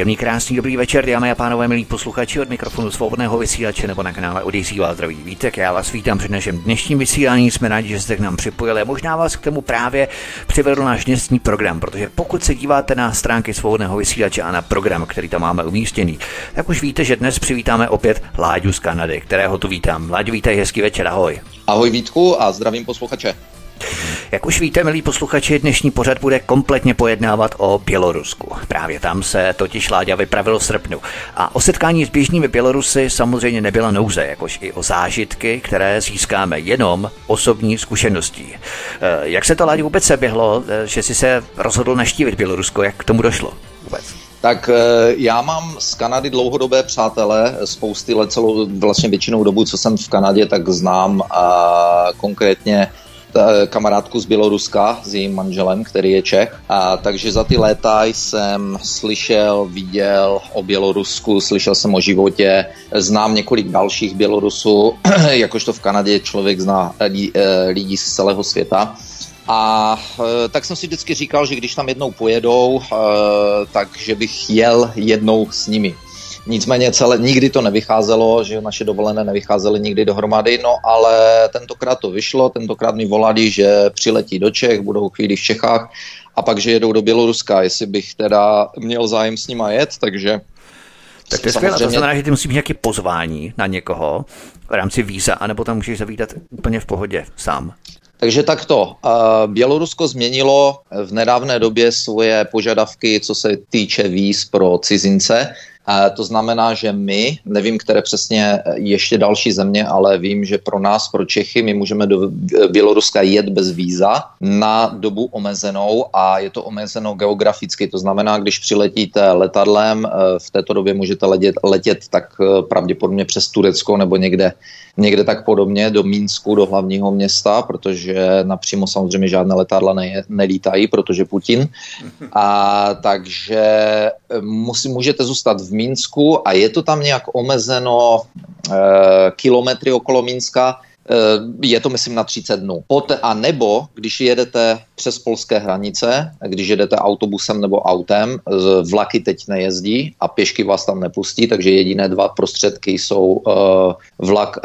Příjemný, krásný, dobrý večer, dámy a pánové, milí posluchači od mikrofonu svobodného vysílače nebo na kanále Odisí vás zdraví vítek. Já vás vítám před naším dnešním vysílání, jsme rádi, že jste k nám připojili. Možná vás k tomu právě přivedl náš dnešní program, protože pokud se díváte na stránky svobodného vysílače a na program, který tam máme umístěný, tak už víte, že dnes přivítáme opět Láďu z Kanady, kterého tu vítám. Láďu, vítej, hezký večer, ahoj. Ahoj Vítku a zdravím posluchače. Jak už víte, milí posluchači, dnešní pořad bude kompletně pojednávat o Bělorusku. Právě tam se totiž Láďa vypravil v srpnu. A o setkání s běžnými Bělorusy samozřejmě nebyla nouze, jakož i o zážitky, které získáme jenom osobní zkušeností. Eh, jak se to Láďa vůbec seběhlo, eh, že si se rozhodl naštívit Bělorusko? Jak k tomu došlo vůbec? Tak eh, já mám z Kanady dlouhodobé přátele, spousty let, celou vlastně většinou dobu, co jsem v Kanadě, tak znám a konkrétně kamarádku z Běloruska s jejím manželem, který je Čech. A takže za ty léta jsem slyšel, viděl o Bělorusku, slyšel jsem o životě, znám několik dalších Bělorusů, jakožto v Kanadě člověk zná lidi, eh, lidí z celého světa. A e, tak jsem si vždycky říkal, že když tam jednou pojedou, takže bych jel jednou s nimi. Nicméně celé, nikdy to nevycházelo, že naše dovolené nevycházely nikdy dohromady, no ale tentokrát to vyšlo, tentokrát mi volali, že přiletí do Čech, budou chvíli v Čechách a pak, že jedou do Běloruska, jestli bych teda měl zájem s nima jet, takže tak to je skvělé, to znamená, že ty musíš mít nějaké pozvání na někoho v rámci víza, anebo tam můžeš zavítat úplně v pohodě sám. Takže takto. Bělorusko změnilo v nedávné době svoje požadavky, co se týče víz pro cizince. To znamená, že my, nevím, které přesně ještě další země, ale vím, že pro nás, pro Čechy, my můžeme do Běloruska jet bez víza na dobu omezenou a je to omezeno geograficky. To znamená, když přiletíte letadlem, eh, v této době můžete letět, letět tak eh, pravděpodobně přes Turecko nebo někde někde tak podobně do Mínsku, do hlavního města, protože napřímo samozřejmě žádné letadla ne, nelítají, protože Putin. A takže eh, musí, můžete zůstat v Mínsku a je to tam nějak omezeno e, kilometry okolo Mínska, je to myslím na 30 dnů. Poté, a nebo, když jedete přes polské hranice, když jedete autobusem nebo autem, vlaky teď nejezdí a pěšky vás tam nepustí, takže jediné dva prostředky jsou, vlak,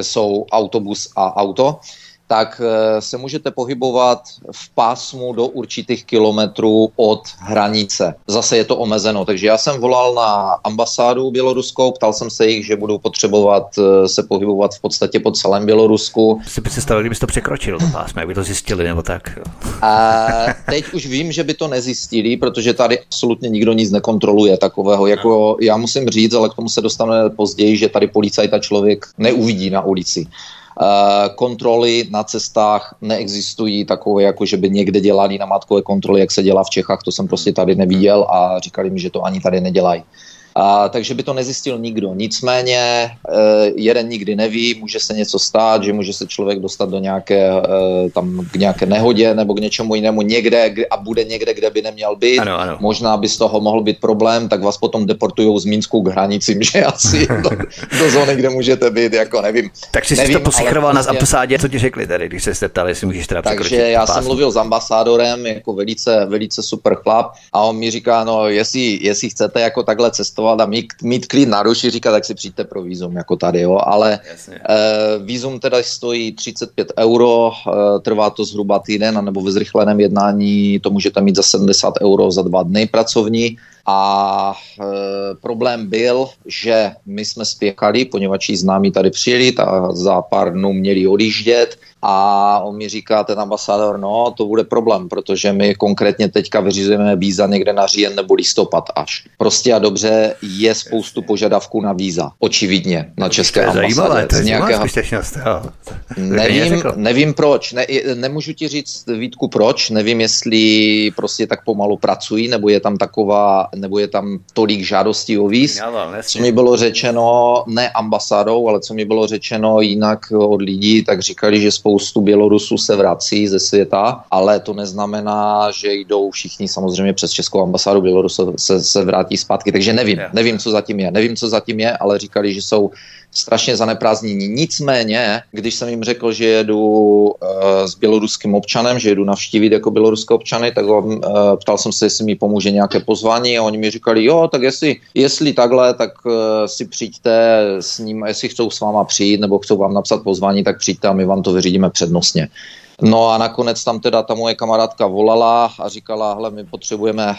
jsou autobus a auto tak eh, se můžete pohybovat v pásmu do určitých kilometrů od hranice. Zase je to omezeno, takže já jsem volal na ambasádu běloruskou, ptal jsem se jich, že budou potřebovat eh, se pohybovat v podstatě po celém Bělorusku. Si by stalo, kdyby to překročil, to pásmo, jak by to zjistili, nebo tak? A teď už vím, že by to nezjistili, protože tady absolutně nikdo nic nekontroluje takového. Jako já musím říct, ale k tomu se dostaneme později, že tady policajta člověk neuvidí na ulici. Eh, kontroly na cestách neexistují takové, jako že by někde dělali namátkové kontroly, jak se dělá v Čechách, to jsem prostě tady neviděl a říkali mi, že to ani tady nedělají. A, takže by to nezjistil nikdo. Nicméně e, jeden nikdy neví, může se něco stát, že může se člověk dostat do nějaké, e, tam k nějaké nehodě nebo k něčemu jinému někde a bude někde, kde by neměl být. Ano, ano. Možná by z toho mohl být problém, tak vás potom deportují z Minsku k hranicím, že asi do, do zóny, kde můžete být, jako nevím. Tak jsi nevím, si to posichroval prostě... na ambasádě, co ti řekli tady, když se ptali, jestli můžeš teda Takže já jsem mluvil s ambasádorem, jako velice, velice super chlap a on mi říká, no jestli, jestli chcete jako takhle cestovat, cestovat a mít, mít klid na duši, říká, tak si přijďte pro vízum, jako tady, jo, ale e, vízum teda stojí 35 euro, e, trvá to zhruba týden, nebo ve zrychleném jednání to můžete mít za 70 euro za dva dny pracovní, A e, problém byl, že my jsme spěchali, poněvadž známí tady přijeli, a za pár dnů měli odjíždět a on mi říká, ten ambasador, no to bude problém, protože my konkrétně teďka vyřizujeme víza někde na říjen nebo listopad až. Prostě a dobře je spoustu požadavků na víza, očividně, na české ambasádě. To je nějakého... nevím, nevím proč, ne, nemůžu ti říct Vítku proč, nevím jestli prostě tak pomalu pracují, nebo je tam taková, nebo je tam tolik žádostí o víz. Co mi bylo řečeno, ne ambasádou, ale co mi bylo řečeno jinak od lidí, tak říkali, že spoustu Bělorusů se vrací ze světa, ale to neznamená, že jdou všichni samozřejmě přes Českou ambasádu Bělorusu se, se vrátí zpátky. Takže nevím, nevím, co zatím je. Nevím, co zatím je, ale říkali, že jsou strašně zaneprázdnění. Nicméně, když jsem jim řekl, že jedu uh, s běloruským občanem, že jedu navštívit jako běloruské občany, tak uh, ptal jsem se, jestli mi pomůže nějaké pozvání a oni mi říkali, jo, tak jestli, jestli takhle, tak uh, si přijďte s ním, jestli chcou s váma přijít nebo chcou vám napsat pozvání, tak přijďte a my vám to vyřídíme přednostně. No a nakonec tam teda ta moje kamarádka volala a říkala, hle, my potřebujeme e,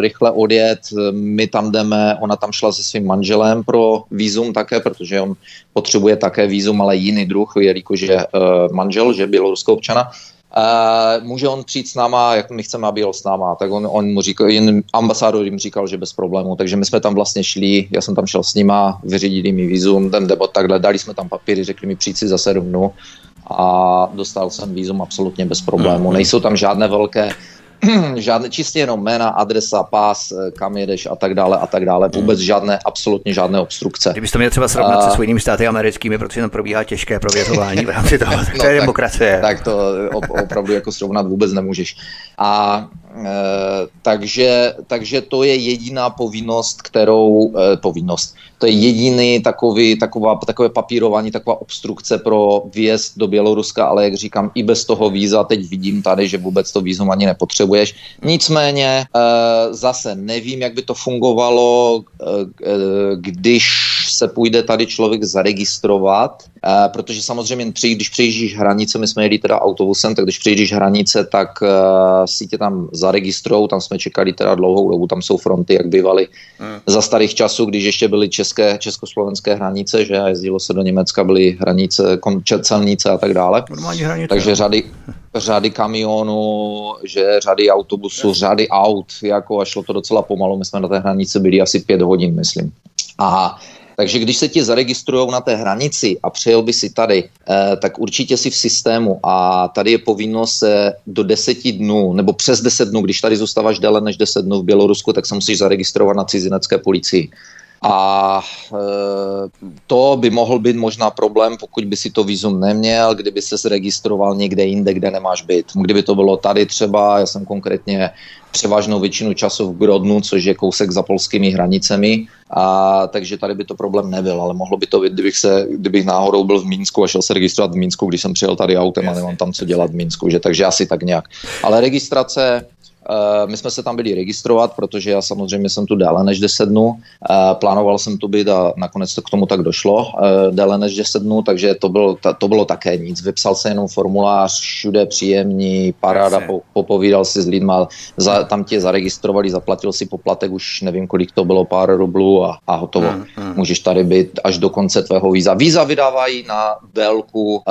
rychle odjet, my tam jdeme, ona tam šla se svým manželem pro výzum také, protože on potřebuje také výzum, ale jiný druh, jelikož je e, manžel, že běloruského občana. Uh, může on přijít s náma, jak my chceme, aby jel s náma, tak on, on mu říkal, jen ambasádor jim říkal, že bez problému, takže my jsme tam vlastně šli, já jsem tam šel s nima, vyřídili mi výzum, ten debot takhle, dali jsme tam papíry, řekli mi přijít si za sedm dnů a dostal jsem vízum absolutně bez problému. Nejsou tam žádné velké žádné, čistě jenom jména, adresa, pás, eh, kam jedeš a tak dále a tak dále. Vůbec žádné, absolutně žádné obstrukce. Kdybyste měl třeba srovnat a... se svými státy americkými, protože tam probíhá těžké prověřování v rámci toho, tak no, to je tak, demokracie. Tak to opravdu jako srovnat vůbec nemůžeš. A e, takže, takže to je jediná povinnost, kterou, e, povinnost, to je jediný takový, taková, takové papírování, taková obstrukce pro výjezd do Běloruska, ale jak říkám, i bez toho víza teď vidím tady, že vůbec to vízum ani nepotřebuješ. Nicméně eh, zase nevím, jak by to fungovalo, eh, když se půjde tady člověk zaregistrovat, eh, protože samozřejmě, když přejíždíš hranice, my jsme jeli teda autobusem, tak když přejíždíš hranice, tak si tě tam zaregistrou, tam jsme čekali teda dlouhou dobu, tam jsou fronty, jak bývaly hmm. za starých časů, když ještě byly české, československé hranice, že jezdilo se do Německa, byly hranice, celnice a tak dále. hranice. Takže řady, řady kamionů, že řady autobusů, řady aut, jako a šlo to docela pomalu, my jsme na té hranici byli asi pět hodin, myslím. A takže když se ti zaregistrují na té hranici a přejel by si tady, eh, tak určitě si v systému a tady je povinnost se do deseti dnů, nebo přes deset dnů, když tady zůstáváš déle než deset dnů v Bělorusku, tak se musíš zaregistrovat na cizinecké policii. A e, to by mohl být možná problém, pokud by si to výzum neměl, kdyby se zregistroval někde jinde, kde nemáš byt. Kdyby to bylo tady třeba, já jsem konkrétně převážnou většinu času v Grodnu, což je kousek za polskými hranicemi, a, takže tady by to problém nebyl, ale mohlo by to být, kdybych, se, kdybych náhodou byl v Mínsku a šel se registrovat v Mínsku, když jsem přijel tady autem a nemám tam co dělat v Mínsku, že takže asi tak nějak. Ale registrace my jsme se tam byli registrovat, protože já samozřejmě jsem tu déle než 10 dnů. Eh, plánoval jsem tu být a nakonec to k tomu tak došlo eh, déle než 10 dnů, takže to bylo, to bylo také nic. Vypsal se jenom formulář, všude příjemný, paráda, po, popovídal si s lidma, za, tam tě zaregistrovali, zaplatil si poplatek, už nevím, kolik to bylo, pár rublů a, a hotovo. Hmm, hmm. Můžeš tady být až do konce tvého víza. Víza vydávají na délku,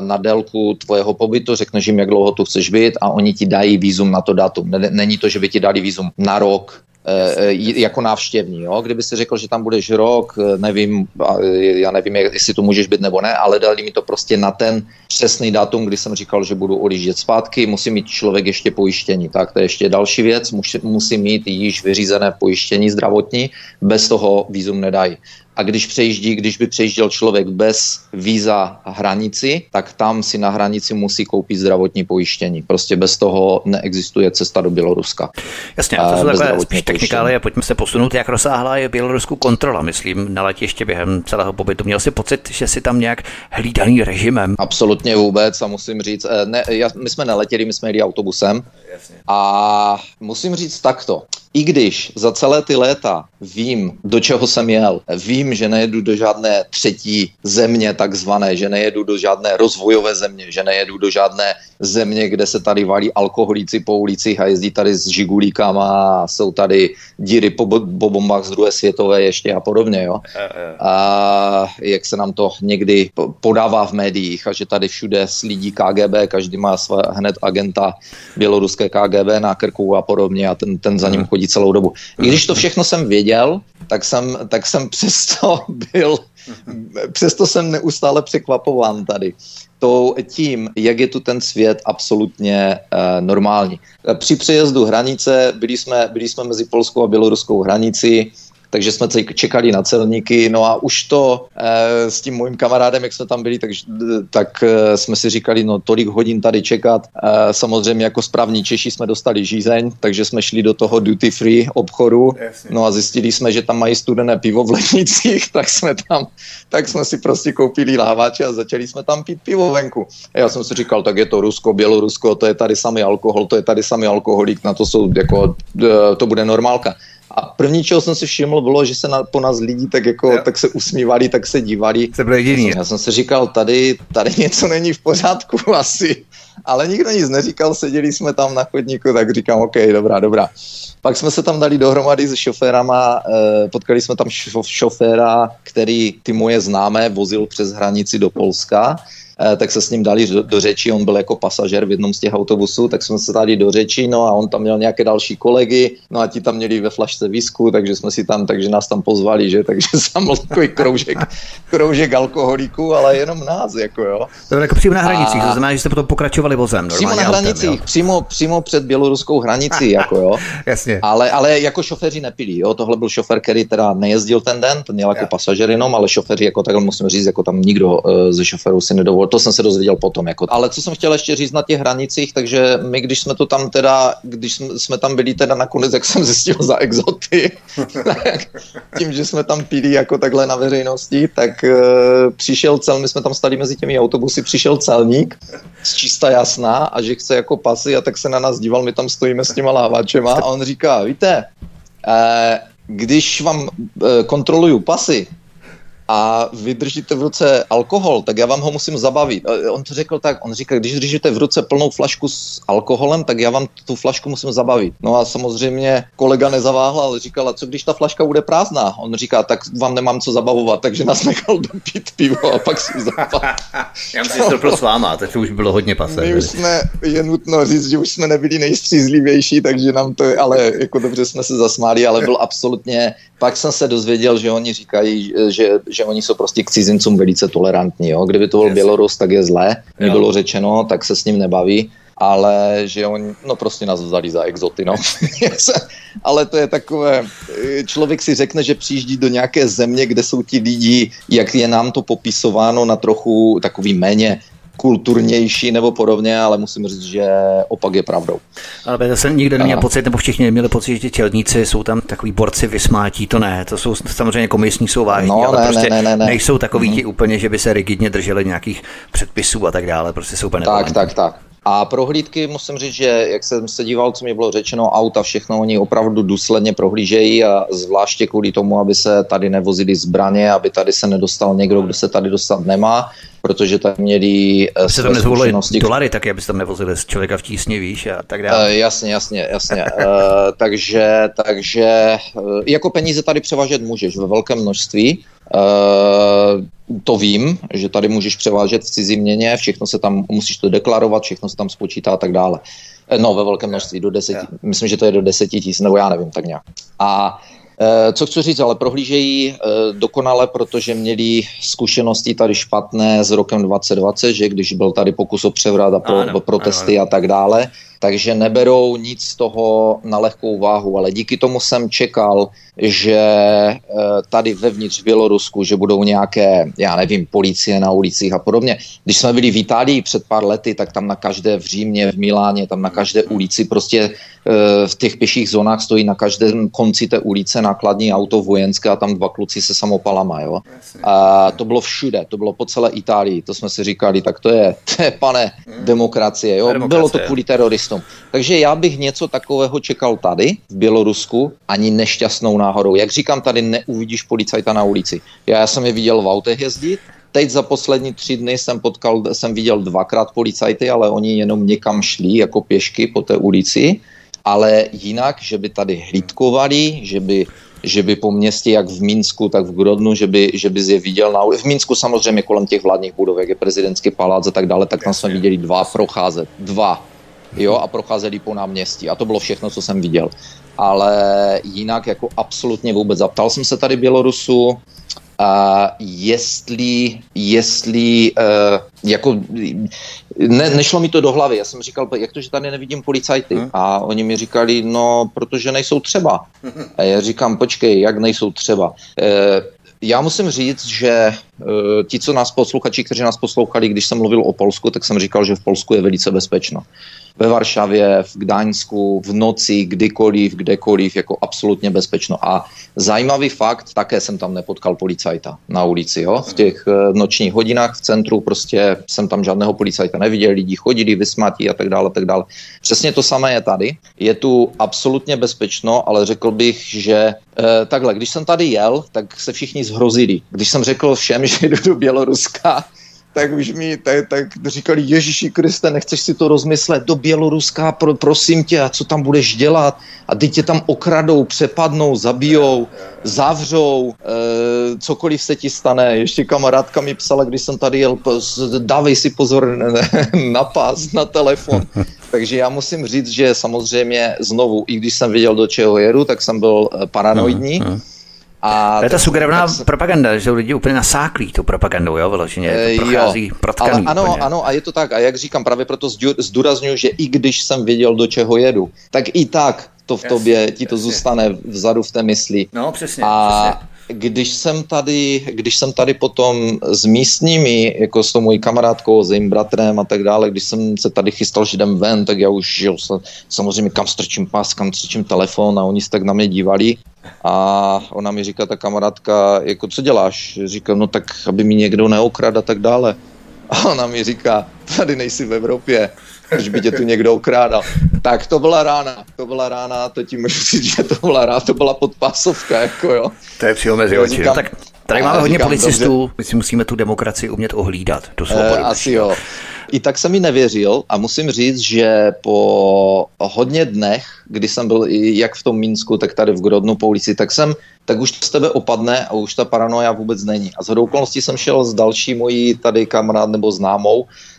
na délku tvojeho pobytu, řekneš jim, jak dlouho tu chceš být a oni ti dají vízum na to datum Není to, že by ti dali vízum na rok, eh, eh, jako návštěvní. Jo? Kdyby si řekl, že tam budeš rok, eh, nevím, já nevím, jestli tu můžeš být nebo ne, ale dali mi to prostě na ten přesný datum, kdy jsem říkal, že budu odjíždět zpátky, musí mít člověk ještě pojištění. Tak to je ještě další věc, musí, musí mít již vyřízené pojištění zdravotní, bez toho vízum nedají a když přejíždí, když by přejížděl člověk bez víza hranici, tak tam si na hranici musí koupit zdravotní pojištění. Prostě bez toho neexistuje cesta do Běloruska. Jasně, a to jsou takové spíš technikály a pojďme se posunout, jak rozsáhlá je Bělorusku kontrola, myslím, na letiště během celého pobytu. Měl si pocit, že si tam nějak hlídaný režimem? Absolutně vůbec a musím říct, eh, ne, já, my jsme neletěli, my jsme jeli autobusem Jasně. a musím říct takto. I když za celé ty léta vím, do čeho jsem jel, vím, že nejedu do žádné třetí země takzvané, že nejedu do žádné rozvojové země, že nejedu do žádné země, kde se tady valí alkoholíci po ulicích a jezdí tady s žigulíkama a jsou tady díry po, po bombách z druhé světové ještě a podobně. Jo? A jak se nám to někdy podává v médiích a že tady všude lidí KGB, každý má své hned agenta běloruské KGB na krku a podobně a ten, ten za ním chodí celou dobu. I když to všechno jsem věděl, tak jsem, tak jsem přesto byl, přesto jsem neustále překvapován tady to tím, jak je tu ten svět absolutně uh, normální. Při přejezdu hranice byli jsme, byli jsme mezi polskou a běloruskou hranici, takže jsme čekali na celníky, no a už to e, s tím mojím kamarádem, jak jsme tam byli, tak, tak e, jsme si říkali, no tolik hodin tady čekat. E, samozřejmě jako správní Češi jsme dostali žízeň, takže jsme šli do toho duty free obchodu, no a zjistili jsme, že tam mají studené pivo v lednicích, tak jsme tam, tak jsme si prostě koupili lávače a začali jsme tam pít pivo venku. A já jsem si říkal, tak je to Rusko, Bělorusko, to je tady samý alkohol, to je tady samý alkoholik, na to jsou jako, to bude normálka. A první, čeho jsem si všiml, bylo, že se na, po nás lidi tak jako, jo. tak se usmívali, tak se dívali. Se byl jediný. Já jsem si říkal, tady, tady něco není v pořádku asi. Ale nikdo nic neříkal, seděli jsme tam na chodníku, tak říkám, OK, dobrá, dobrá. Pak jsme se tam dali dohromady s šoférama, eh, potkali jsme tam šoféra, který ty moje známé vozil přes hranici do Polska tak se s ním dali do, do řeči, on byl jako pasažer v jednom z těch autobusů, tak jsme se dali do řeči, no a on tam měl nějaké další kolegy, no a ti tam měli ve flašce visku, takže jsme si tam, takže nás tam pozvali, že, takže sam byl takový kroužek, kroužek alkoholiků, ale jenom nás, jako jo. To bylo jako přímo na hranicích, a... to znamená, že jste potom pokračovali vozem. Přímo na hranicích, autem, přímo, přímo před běloruskou hranicí, jako jo. Jasně. Ale, ale jako šoféři nepili, jo, tohle byl šofér, který teda nejezdil ten den, ten měl jako pasažer jenom, ale šoféři jako takhle musím říct, jako tam nikdo uh, ze šoférů si nedovolil to jsem se dozvěděl potom. Jako. Ale co jsem chtěl ještě říct na těch hranicích, takže my, když jsme to tam teda, když jsme tam byli teda nakonec, jak jsem zjistil za exoty, tak tím, že jsme tam pili jako takhle na veřejnosti, tak uh, přišel cel, my jsme tam stali mezi těmi autobusy, přišel celník z čista jasná a že chce jako pasy a tak se na nás díval, my tam stojíme s těma lávačema a on říká, víte, uh, když vám uh, kontroluju pasy, a vy držíte v ruce alkohol, tak já vám ho musím zabavit. On to řekl tak, on říká, když držíte v ruce plnou flašku s alkoholem, tak já vám tu flašku musím zabavit. No a samozřejmě kolega nezaváhl, ale říkal, a co když ta flaška bude prázdná? On říká, tak vám nemám co zabavovat, takže nás nechal dopít pivo a pak si zabavil. já myslím, že to bylo s váma, tak to už bylo hodně pasé. My už jsme, je nutno říct, že už jsme nebyli nejstřízlivější, takže nám to, ale jako dobře jsme se zasmáli, ale byl absolutně, pak jsem se dozvěděl, že oni říkají, že, že oni jsou prostě k cizincům velice tolerantní. Jo? Kdyby to byl yes. Bělorus, tak je zlé, mi bylo řečeno, tak se s ním nebaví ale že oni, no prostě nás vzali za exoty, no. ale to je takové, člověk si řekne, že přijíždí do nějaké země, kde jsou ti lidi, jak je nám to popisováno na trochu takový méně kulturnější nebo podobně, ale musím říct, že opak je pravdou. Ale zase nikdo neměl pocit, nebo všichni neměli pocit, že ti tělníci jsou tam takový borci vysmátí, to ne, to jsou samozřejmě komisní jsou vážní, no, ale ne, prostě ne, ne, ne. nejsou takový mm. ti úplně, že by se rigidně drželi nějakých předpisů a tak dále, prostě jsou úplně Tak, tak, tak. A prohlídky musím říct, že jak jsem se díval, co mi bylo řečeno, auta, všechno oni opravdu důsledně prohlížejí a zvláště kvůli tomu, aby se tady nevozili zbraně, aby tady se nedostal někdo, kdo se tady dostat nemá, protože tady měli uh, se tam nezvolili dolary, tak aby se tam nevozili z člověka v tísni, víš, a tak dále. Uh, jasně, jasně, jasně. uh, takže, takže jako peníze tady převážet můžeš ve velkém množství, to vím, že tady můžeš převážet v cizí měně, všechno se tam, musíš to deklarovat, všechno se tam spočítá a tak dále. No, ve velkém množství, do deseti, yeah. myslím, že to je do deseti tisíc, nebo já nevím, tak nějak. A Eh, co chci říct, ale prohlížejí eh, dokonale, protože měli zkušenosti tady špatné s rokem 2020, že když byl tady pokus o převrat a pro, ano, protesty ano. a tak dále, takže neberou nic z toho na lehkou váhu, ale díky tomu jsem čekal, že eh, tady vevnitř v Bělorusku, že budou nějaké, já nevím, policie na ulicích a podobně. Když jsme byli v Itálii před pár lety, tak tam na každé v Římě, v Miláně, tam na každé ulici prostě v těch pěších zónách stojí na každém konci té ulice nákladní auto vojenské a tam dva kluci se samopalama. Jo? A to bylo všude, to bylo po celé Itálii. To jsme si říkali, tak to je, to je pane, demokracie. Jo? Bylo to kvůli teroristům policistům. Takže já bych něco takového čekal tady, v Bělorusku, ani nešťastnou náhodou. Jak říkám, tady neuvidíš policajta na ulici. Já jsem je viděl v autech jezdit, teď za poslední tři dny jsem potkal, jsem viděl dvakrát policajty, ale oni jenom někam šli jako pěšky po té ulici, ale jinak, že by tady hlídkovali, že by že by po městě, jak v Minsku, tak v Grodnu, že by, že by je viděl na ulici. V Minsku samozřejmě kolem těch vládních budov, jak je prezidentský palác a tak dále, tak tam jsme viděli dva procházet. Dva. Jo, a procházeli po náměstí. A to bylo všechno, co jsem viděl. Ale jinak jako absolutně vůbec. Zaptal jsem se tady Bělorusu, a jestli, jestli uh, jako, ne, nešlo mi to do hlavy, já jsem říkal, jak to, že tady nevidím policajty hmm. a oni mi říkali, no, protože nejsou třeba. A já říkám, počkej, jak nejsou třeba. Uh, já musím říct, že ti, co nás posluchači, kteří nás poslouchali, když jsem mluvil o Polsku, tak jsem říkal, že v Polsku je velice bezpečno ve Varšavě, v Gdaňsku, v noci, kdykoliv, kdekoliv, jako absolutně bezpečno. A zajímavý fakt, také jsem tam nepotkal policajta na ulici. Jo? V těch eh, nočních hodinách v centru prostě jsem tam žádného policajta neviděl, lidi chodili, vysmatí a tak dále, tak dále. Přesně to samé je tady. Je tu absolutně bezpečno, ale řekl bych, že e, takhle, když jsem tady jel, tak se všichni zhrozili. Když jsem řekl všem, že jdu do Běloruska, tak už mi tak, tak říkali, Ježíši Kriste, nechceš si to rozmyslet do Běloruska, pro, prosím tě, a co tam budeš dělat? A ty tě tam okradou, přepadnou, zabijou, zavřou, e, cokoliv se ti stane. Ještě kamarádka mi psala, když jsem tady jel, dávej si pozor na pás, na telefon. Takže já musím říct, že samozřejmě znovu, i když jsem věděl, do čeho jedu, tak jsem byl eh, paranoidní. Uh, uh a to je ta sugerovná tak, lidi, že lidi úplně nasáklí tu propagandou, jo, vyloženě, to eh, prochází jo, protkaný. Ale ano, úplně. ano, a je to tak, a jak říkám, právě proto zdůraznuju, že i když jsem věděl, do čeho jedu, tak i tak to v jasně, tobě, ti to jasně. zůstane vzadu v té mysli. No, přesně, a přesně když jsem tady, když jsem tady potom s místními, jako s tou mojí kamarádkou, s jejím bratrem a tak dále, když jsem se tady chystal, že jdem ven, tak já už žil samozřejmě kam strčím pas, kam strčím telefon a oni se tak na mě dívali a ona mi říká, ta kamarádka, jako co děláš? Říkám, no tak, aby mi někdo neokrad a tak dále. A ona mi říká, tady nejsi v Evropě, že by tě tu někdo okrádal. Tak to byla rána, to byla rána, to ti můžu říct, že to byla rána, to byla podpásovka, jako jo. To je přímo mezi oči. Tak tady máme hodně říkám, policistů, dobře. my si musíme tu demokracii umět ohlídat, do svobody. E, asi jo. I tak jsem mi nevěřil a musím říct, že po hodně dnech, kdy jsem byl i jak v tom Minsku, tak tady v Grodnu po ulici, tak jsem, tak už to z tebe opadne a už ta paranoja vůbec není. A z okolností jsem šel s další mojí tady kamarád nebo známou, Eh,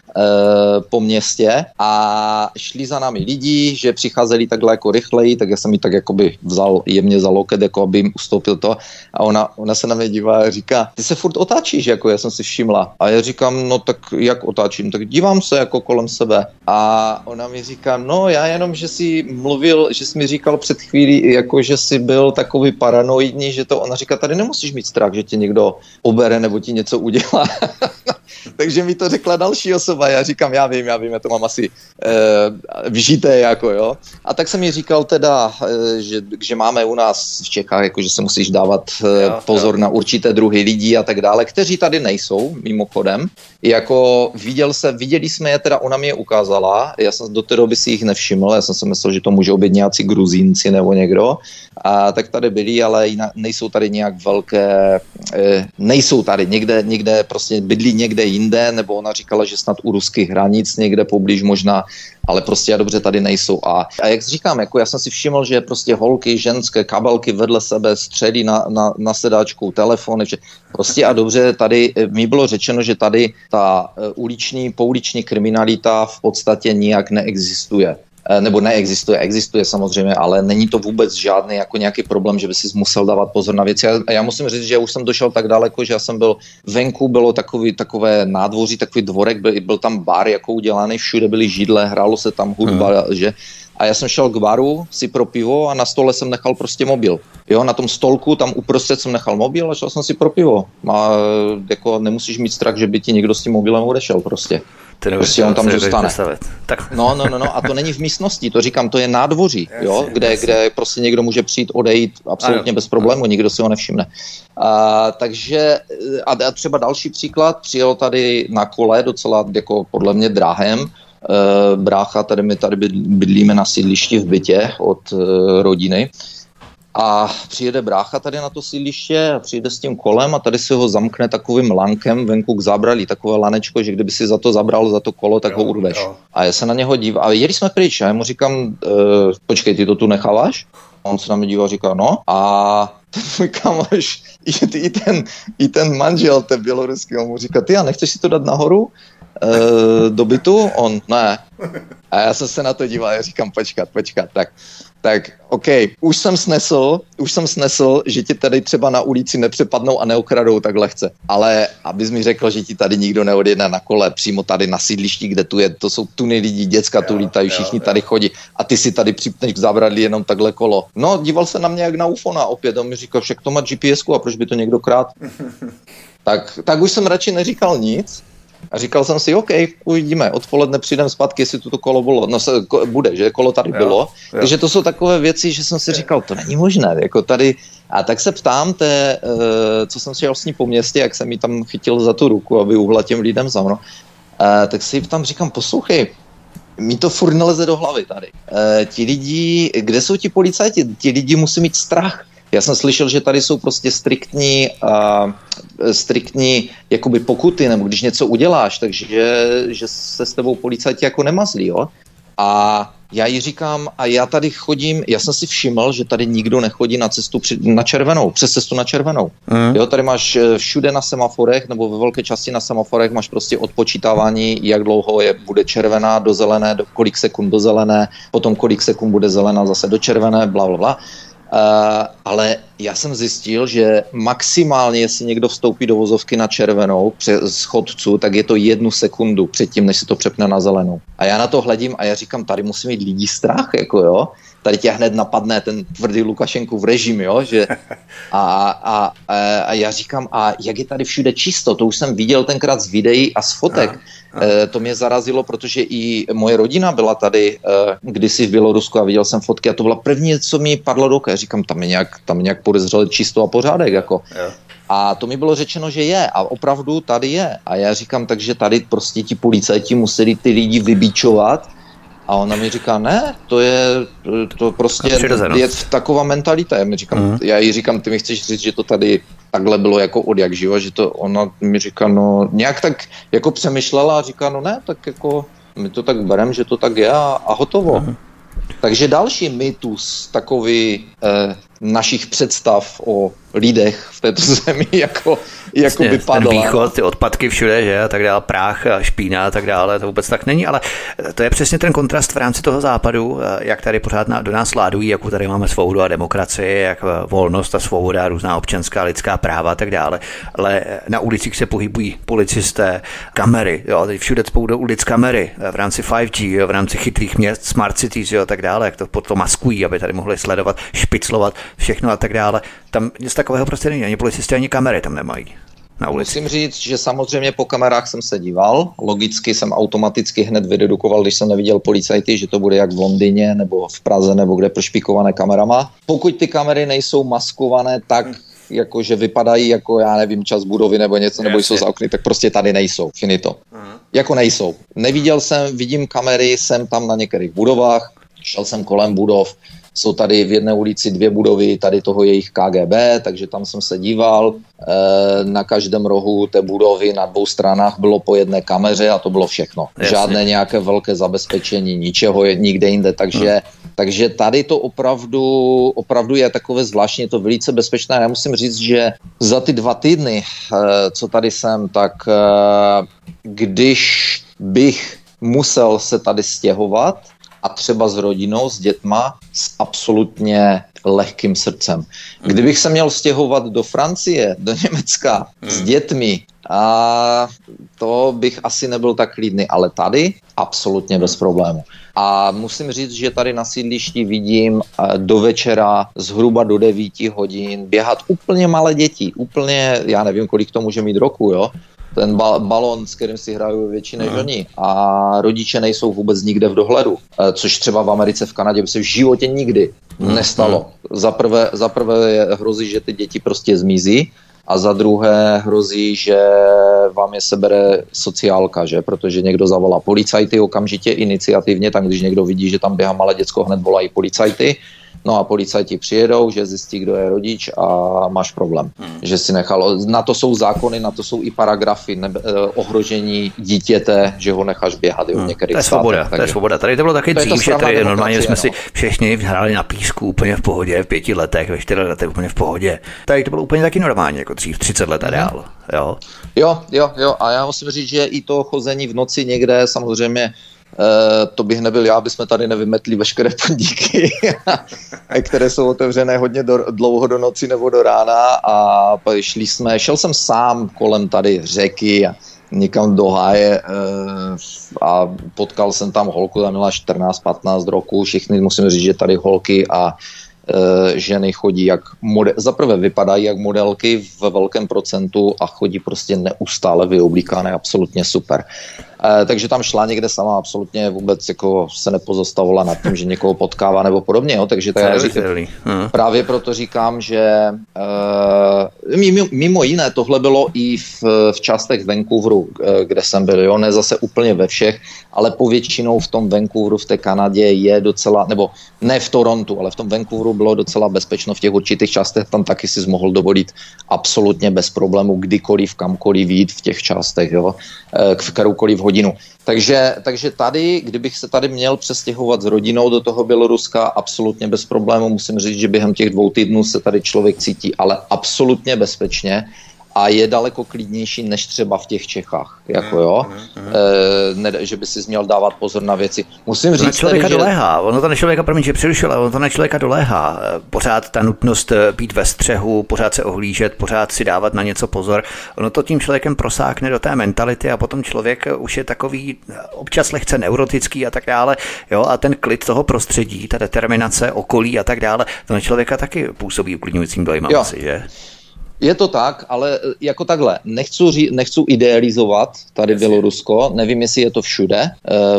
po městě a šli za námi lidi, že přicházeli takhle jako rychleji, tak já jsem ji tak jakoby vzal jemně za loket, jako aby jim ustoupil to a ona, ona se na mě dívá a říká, ty se furt otáčíš, jako já jsem si všimla. A já říkám, no tak jak otáčím, tak dívám se jako kolem sebe. A ona mi říká, no já jenom, že si mluvil, že jsi mi říkal před chvílí, jako že jsi byl takový paranoidní, že to ona říká, tady nemusíš mít strach, že tě někdo obere nebo ti něco udělá. Takže mi to řekla další osoba. Já říkám, já vím, já vím, já to mám asi e, vžité, jako jo. A tak jsem mi říkal teda, e, že, že máme u nás v Čechách, jako že se musíš dávat e, pozor na určité druhy lidí a tak dále, kteří tady nejsou, mimochodem. Jako viděl se, viděli jsme je, teda ona mi je ukázala, já jsem do té doby si jich nevšiml, já jsem si myslel, že to můžou být nějací gruzínci nebo někdo. A tak tady byli, ale nejsou tady nějak velké, e, nejsou tady, někde, někde prostě bydlí někde jinde, nebo ona říkala, že snad u ruských hranic někde poblíž možná, ale prostě a dobře tady nejsou. A, a jak říkám, jako já jsem si všiml, že prostě holky, ženské kabelky vedle sebe středí na, na, na sedáčku, telefony, že prostě a dobře tady eh, mi bylo řečeno, že tady ta eh, uliční, pouliční kriminalita v podstatě nijak neexistuje. Eh, nebo neexistuje, existuje samozřejmě, ale není to vůbec žádný jako nějaký problém, že by si musel dávat pozor na věci. A já musím říct, že už jsem došel tak daleko, že já jsem byl venku, bylo takový, takové nádvoří, takový dvorek, byl, byl tam bar jako udělaný, všude byly židle, hrálo se tam hudba, hmm. že a já jsem šel k baru si pro pivo a na stole jsem nechal prostě mobil. Jo, na tom stolku tam uprostřed jsem nechal mobil a šel jsem si pro pivo. A jako nemusíš mít strach, že by ti někdo s tím mobilem odešel prostě. Ty prostě on tam zůstane. Tak. No, no, no, no, a to není v místnosti, to říkám, to je nádvoří, jo, kde, kde prostě někdo může přijít, odejít absolutně bez problému, nikdo si ho nevšimne. A, takže, a třeba další příklad, přijel tady na kole, docela jako podle mě dráhem, brácha, tady my tady bydlíme na sídlišti v bytě od rodiny a přijede brácha tady na to sídliště a přijde s tím kolem a tady si ho zamkne takovým lankem venku k zábralí, takové lanečko, že kdyby si za to zabral za to kolo, tak jo, ho urveš. Jo. A já se na něho dívám. A jeli jsme pryč a já mu říkám, e, počkej, ty to tu necháváš? A on se na mě dívá a říká, no. A ten můj kamoš, i, i, ten, i ten manžel, ten běloruský, on mu říká, ty a nechceš si to dát nahoru? E, do bytu? On, ne. A já jsem se na to díval a říkám, počkat, počkat, tak tak OK, už jsem snesl, už jsem snesl, že ti tady třeba na ulici nepřepadnou a neokradou tak lehce. Ale abys mi řekl, že ti tady nikdo neodjedne na kole, přímo tady na sídlišti, kde tu je, to jsou tuny lidí, děcka tu lítají, všichni tady chodí a ty si tady připneš k zábradlí jenom takhle kolo. No, díval se na mě jak na ufona opět, on mi říkal, však to má gps a proč by to někdo krát? tak, tak už jsem radši neříkal nic, a říkal jsem si, OK, uvidíme, odpoledne přijdem zpátky, jestli to kolo bylo, no se, ko, bude, že kolo tady jo, bylo. Jo. Takže to jsou takové věci, že jsem si říkal, to není možné, jako tady, a tak se ptám té, uh, co jsem si vlastně po městě, jak jsem mi tam chytil za tu ruku, aby uhla těm lidem za mnou, uh, tak si tam říkám, poslouchej, mi to furt neleze do hlavy tady. Uh, ti lidi, kde jsou ti policajti? Ti lidi musí mít strach. Já jsem slyšel, že tady jsou prostě striktní, uh, striktní jakoby pokuty, nebo když něco uděláš, takže že se s tebou policajti jako nemazlí, jo? A já jí říkám, a já tady chodím, já jsem si všiml, že tady nikdo nechodí na cestu při, na červenou, přes cestu na červenou. Mm. Jo, tady máš eh, všude na semaforech, nebo ve velké části na semaforech máš prostě odpočítávání, jak dlouho je, bude červená do zelené, do kolik sekund do zelené, potom kolik sekund bude zelená zase do červené, bla, bla, bla. Uh, ale já jsem zjistil, že maximálně, jestli někdo vstoupí do vozovky na červenou přes chodcu, tak je to jednu sekundu předtím, než se to přepne na zelenou. A já na to hledím a já říkám, tady musí mít lidi strach, jako jo. Tady tě hned napadne ten tvrdý Lukašenku v režim, jo, že a, a, a, a já říkám, a jak je tady všude čisto, to už jsem viděl tenkrát z videí a z fotek. Aha E, to mě zarazilo, protože i moje rodina byla tady e, kdysi v Bělorusku a viděl jsem fotky a to byla první, co mi padlo do oka. Říkám, tam je nějak, tam je nějak podezřele čisto a pořádek. Jako. A to mi bylo řečeno, že je a opravdu tady je. A já říkám, takže tady prostě ti policajti museli ty lidi vybíčovat a ona mi říká, ne, to je, to prostě je taková mentalita. Já, mi říkám, mm. já jí říkám, ty mi chceš říct, že to tady takhle bylo jako od jak živa, že to ona mi říká, no nějak tak jako přemýšlela a říká, no ne, tak jako my to tak berem, že to tak je a, a hotovo. Mm. Takže další mýtus takový eh, našich představ o lidech v této zemi jako, jako by padla. Ten východ, ty odpadky všude, že a tak dále, prách a špína a tak dále, to vůbec tak není, ale to je přesně ten kontrast v rámci toho západu, jak tady pořád na, do nás ládují, jako tady máme svobodu a demokracii, jak volnost a svoboda, různá občanská lidská práva a tak dále, ale na ulicích se pohybují policisté, kamery, jo, teď všude spou do ulic kamery v rámci 5G, jo, v rámci chytrých měst, smart cities jo, a tak dále, jak to potom maskují, aby tady mohli sledovat, špiclovat všechno a tak dále. Tam nic takového prostě není, ani policisté, ani kamery tam nemají. Na ulici. Musím říct, že samozřejmě po kamerách jsem se díval. Logicky jsem automaticky hned vydedukoval, když jsem neviděl policajty, že to bude jak v Londýně nebo v Praze nebo kde prošpikované kamerama. Pokud ty kamery nejsou maskované tak, hmm jako že vypadají jako, já nevím, čas budovy nebo něco, nebo jsou za okny, tak prostě tady nejsou, finito. Uh-huh. Jako nejsou. Neviděl jsem, vidím kamery, jsem tam na některých budovách, šel jsem kolem budov, jsou tady v jedné ulici dvě budovy tady toho jejich KGB, takže tam jsem se díval. E, na každém rohu té budovy na dvou stranách bylo po jedné kameře a to bylo všechno. Jasně. Žádné nějaké velké zabezpečení, ničeho je nikde jinde, takže, hmm. takže tady to opravdu, opravdu je takové zvláštní, je to velice bezpečné. Já musím říct, že za ty dva týdny, e, co tady jsem, tak e, když bych musel se tady stěhovat, a třeba s rodinou, s dětma, s absolutně lehkým srdcem. Kdybych se měl stěhovat do Francie, do Německa s hmm. dětmi, a to bych asi nebyl tak klidný, ale tady absolutně bez problému. A musím říct, že tady na sídlišti vidím eh, do večera zhruba do 9 hodin běhat úplně malé děti, úplně, já nevím, kolik to může mít roku, jo, ten ba- balon, s kterým si hrají většinou mm. žení a rodiče nejsou vůbec nikde v dohledu, eh, což třeba v Americe, v Kanadě by se v životě nikdy mm. nestalo. Za prvé, za prvé hrozí, že ty děti prostě zmizí a za druhé hrozí, že vám je sebere sociálka, že? protože někdo zavolá policajty okamžitě iniciativně, tak když někdo vidí, že tam běhá malé děcko, hned volají policajty No a policajti přijedou, že zjistí, kdo je rodič a máš problém. Hmm. Že si nechal, na to jsou zákony, na to jsou i paragrafy nebe, eh, ohrožení dítěte, že ho necháš běhat hmm. některých To je svoboda, státech, to je svoboda. Tady to bylo taky to dřív, že tady normálně jsme no. si všichni hráli na písku úplně v pohodě, v pěti letech, ve čtyři letech úplně v pohodě. Tady to bylo úplně taky normálně, jako dřív, 30 let a hmm. dál. Jo? jo, jo, jo. A já musím říct, že i to chození v noci někde samozřejmě to bych nebyl já, aby tady nevymetli veškeré podniky, které jsou otevřené hodně do, dlouho do noci nebo do rána a šli jsme, šel jsem sám kolem tady řeky a někam do háje eh, a potkal jsem tam holku, tam měla 14-15 roku, všichni musím říct, že tady holky a eh, ženy chodí jak model, zaprvé vypadají jak modelky ve velkém procentu a chodí prostě neustále vyoblíkané, absolutně super. Eh, takže tam šla někde sama, absolutně vůbec jako se nepozostavovala nad tím, že někoho potkává nebo podobně. Jo. Takže to já říkám, právě proto říkám, že uh, mimo, mimo jiné tohle bylo i v, v částech Vancouveru, eh, kde jsem byl. Jo. Ne zase úplně ve všech, ale povětšinou v tom Vancouveru, v té Kanadě je docela, nebo ne v Torontu, ale v tom Vancouveru bylo docela bezpečno v těch určitých částech. Tam taky si mohl dovolit absolutně bez problému kdykoliv, kamkoliv jít v těch částech, jo. v kteroukoliv hodinu. Takže, takže tady, kdybych se tady měl přestěhovat s rodinou do toho Běloruska, absolutně bez problému. Musím říct, že během těch dvou týdnů se tady člověk cítí ale absolutně bezpečně a je daleko klidnější než třeba v těch Čechách. Jako jo, e, ne, že by si měl dávat pozor na věci. Musím říct, na člověka tedy, že... doléhá, ono to na člověka, promiň, že přerušil, ale ono to na člověka doléhá. Eh, pořád ta nutnost eh, být ve střehu, pořád se ohlížet, pořád si dávat na něco pozor. Ono to tím člověkem prosákne do té mentality a potom člověk už je takový občas lehce neurotický a tak dále. Jo, a ten klid toho prostředí, ta determinace okolí a tak dále, to na člověka taky působí uklidňujícím dojmem asi, že? Je to tak, ale e, jako takhle, nechci, ří, nechci idealizovat tady Bělorusko, nevím, jestli je to všude. E,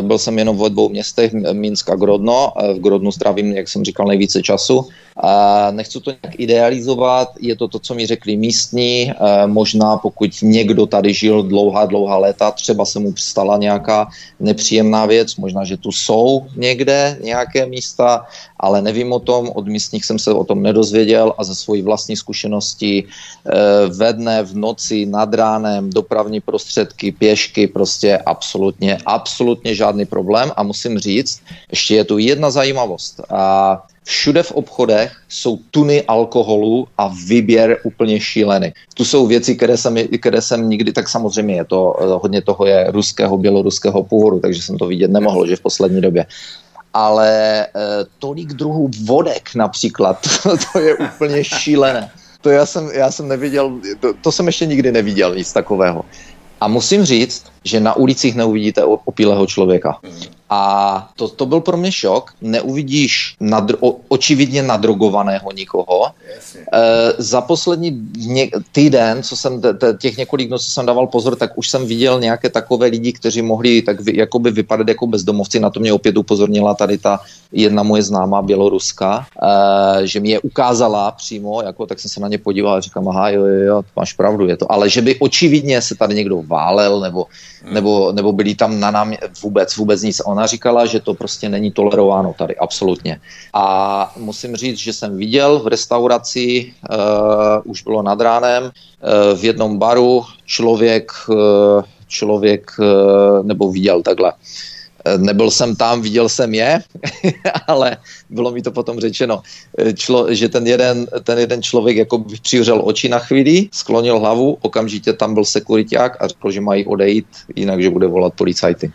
byl jsem jenom v dvou městech, Minsk a Grodno. E, v Grodnu strávím, jak jsem říkal, nejvíce času. A nechci to nějak idealizovat, je to to, co mi řekli místní. Možná pokud někdo tady žil dlouhá, dlouhá léta, třeba se mu stala nějaká nepříjemná věc, možná, že tu jsou někde nějaké místa, ale nevím o tom, od místních jsem se o tom nedozvěděl a ze svojí vlastní zkušenosti Eh, ve dne, v noci, nad ránem, dopravní prostředky, pěšky, prostě absolutně, absolutně žádný problém. A musím říct, ještě je tu jedna zajímavost. A všude v obchodech jsou tuny alkoholu a výběr úplně šílený. Tu jsou věci, které jsem, které jsem nikdy, tak samozřejmě je to, eh, hodně toho je ruského, běloruského původu, takže jsem to vidět nemohl, že v poslední době ale e, tolik druhů vodek například, to, to je úplně šílené to já jsem, já jsem neviděl, to, to jsem ještě nikdy neviděl, nic takového. A musím říct, že na ulicích neuvidíte opilého člověka. A to, to byl pro mě šok. Neuvidíš nadr- o, očividně nadrogovaného nikoho. E, za poslední dně, týden, co jsem t- t- těch několik dnů, co jsem dával pozor, tak už jsem viděl nějaké takové lidi, kteří mohli tak vy, jakoby vypadat jako bezdomovci. Na to mě opět upozornila tady ta jedna moje známá běloruska, e, že mi je ukázala přímo, jako, tak jsem se na ně podíval a říkám, aha, jo, jo, jo, máš pravdu, je to. Ale že by očividně se tady někdo válel nebo Hmm. Nebo, nebo byli tam na nám vůbec, vůbec nic. Ona říkala, že to prostě není tolerováno tady, absolutně. A musím říct, že jsem viděl v restauraci, uh, už bylo nad ránem, uh, v jednom baru člověk, uh, člověk uh, nebo viděl takhle, Nebyl jsem tam, viděl jsem je, ale bylo mi to potom řečeno, člo, že ten jeden, ten jeden člověk jako by přivřel oči na chvíli, sklonil hlavu, okamžitě tam byl sekuriták a řekl, že mají odejít, jinak, že bude volat policajty.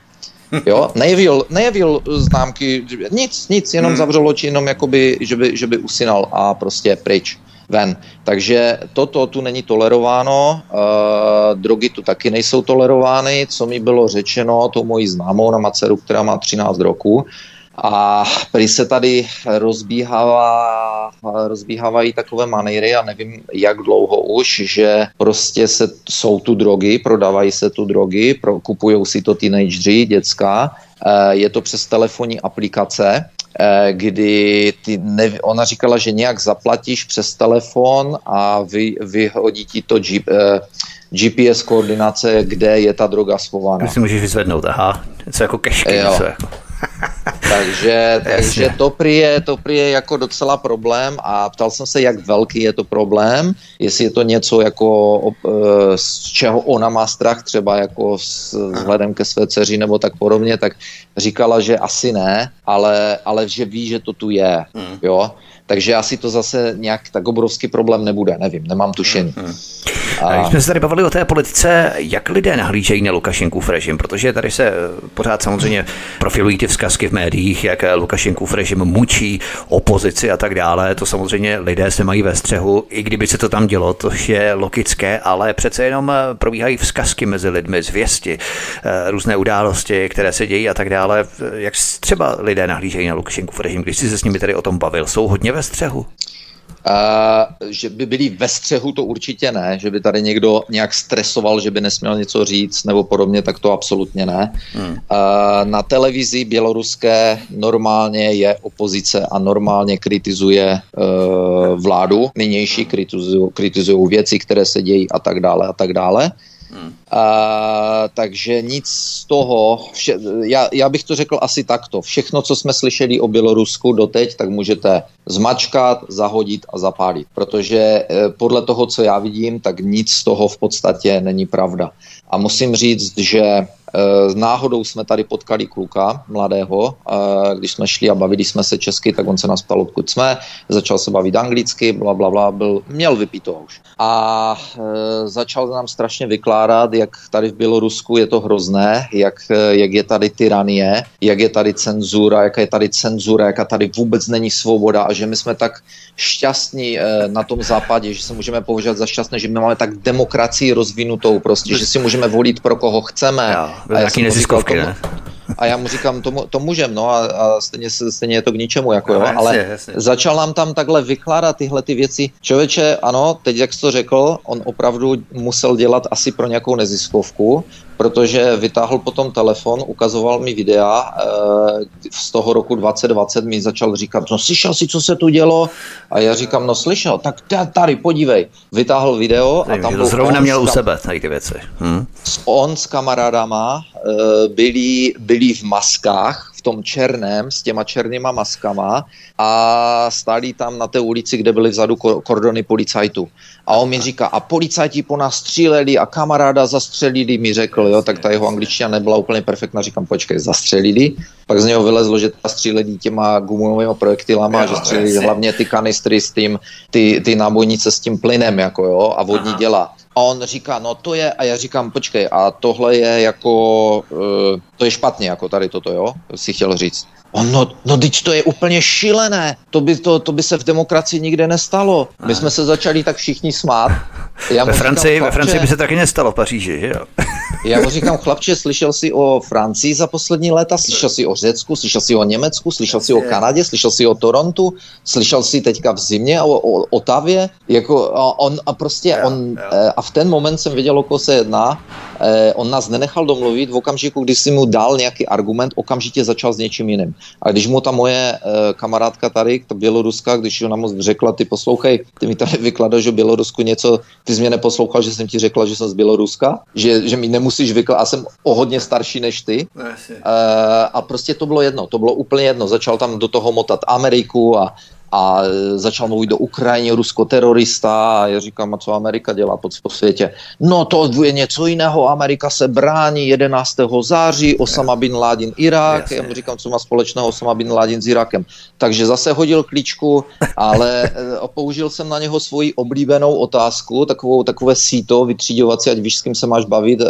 Jo, nejevil, nejevil známky, nic, nic, jenom hmm. zavřel oči, jenom jakoby, že by, že by usinal a prostě pryč ven. Takže toto tu není tolerováno, uh, drogy tu taky nejsou tolerovány, co mi bylo řečeno tou mojí známou na Maceru, která má 13 roku, a prý se tady rozbíhává, rozbíhávají takové manéry a nevím, jak dlouho už, že prostě se, jsou tu drogy, prodávají se tu drogy, pro, kupují si to teenageři, děcka, je to přes telefonní aplikace. eh, kdy ty ne, ona říkala, že nějak zaplatíš přes telefon a vy, vyhodí ti to G, eh, GPS koordinace, kde je ta droga schovaná. si můžeš vyzvednout, aha, něco jako kešky, něco jako. takže, takže to prý, je, to prý je jako docela problém a ptal jsem se, jak velký je to problém, jestli je to něco jako eh, z čeho ona má strach třeba jako s, vzhledem ke své dceři nebo tak podobně, tak říkala, že asi ne, ale, ale že ví, že to tu je, hmm. jo. Takže asi to zase nějak tak obrovský problém nebude, nevím, nemám tušení. Hmm. A... Když jsme se tady bavili o té politice, jak lidé nahlížejí na Lukašenkův režim, protože tady se eh, pořád samozřejmě profilují ty vzkazky v médiích, jak eh, Lukašenkův režim mučí opozici a tak dále. To samozřejmě lidé se mají ve střehu, i kdyby se to tam dělo, to je logické, ale přece jenom eh, probíhají vzkazky mezi lidmi, zvěsti, různé události, které se dějí a tak dále. Jak třeba lidé nahlížejí na Lukašenkův režim, když jsi se s nimi tady o tom bavil, jsou hodně ve střehu? Uh, že by byli ve střehu, to určitě ne, že by tady někdo nějak stresoval, že by nesměl něco říct nebo podobně, tak to absolutně ne. Hmm. Uh, na televizi běloruské normálně je opozice a normálně kritizuje uh, vládu, nynější kritizují věci, které se dějí a tak dále a tak dále. Hmm. A, takže nic z toho, vše, já, já bych to řekl asi takto. Všechno, co jsme slyšeli o Bělorusku doteď, tak můžete zmačkat, zahodit a zapálit. Protože e, podle toho, co já vidím, tak nic z toho v podstatě není pravda. A musím říct, že Eh, náhodou jsme tady potkali kluka mladého, eh, když jsme šli a bavili jsme se česky, tak on se nás ptal, odkud jsme, začal se bavit anglicky, bla, bla, bla, byl, měl vypito už. A e, začal nám strašně vykládat, jak tady v Bělorusku je to hrozné, jak, jak je tady tyranie, jak je tady cenzura, jaká je tady cenzura, jaká tady vůbec není svoboda a že my jsme tak šťastní na tom západě, že se můžeme považovat za šťastné, že my máme tak demokracii rozvinutou prostě, že si můžeme volit pro koho chceme. A já neziskovky, ne? A já mu říkám, to, to můžem, no a, a stejně, stejně je to k ničemu, jako no, jo, jasně, ale jasně. začal nám tam takhle vykládat tyhle ty věci. Člověče, ano, teď jak jsi to řekl, on opravdu musel dělat asi pro nějakou neziskovku, protože vytáhl potom telefon, ukazoval mi videa e, z toho roku 2020, mi začal říkat, no slyšel si, co se tu dělo? A já říkám, no slyšel, tak tady, podívej. Vytáhl video a tam byl Zrovna měl u sebe tady ty věci. Hm? On s kamarádama e, byli, byli v maskách, v tom černém, s těma černýma maskama a stáli tam na té ulici, kde byly vzadu kordony policajtů. A on mi říká, a policajti po nás stříleli a kamaráda zastřelili, mi řekl, jo, tak ta jeho angličtina nebyla úplně perfektná, říkám, počkej, zastřelili. Pak z něho vylezlo, že ta stříleli těma gumovými projektilama, jo, že stříleli hlavně ty kanistry s tím, ty, ty nábojnice s tím plynem, jako jo, a vodní Aha. děla. A on říká, no to je, a já říkám, počkej, a tohle je jako, uh, to je špatně, jako tady toto, jo, si chtěl říct. No, no teď to je úplně šílené, to by, to, to by se v demokracii nikde nestalo. My jsme se začali tak všichni smát. Já ve, Francii, říkám, ve Francii by se taky nestalo v Paříži, že jo? Já mu říkám, chlapče, slyšel jsi o Francii za poslední léta, slyšel jsi o Řecku, slyšel jsi o Německu, slyšel jsi o Kanadě, slyšel jsi o Torontu, slyšel jsi teďka v zimě o, o Otavě, jako a on a prostě on, eh, a v ten moment jsem věděl, o koho se jedná, on nás nenechal domluvit, v okamžiku, kdy si mu dal nějaký argument, okamžitě začal s něčím jiným. A když mu ta moje uh, kamarádka tady, ta Běloruska, když ona mu řekla, ty poslouchej, ty mi tady vykladaš o Bělorusku něco, ty jsi mě neposlouchal, že jsem ti řekla, že jsem z Běloruska, že, že mi nemusíš vykládat, a jsem o hodně starší než ty. Uh, a prostě to bylo jedno, to bylo úplně jedno. Začal tam do toho motat Ameriku a a začal mluvit do Ukrajiny, Rusko terorista a já říkám, a co Amerika dělá po, po světě? No to je něco jiného, Amerika se brání 11. září, Osama bin Laden Irák, já mu říkám, co má společného Osama bin Laden s Irákem. Takže zase hodil klíčku, ale eh, použil jsem na něho svoji oblíbenou otázku, takovou, takové síto vytříďovací, ať víš, s kým se máš bavit, eh,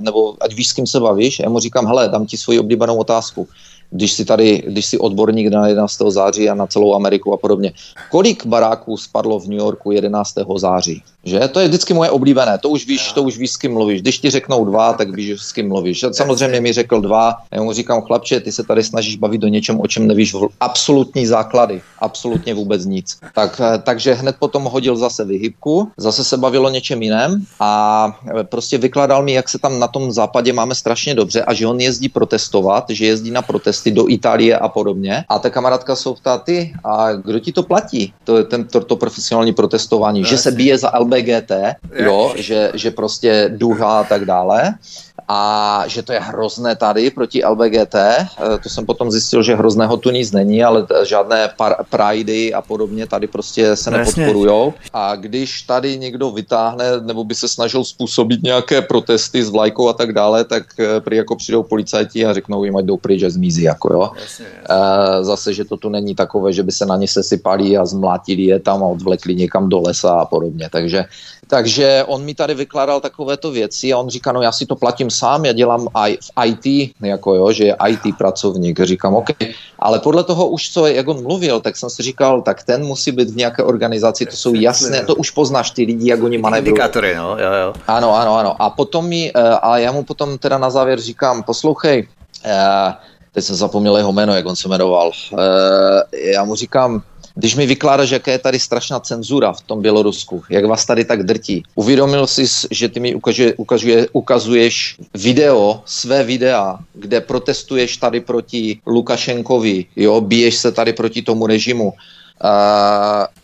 nebo ať víš, s kým se bavíš. Já mu říkám, hele, dám ti svoji oblíbenou otázku když si tady, když si odborník na 11. září a na celou Ameriku a podobně. Kolik baráků spadlo v New Yorku 11. září? Že? To je vždycky moje oblíbené. To už víš, to už víš, s kým mluvíš. Když ti řeknou dva, tak víš, s kým mluvíš. Samozřejmě mi řekl dva. Já mu říkám, chlapče, ty se tady snažíš bavit do něčem, o čem nevíš absolutní základy. Absolutně vůbec nic. Tak, eh, takže hned potom hodil zase vyhybku, zase se bavilo něčem jiném a eh, prostě vykladal mi, jak se tam na tom západě máme strašně dobře a že on jezdí protestovat, že jezdí na protest protesty do Itálie a podobně. A ta kamarádka se ptá, ty, a kdo ti to platí? To je ten, to, to profesionální protestování, no, že se bije za LBGT, jo, že, že prostě duha a tak dále a že to je hrozné tady proti LBGT. Eh, to jsem potom zjistil, že hrozného tu nic není, ale žádné par- a podobně tady prostě se no, nepodporujou. A když tady někdo vytáhne nebo by se snažil způsobit nějaké protesty s vlajkou a tak dále, tak eh, prý jako přijdou policajti a řeknou jim, ať jdou pryč a zmizí. Jako, jo. Jasně, jasně. Eh, zase, že to tu není takové, že by se na ně sesypali a zmlátili je tam a odvlekli někam do lesa a podobně. Takže takže on mi tady vykládal takovéto věci a on říká, no já si to platím sám, já dělám I, v IT, jako jo, že je IT pracovník. Říkám, OK, ale podle toho už, co, jak on mluvil, tak jsem si říkal, tak ten musí být v nějaké organizaci, to jsou jasné, to už poznáš ty lidi, jak oni manevrují. Indikátory, no, jo, jo. Ano, ano, ano. A potom mi, eh, a já mu potom teda na závěr říkám, poslouchej, uh, teď jsem zapomněl jeho jméno, jak on se jmenoval. Uh, já mu říkám, když mi vykládáš, jaká je tady strašná cenzura v tom Bělorusku, jak vás tady tak drtí, uvědomil jsi, že ty mi ukazuje, ukazuje, ukazuješ video, své videa, kde protestuješ tady proti Lukašenkovi, jo, biješ se tady proti tomu režimu, uh,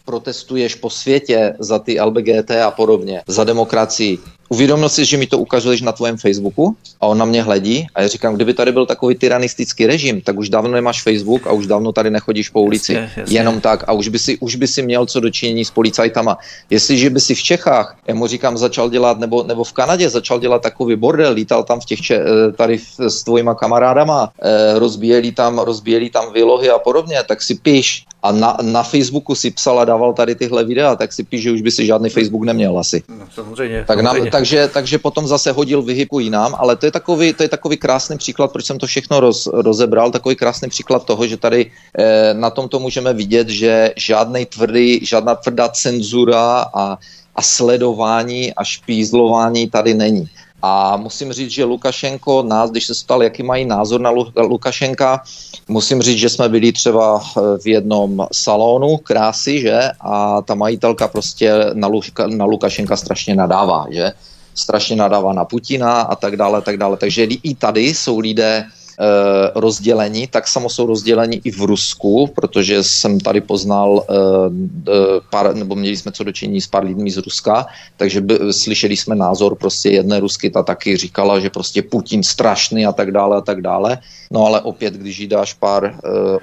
protestuješ po světě za ty LBGT a podobně, za demokracii. Uvědomil si, že mi to ukazuješ na tvém Facebooku a on na mě hledí a já říkám, kdyby tady byl takový tyranistický režim, tak už dávno nemáš Facebook a už dávno tady nechodíš po ulici. Jasně, jasně. Jenom tak a už by, si, už by si měl co dočinění s policajtama. Jestliže by si v Čechách, já mu říkám, začal dělat, nebo, nebo v Kanadě začal dělat takový bordel, lítal tam v těch, če, eh, tady s tvojima kamarádama, eh, rozbíjeli tam, rozbíjeli tam výlohy a podobně, tak si píš a na, na Facebooku si psal a dával tady tyhle videa, tak si píš, že už by si žádný Facebook neměl asi. No, samozřejmě. Tak samozřejmě. Nám, takže, takže potom zase hodil vyhybu jinam, ale to je takový, to je takový krásný příklad, proč jsem to všechno roz, rozebral, takový krásný příklad toho, že tady eh, na tomto můžeme vidět, že žádný tvrdý, žádná tvrdá cenzura a, a sledování a špízlování tady není. A musím říct, že Lukašenko nás, když se stal, jaký mají názor na Lukašenka, musím říct, že jsme byli třeba eh, v jednom salonu krásy, že? A ta majitelka prostě na, Luka, na Lukašenka strašně nadává, že? Strašně nadává na Putina a tak dále, tak dále. Takže i tady jsou lidé, Eh, rozdělení, tak samo jsou rozděleni i v Rusku, protože jsem tady poznal eh, pár, nebo měli jsme co dočinit s pár lidmi z Ruska, takže by, slyšeli jsme názor prostě jedné Rusky, ta taky říkala, že prostě Putin strašný a tak dále a tak dále. No ale opět, když jí dáš pár uh,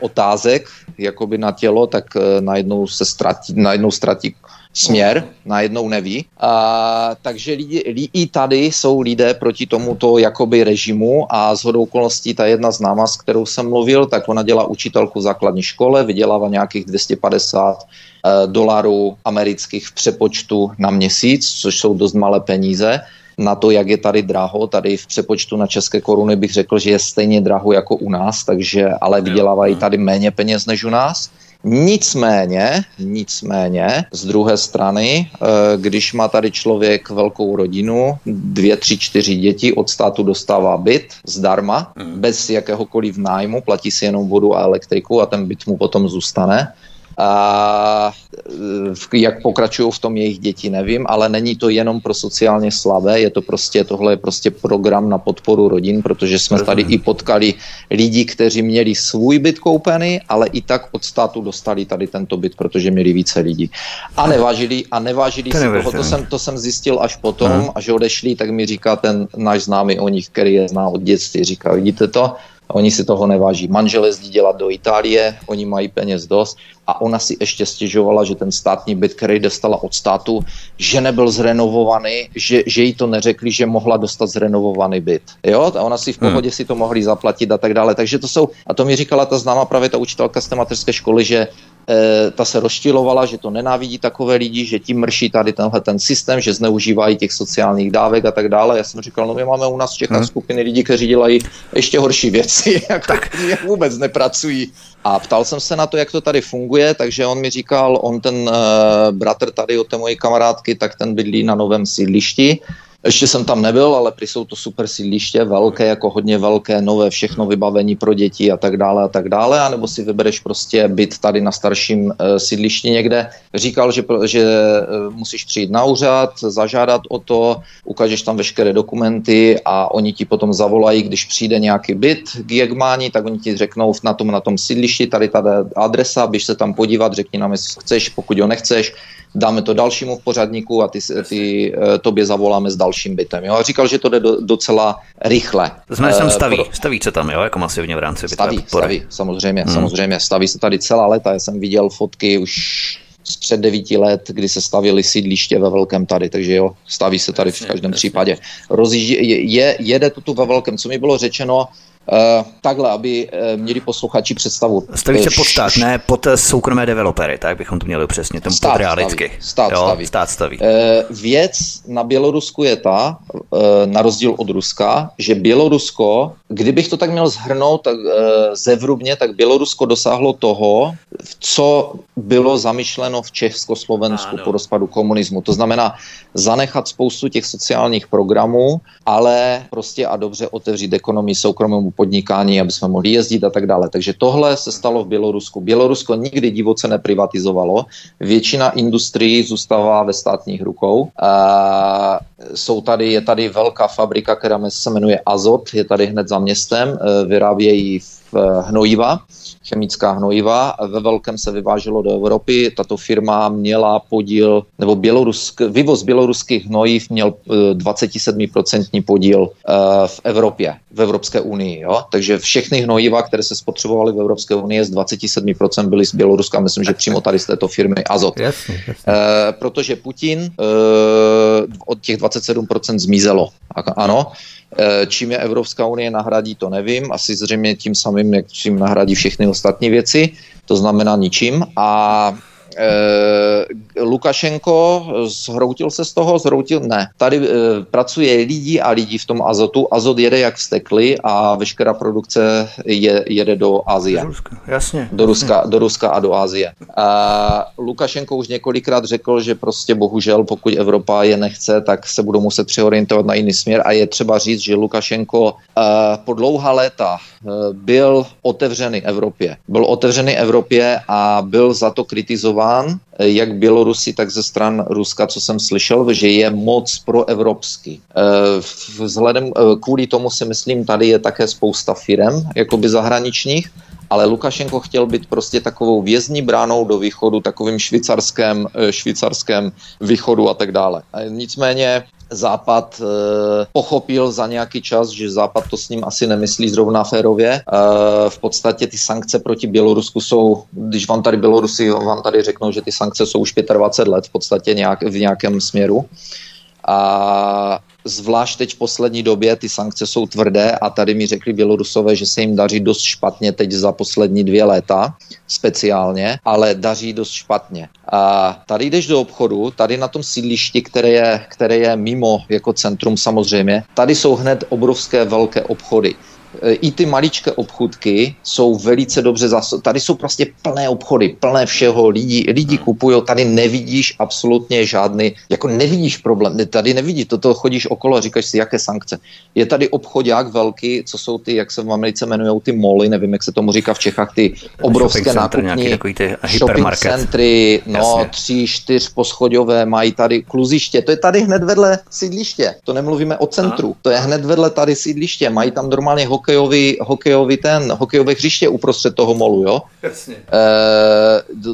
otázek jakoby na tělo, tak uh, najednou se ztratí, najednou ztratí směr, najednou neví. A, takže lidi, i tady jsou lidé proti tomuto jakoby režimu a z hodou okolností ta jedna známa, s kterou jsem mluvil, tak ona dělá učitelku v základní škole, vydělává nějakých 250 eh, dolarů amerických v přepočtu na měsíc, což jsou dost malé peníze na to, jak je tady draho. Tady v přepočtu na české koruny bych řekl, že je stejně draho jako u nás, takže ale vydělávají tady méně peněz než u nás. Nicméně, nicméně, z druhé strany, eh, když má tady člověk velkou rodinu, dvě, tři, čtyři děti, od státu dostává byt zdarma, hmm. bez jakéhokoliv nájmu, platí si jenom vodu a elektriku a ten byt mu potom zůstane a jak pokračují v tom jejich děti, nevím, ale není to jenom pro sociálně slabé, je to prostě, tohle je prostě program na podporu rodin, protože jsme tady i potkali lidi, kteří měli svůj byt koupený, ale i tak od státu dostali tady tento byt, protože měli více lidí. A nevážili, a nevážili si toho, to jsem, to jsem zjistil až potom, hmm. a že odešli, tak mi říká ten náš známý o nich, který je zná od dětství, říká, vidíte to, oni si toho neváží. Manžel jezdí dělat do Itálie, oni mají peněz dost a ona si ještě stěžovala, že ten státní byt, který dostala od státu, že nebyl zrenovovaný, že, že jí to neřekli, že mohla dostat zrenovovaný byt. Jo, a ona si v hmm. pohodě hmm. si to mohli zaplatit a tak dále. Takže to jsou, a to mi říkala ta známá právě ta učitelka z té mateřské školy, že ta se rozčilovala, že to nenávidí takové lidi, že tím mrší tady tenhle ten systém, že zneužívají těch sociálních dávek a tak dále. Já jsem říkal, no my máme u nás v Čechách hmm. skupiny lidí, kteří dělají ještě horší věci, jako tak. vůbec nepracují. A ptal jsem se na to, jak to tady funguje, takže on mi říkal, on ten uh, bratr tady od té mojí kamarádky, tak ten bydlí na novém sídlišti, Ještě jsem tam nebyl, ale prý jsou to super sídliště, velké, jako hodně velké, nové, všechno vybavení pro děti a tak dále a tak dále, anebo si vybereš prostě byt tady na starším uh, sídlišti někde. Říkal, že, že uh, musíš přijít na úřad, zažádat o to, ukážeš tam veškeré dokumenty a oni ti potom zavolají, když přijde nějaký byt k Jegmáni, tak oni ti řeknou na tom, na tom sídlišti, tady ta adresa, běž se tam podívat, řekni nám, jestli chceš, pokud ho nechceš, dáme to dalšímu v pořadníku a ty, ty uh, tobě zavoláme s dalším bytem. Jo? A říkal, že to jde do, docela rychle. To znamená, že tam staví, staví se tam, jo, jako masivně v rámci Staví, staví, samozřejmě, hmm. samozřejmě. Staví se tady celá léta. Já jsem viděl fotky už z před devíti let, kdy se stavili sídliště ve velkém tady, takže jo, staví se tady v každém případě. Rozjíždí, je, jede to tu ve velkém. Co mi bylo řečeno, takhle, aby uh, měli posluchači představu. Staví se pod stát, ne pod soukromé developery, tak bychom to měli přesně, ten stát pod realicky. Staví, stát, jo, staví. stát staví. Věc na Bělorusku je ta, uh, na rozdíl od Ruska, že Bělorusko, kdybych to tak měl zhrnout tak, uh, zevrubně, tak Bělorusko dosáhlo toho, co bylo zamýšleno v Československu ano. po rozpadu komunismu. To znamená zanechat spoustu těch sociálních programů, ale prostě a dobře otevřít ekonomii soukromému podnikání, aby jsme mohli jezdit a tak dále. Takže tohle se stalo v Bělorusku. Bělorusko nikdy divoce neprivatizovalo. Většina industrií zůstává ve státních rukou. A jsou tady, je tady velká fabrika, která se jmenuje Azot, je tady hned za městem, e, vyrábějí hnojiva, chemická hnojiva. Ve velkém se vyváželo do Evropy. Tato firma měla podíl, nebo bělorusk, vyvoz běloruských hnojiv měl 27% e, podíl e, v Evropě, v Evropské unii. Jo? Takže všechny hnojiva, které se spotřebovaly v Evropské unii z 27% byly z Běloruska, myslím, že přímo tady z této firmy Azot. Jasně, jasně. E, protože Putin e, od těch 27% zmizelo. Ano, Eh, čím je Evropská unie nahradí, to nevím. Asi zřejmě tím samým, jak čím nahradí všechny ostatní věci. To znamená ničím. A Eh, Lukašenko zhroutil se z toho, zhroutil, ne. Tady e, pracuje lidi a lidi v tom azotu. Azot jede jak vstekli a veškerá produkce je, jede do Azie. Do Ruska, jasně. Do Ruska, do Ruska a do Azie. A Lukašenko už několikrát řekl, že prostě bohužel, pokud Evropa je nechce, tak se budou muset přeorientovat na jiný směr a je třeba říct, že Lukašenko e, po dlouhá léta e, byl otevřený Evropě. Byl otevřený Evropě a byl za to kritizován kritizován, eh, jak Bělorusy, tak ze stran Ruska, co jsem slyšel, že je moc proevropský. Eh, vzhledem eh, kvůli tomu si myslím, tady je také spousta firem, jakoby zahraničních, ale Lukašenko chtěl být prostě takovou vězní bránou do východu, takovým švýcarském, švýcarském východu a tak dále. Nicméně Západ e, pochopil za nějaký čas, že Západ to s ním asi nemyslí zrovna férově. E, v podstatě ty sankce proti Bělorusku jsou, když vám tady Bělorusi vám tady řeknou, že ty sankce jsou už 25 let v podstatě nějak, v nějakém směru. A zvlášť teď v poslední době ty sankce jsou tvrdé a tady mi řekli Bělorusové, že se jim daří dost špatně teď za poslední dvě léta speciálně, ale daří dost špatně. A tady jdeš do obchodu, tady na tom sídlišti, které je, které je mimo jako centrum samozřejmě, tady jsou hned obrovské velké obchody. E, i ty maličké obchůdky jsou velice dobře zase. Tady jsou prostě plné obchody, plné všeho, lidi, lidi hmm. kupují, tady nevidíš absolutně žádný, jako nevidíš problém, tady nevidíš, toto chodíš okolo a říkáš si, jaké sankce. Je tady obchodák velký, co jsou ty, jak se v Americe jmenují ty moly, nevím, jak se tomu říká v Čechách, ty obrovské nákupní shopping centry, no, Jasně. tři, čtyř poschodové, mají tady kluziště, to je tady hned vedle sídliště, to nemluvíme o centru, to je hned vedle tady sídliště, mají tam normálně hokejový, hokejový ten, hokejové hřiště uprostřed toho molu, jo? Jasně. E,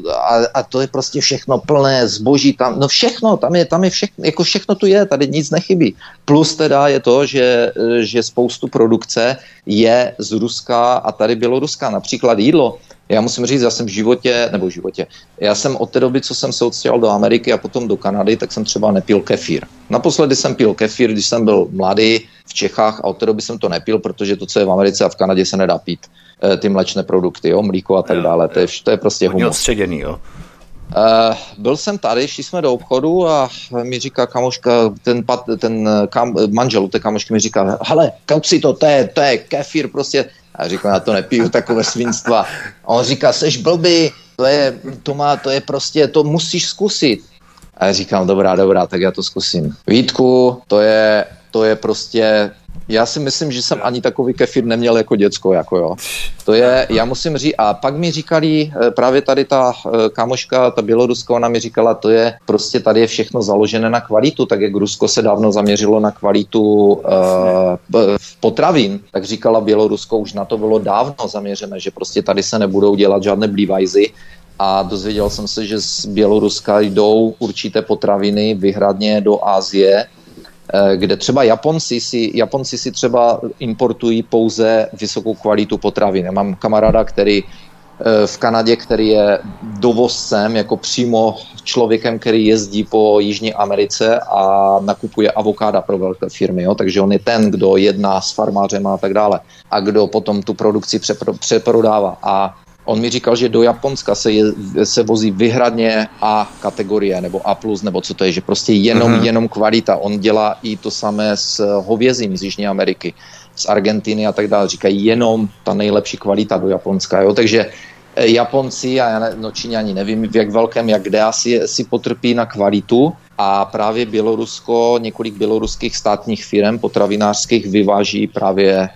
a, a, to je prostě všechno plné zboží tam, no všechno, tam je, tam je všechno, jako všechno tu je, tady nic nechybí. Plus teda je to, že, že spoustu produkce je z Ruska a tady Běloruska, například jídlo. Já musím říct, já jsem v životě, nebo v životě, já jsem od té doby, co jsem se odstěhoval do Ameriky a potom do Kanady, tak jsem třeba nepil kefír. Naposledy jsem pil kefír, když jsem byl mladý v Čechách a od té doby jsem to nepil, protože to, co je v Americe a v Kanadě, se nedá pít. E, ty mlečné produkty, jo, mlíko a tak jo, dále, to je, to je prostě humus. Odstředěný, jo. Uh, byl jsem tady, šli jsme do obchodu a mi říká kamoška, ten, pat, ten kam, manžel té kamošky mi říká, hele, kaup si to, to je, to je kefír, prostě a říkám, já to nepiju, takové svinstva. A on říká, seš blbý, to je, to má, to je prostě, to musíš zkusit. A já říkám, dobrá, dobrá, tak já to zkusím. Vítku, to je, to je prostě já si myslím, že jsem ani takový kefir neměl jako děcko, jako jo. To je, já musím říct, a pak mi říkali, eh, právě tady ta eh, kamoška, ta běloruska, ona mi říkala, to je, prostě tady je všechno založené na kvalitu, tak jak Rusko se dávno zaměřilo na kvalitu uh, potravin, tak říkala Bělorusko, už na to bylo dávno zaměřené, že prostě tady se nebudou dělat žádné blívajzy, a dozvěděl jsem se, že z Běloruska jdou určité potraviny vyhradně do Eh, kde třeba Japonci si, Japonci si třeba importují pouze vysokou kvalitu potravin. Mám kamaráda, který eh, v Kanadě, který je dovozcem, jako přímo člověkem, který jezdí po Jižní Americe a nakupuje avokáda pro velké firmy. Jo? Takže on je ten, kdo jedná s farmářem a tak dále a kdo potom tu produkci přeprodává. A On mi říkal, že do Japonska se, je, se vozí vyhradně A kategorie nebo A+, nebo co to je, že prostě jenom, uh-huh. jenom kvalita. On dělá i to samé s hovězím z Jižní Ameriky, z Argentiny a tak dále. Říkají jenom ta nejlepší kvalita do Japonska. Jo? Takže eh, Japonci a já ne, no Číňani nevím v jak velkém, jak kde asi si potrpí na kvalitu a právě Bělorusko, několik běloruských státních firm potravinářských vyváží právě e,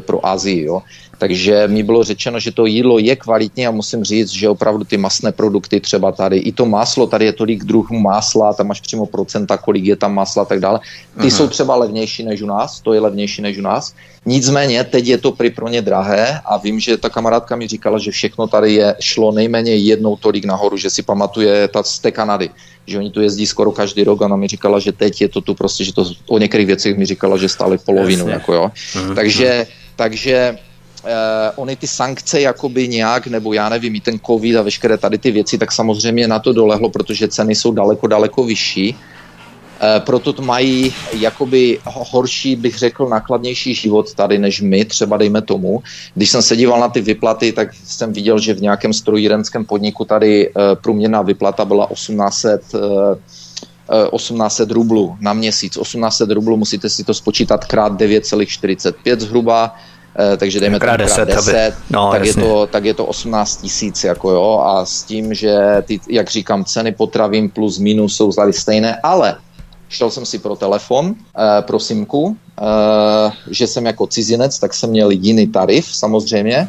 pro Azii. Jo. Takže mi bylo řečeno, že to jídlo je kvalitní a musím říct, že opravdu ty masné produkty třeba tady, i to máslo, tady je tolik druhů másla, tam máš přímo procenta, kolik je tam másla a tak dále. Ty uh-huh. jsou třeba levnější než u nás, to je levnější než u nás. Nicméně teď je to pro ně drahé a vím, že ta kamarádka mi říkala, že všechno tady je šlo nejméně jednou tolik nahoru, že si pamatuje ta z té Kanady, že oni tu jezdí skoro každý rok a ona mi říkala, že teď je to tu prostě, že to o některých věcech mi říkala, že stále polovinu, Jasně. jako jo. Uh-huh. Takže, takže Uh, ony ty sankce jakoby nějak, nebo já nevím, i ten covid a veškeré tady ty věci, tak samozřejmě na to dolehlo, protože ceny jsou daleko, daleko vyšší. Uh, proto to mají jakoby horší, bych řekl, nákladnější život tady než my, třeba dejme tomu. Když jsem se díval na ty vyplaty, tak jsem viděl, že v nějakém strojírenském podniku tady uh, průměrná vyplata byla 1800 1800 rublů na měsíc. 1800 rublů musíte si to spočítat krát 9,45 zhruba Eh, takže dejme krát 10, 10 aby... no, tak, je to, tak je to 18 tisíc, jako jo, a s tím, že ty, jak říkám, ceny potravin plus minus jsou tady stejné, ale šel jsem si pro telefon, eh, pro simku, eh, že jsem jako cizinec, tak jsem měl jiný tarif samozřejmě,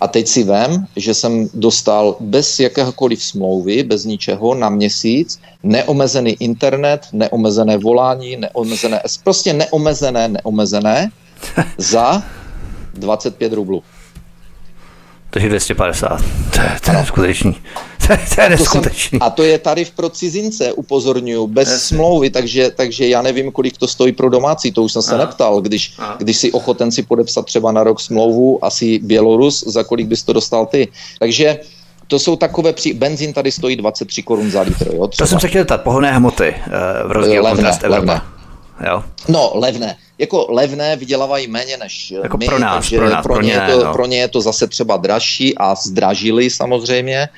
a teď si vem, že jsem dostal bez jakéhokoliv smlouvy, bez ničeho na měsíc, neomezený internet, neomezené volání, neomezené, prostě neomezené, neomezené za 25 rublů. Takže 250. To je, to je neskutečný. To je, to je neskutečný. a to je tarif pro cizince, upozorňuji, bez Jasně. smlouvy, takže, takže já nevím, kolik to stojí pro domácí, to už jsem se Aha. neptal. Když, Aha. když si ochoten si podepsat třeba na rok smlouvu, asi Bělorus, za kolik bys to dostal ty. Takže to jsou takové, při... benzín tady stojí 23 korun za litr. Jo, třeba. To jsem se chtěl ptat, pohonné hmoty eh, v rozdíl levné, levné. Jo. No, levné jako levné vydělávají méně než jako my, pro nás, takže pro, nás, pro, pro, ně ně, to, no. pro ně je to zase třeba dražší a zdražili samozřejmě,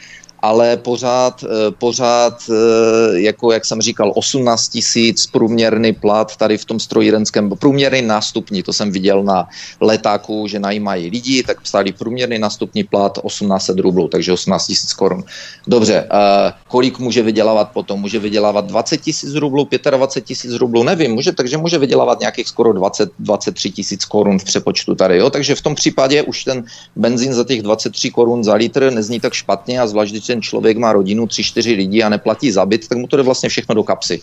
ale pořád, eh, pořád, eh, jako jak jsem říkal, 18 tisíc průměrný plat tady v tom strojírenském, průměrný nástupní, to jsem viděl na letáku, že najímají lidi, tak psali průměrný nástupní plat 1800 rublů, takže 18 tisíc korun. Dobře, uh, kolik může vydělávat potom? Může vydělávat 20 tisíc rublů, 25 tisíc rublů, nevím, může, takže může vydělávat nějakých skoro 20, 23 tisíc korun v přepočtu tady, jo? takže v tom případě už ten benzín za těch 23 korun za litr nezní tak špatně a zvlášť, ten člověk má rodinu, tři, čtyři lidi a neplatí za byt, tak mu to jde vlastně všechno do kapsy,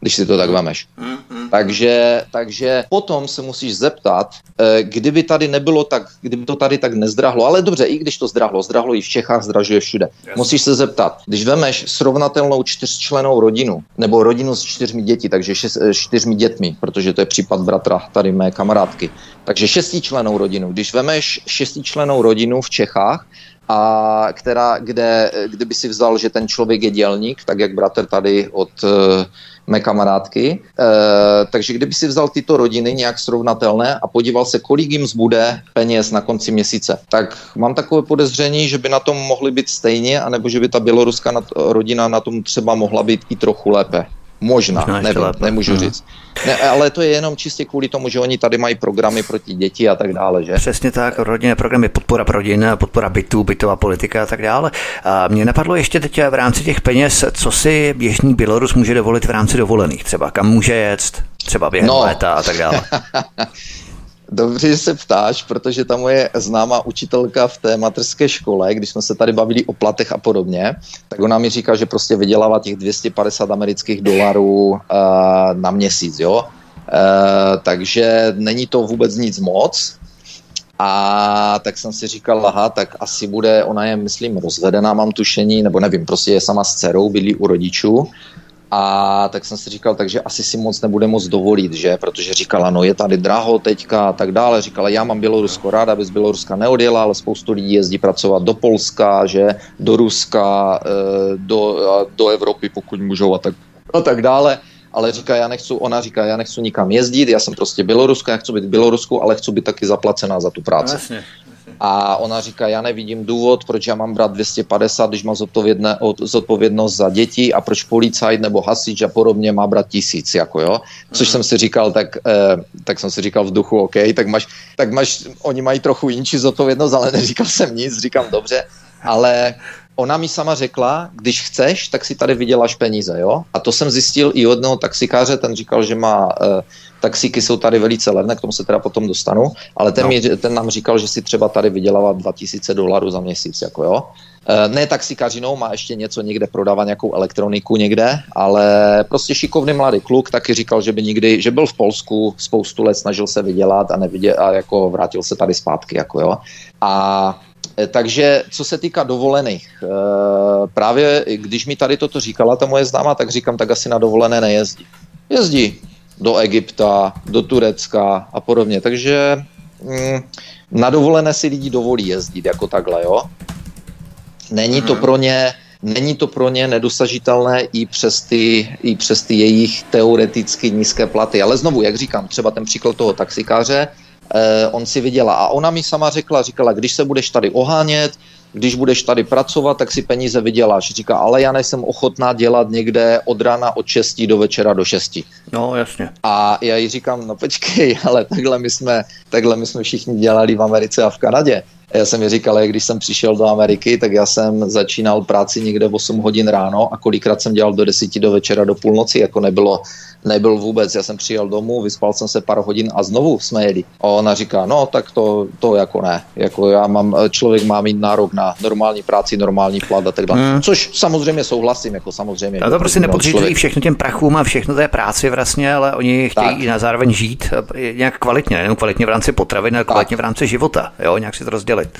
když si to tak vemeš. Mm-hmm. Takže, takže potom se musíš zeptat, eh, kdyby tady nebylo tak, kdyby to tady tak nezdrahlo, ale dobře, i když to zdrahlo, zdrahlo i v Čechách, zdražuje všude. Yes. Musíš se zeptat, když vemeš srovnatelnou čtyřčlenou rodinu, nebo rodinu s čtyřmi děti, takže šest, eh, čtyřmi dětmi, protože to je případ bratra tady mé kamarádky, takže šestičlenou rodinu. Když vemeš šestičlenou rodinu v Čechách, a která, kde, kdyby si vzal, že ten člověk je dělník, tak jak bratr tady od uh, mé kamarádky, uh, takže kdyby si vzal tyto rodiny nějak srovnatelné a podíval se, kolik jim zbude peněz na konci měsíce, tak mám takové podezření, že by na tom mohly být stejně, anebo že by ta běloruská rodina na tom třeba mohla být i trochu lépe. Možná, Možná nevím, lépe. nemůžu hmm. říct. Ne, ale to je jenom čistě kvůli tomu, že oni tady mají programy proti děti a tak dále, že? Přesně tak, rodinné programy, podpora rodin, podpora bytů, bytová politika a tak dále. A mě napadlo ještě teď v rámci těch peněz, co si běžný Bělorus může dovolit v rámci dovolených, třeba kam může jet, třeba během no. léta a tak dále. Dobře, že se ptáš, protože ta moje známá učitelka v té materské škole, když jsme se tady bavili o platech a podobně, tak ona mi říká, že prostě vydělává těch 250 amerických dolarů uh, na měsíc, jo. Uh, takže není to vůbec nic moc. A tak jsem si říkal, aha, tak asi bude, ona je, myslím, rozvedená, mám tušení, nebo nevím, prostě je sama s dcerou, bydlí u rodičů a tak jsem si říkal, takže asi si moc nebude moc dovolit, že? Protože říkala, no je tady draho teďka a tak dále. Říkala, já mám Bělorusko ráda, aby z Běloruska neodjela, ale spoustu lidí jezdí pracovat do Polska, že? Do Ruska, eh, do, do Evropy, pokud můžou a tak, a tak dále ale říká, já nechci, ona říká, já nechci nikam jezdit, já jsem prostě Běloruska, já chci být Bělorusku, ale chci být taky zaplacená za tu práci. Jasně. A ona říká, já nevidím důvod, proč já mám brát 250, když mám zodpovědnost za děti a proč policajt nebo hasič a podobně má brát tisíc, jako jo. Což mm. jsem si říkal, tak, eh, tak jsem si říkal v duchu, OK, tak máš, tak máš, oni mají trochu jinčí zodpovědnost, ale neříkal jsem nic, říkám dobře, ale ona mi sama řekla, když chceš, tak si tady vyděláš peníze, jo? A to jsem zjistil i od jednoho taxikáře, ten říkal, že má uh, taxíky jsou tady velice levné, k tomu se teda potom dostanu, ale ten, no. mi, ten nám říkal, že si třeba tady vydělává 2000 dolarů za měsíc, jako jo. Uh, ne taxikařinou, má ještě něco někde, prodává nějakou elektroniku někde, ale prostě šikovný mladý kluk taky říkal, že by nikdy, že byl v Polsku spoustu let, snažil se vydělat a, nevidě, a jako vrátil se tady zpátky, jako jo. A takže co se týká dovolených, eh, právě když mi tady toto říkala ta moje známá, tak říkám, tak asi na dovolené nejezdí. Jezdí do Egypta, do Turecka a podobně. Takže mm, na dovolené si lidi dovolí jezdit jako takhle, jo. Není to mhm. pro ně, není to pro ně nedosažitelné i přes ty, i přes ty jejich teoreticky nízké platy. Ale znovu, jak říkám, třeba ten příklad toho taxikáře, eh, on si vydělá. A ona mi sama řekla, říkala, když se budeš tady ohánět, když budeš tady pracovat, tak si peníze vyděláš. Říká, ale já nejsem ochotná dělat někde od rána od 6 do večera do 6. No, jasně. A já jí říkám, no počkej, ale takhle my jsme, takhle my jsme všichni dělali v Americe a v Kanadě. Já jsem mi říkal, když jsem přišel do Ameriky, tak já jsem začínal práci někde v 8 hodin ráno a kolikrát jsem dělal do 10 do večera do půlnoci, jako nebylo, nebyl vůbec. Já jsem přijel domů, vyspal jsem se pár hodin a znovu jsme jeli. A ona říká, no tak to, to jako ne. Jako já mám, člověk má mít nárok na normální práci, normální plat a tak dále. Hmm. Což samozřejmě souhlasím, jako samozřejmě. A to prostě nepodřízují všechno těm prachům a všechno té práci vlastně, ale oni chtějí tak. na zároveň žít eh, nějak kvalitně, nejenom kvalitně v rámci potravy, ale kvalitně v rámci života, jo, nějak si to rozdělit.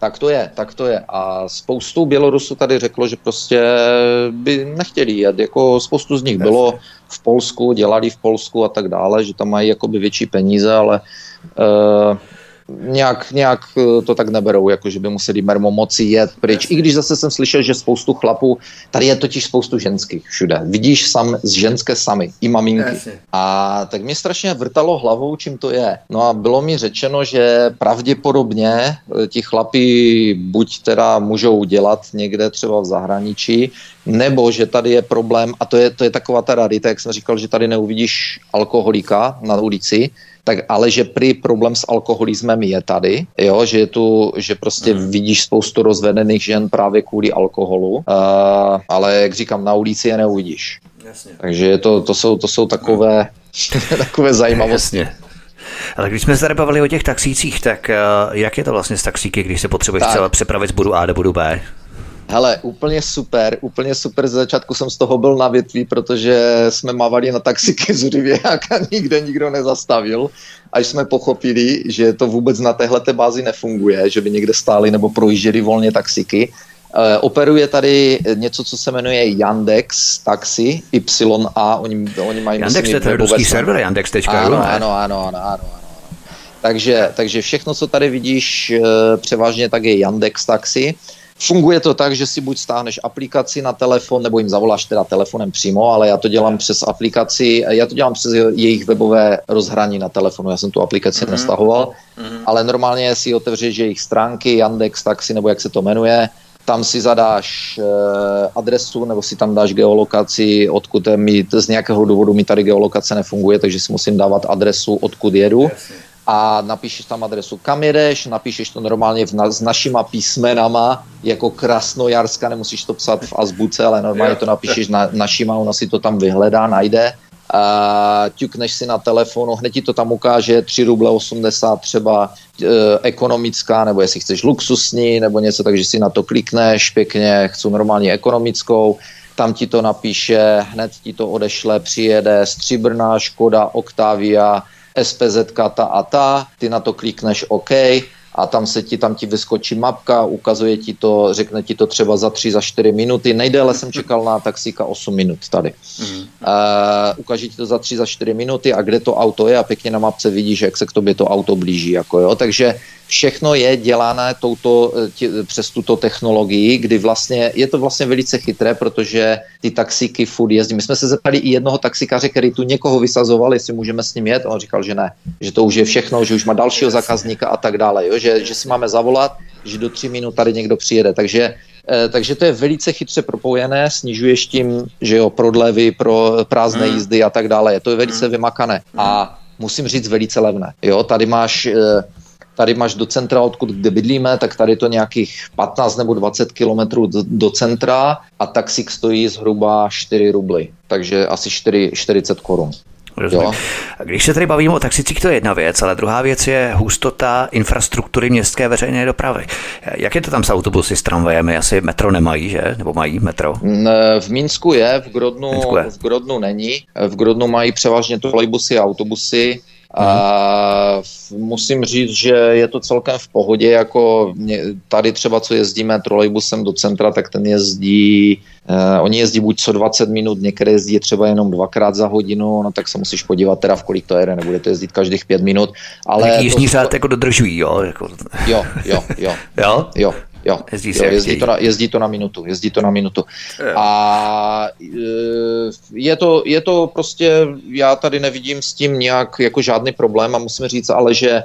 Tak to je, tak to je. A spoustu Bělorusů tady řeklo, že prostě by nechtěli jet. Jako spoustu z nich bylo v Polsku, dělali v Polsku a tak dále, že tam mají jakoby větší peníze, ale uh, nějak, nějak eh, to tak neberou, jako že by museli mermo moci jet pryč. I když zase jsem slyšel, že spoustu chlapů, tady je totiž spoustu ženských všude. Vidíš sam, z ženské sami, i maminky. A tak mě strašně vrtalo hlavou, čím to je. No a bylo mi řečeno, že pravděpodobně eh, ti chlapi buď teda můžou dělat někde třeba v zahraničí, nebo že tady je problém, a to je, to je taková ta rarita, jak jsem říkal, že tady neuvidíš alkoholika na ulici, tak ale že prý problém s alkoholismem je tady, jo, že je tu, že prostě mm. vidíš spoustu rozvedených žen právě kvůli alkoholu, uh, ale jak říkám, na ulici je neuvidíš. Jasně. Takže to, to, jsou, to jsou takové, takové zajímavosti. Jasně. Ale když jsme se tady bavili o těch taxících, tak uh, jak je to vlastně s taxíky, když se potřebuješ celé přepravit z bodu A do bodu B? Hele, úplně super, úplně super. Z začátku jsem z toho byl na větví, protože jsme mávali na taxiky zuřivě a nikde nikdo nezastavil. Až jsme pochopili, že to vůbec na téhle bázi nefunguje, že by někde stáli nebo projížděli volně taxiky. Uh, operuje tady něco, co se jmenuje Yandex Taxi, YA, oni, oni mají... Yandex myslím, to je ruský server, Yandex.ru, ano, ano, ano, ano, ano. Takže, takže všechno, co tady vidíš, uh, převážně tak je Yandex Taxi. Funguje to tak, že si buď stáhneš aplikaci na telefon, nebo jim zavoláš teda telefonem přímo, ale já to dělám přes aplikaci, já to dělám přes jejich webové rozhraní na telefonu, já jsem tu aplikaci mm-hmm. nestahoval, mm-hmm. ale normálně si otevřeš jejich stránky, Yandex Taxi, nebo jak se to jmenuje, tam si zadáš e, adresu nebo si tam dáš geolokaci, odkud je mi, z nějakého důvodu mi tady geolokace nefunguje, takže si musím dávat adresu, odkud jedu. Jasně a napíšeš tam adresu, kam jedeš, napíšeš to normálně v na, s našima písmenama, jako Krasnojarska, nemusíš to psat v azbuce, ale normálně to napíšeš na, našima, ona si to tam vyhledá, najde. A ťukneš si na telefonu, hned ti to tam ukáže 3 ruble 80 třeba e, ekonomická, nebo jestli chceš luxusní, nebo něco, takže si na to klikneš pěkně, chci normálně ekonomickou, tam ti to napíše, hned ti to odešle, přijede stříbrná Škoda Octavia, SPZ ta a ta, ty na to klikneš OK a tam se ti, tam ti vyskočí mapka, ukazuje ti to, řekne ti to třeba za 3, za 4 minuty. Nejdéle jsem čekal na taxíka 8 minut tady. Mm. Uh, ukáže ti to za 3, za 4 minuty a kde to auto je a pěkně na mapce vidíš, jak se k tobě to auto blíží. Jako jo. Takže všechno je dělané touto, eh, tě, přes tuto technologii, kdy vlastně je to vlastně velice chytré, protože ty taxíky furt jezdí. My jsme se zeptali i jednoho taxikáře, který tu někoho vysazoval, jestli můžeme s ním jet. On říkal, že ne, že to už je všechno, že už má dalšího zákazníka a tak dále, jo? Že, že si máme zavolat, že do tři minut tady někdo přijede. Takže eh, takže to je velice chytře propojené, snižuješ tím, že jo, prodlevy pro prázdné hmm. jízdy a tak dále. To je velice hmm. vymakané. A musím říct velice levné. Jo, tady máš eh, tady máš do centra, odkud kde bydlíme, tak tady to nějakých 15 nebo 20 kilometrů do, do centra a taxík stojí zhruba 4 rubly, takže asi 4, 40 korun. Jo. Když se tady bavíme o taxicích, to je jedna věc, ale druhá věc je hustota infrastruktury městské veřejné dopravy. Jak je to tam s autobusy, s tramvajemi? Asi metro nemají, že? Nebo mají metro? V Minsku je, v Grodnu, je. v Grodnu není. V Grodnu mají převážně trolejbusy a autobusy. A musím říct, že je to celkem v pohodě, jako tady třeba, co jezdíme trolejbusem do centra, tak ten jezdí, uh, oni jezdí buď co 20 minut, některé jezdí třeba jenom dvakrát za hodinu, no tak se musíš podívat teda v kolik to jede, nebude to jezdit každých pět minut. Ale tak jízdní to, řád jako dodržují, jo? Jako... Jo, jo, jo. jo? Jo, Jo, jezdí, jo, jezdí, to na, jezdí to na minutu, jezdí to na minutu. Je. A e, je to, je to prostě, já tady nevidím s tím nějak jako žádný problém a musím říct ale, že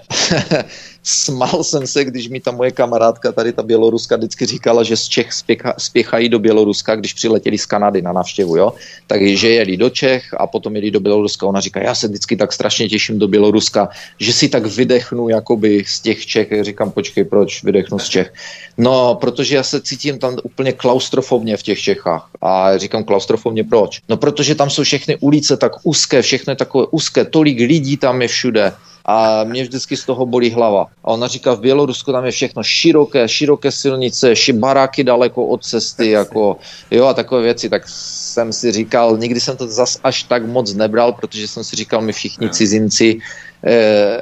Smál jsem se, když mi ta moje kamarádka, tady ta Běloruska, vždycky říkala, že z Čech spěcha, spěchají do Běloruska, když přiletěli z Kanady na návštěvu, jo. Takže jeli do Čech a potom jeli do Běloruska. Ona říká, já se vždycky tak strašně těším do Běloruska, že si tak vydechnu jakoby z těch Čech. Říkám, počkej, proč vydechnu z Čech? No, protože já se cítím tam úplně klaustrofobně v těch Čechách. A říkám klaustrofobně proč? No, protože tam jsou všechny ulice tak úzké, všechno je takové úzké, tolik lidí tam je všude a mě vždycky z toho bolí hlava. A ona říká, v Bělorusku tam je všechno široké, široké silnice, ši baráky daleko od cesty, jako, jo, a takové věci, tak jsem si říkal, nikdy jsem to zas až tak moc nebral, protože jsem si říkal, my všichni cizinci,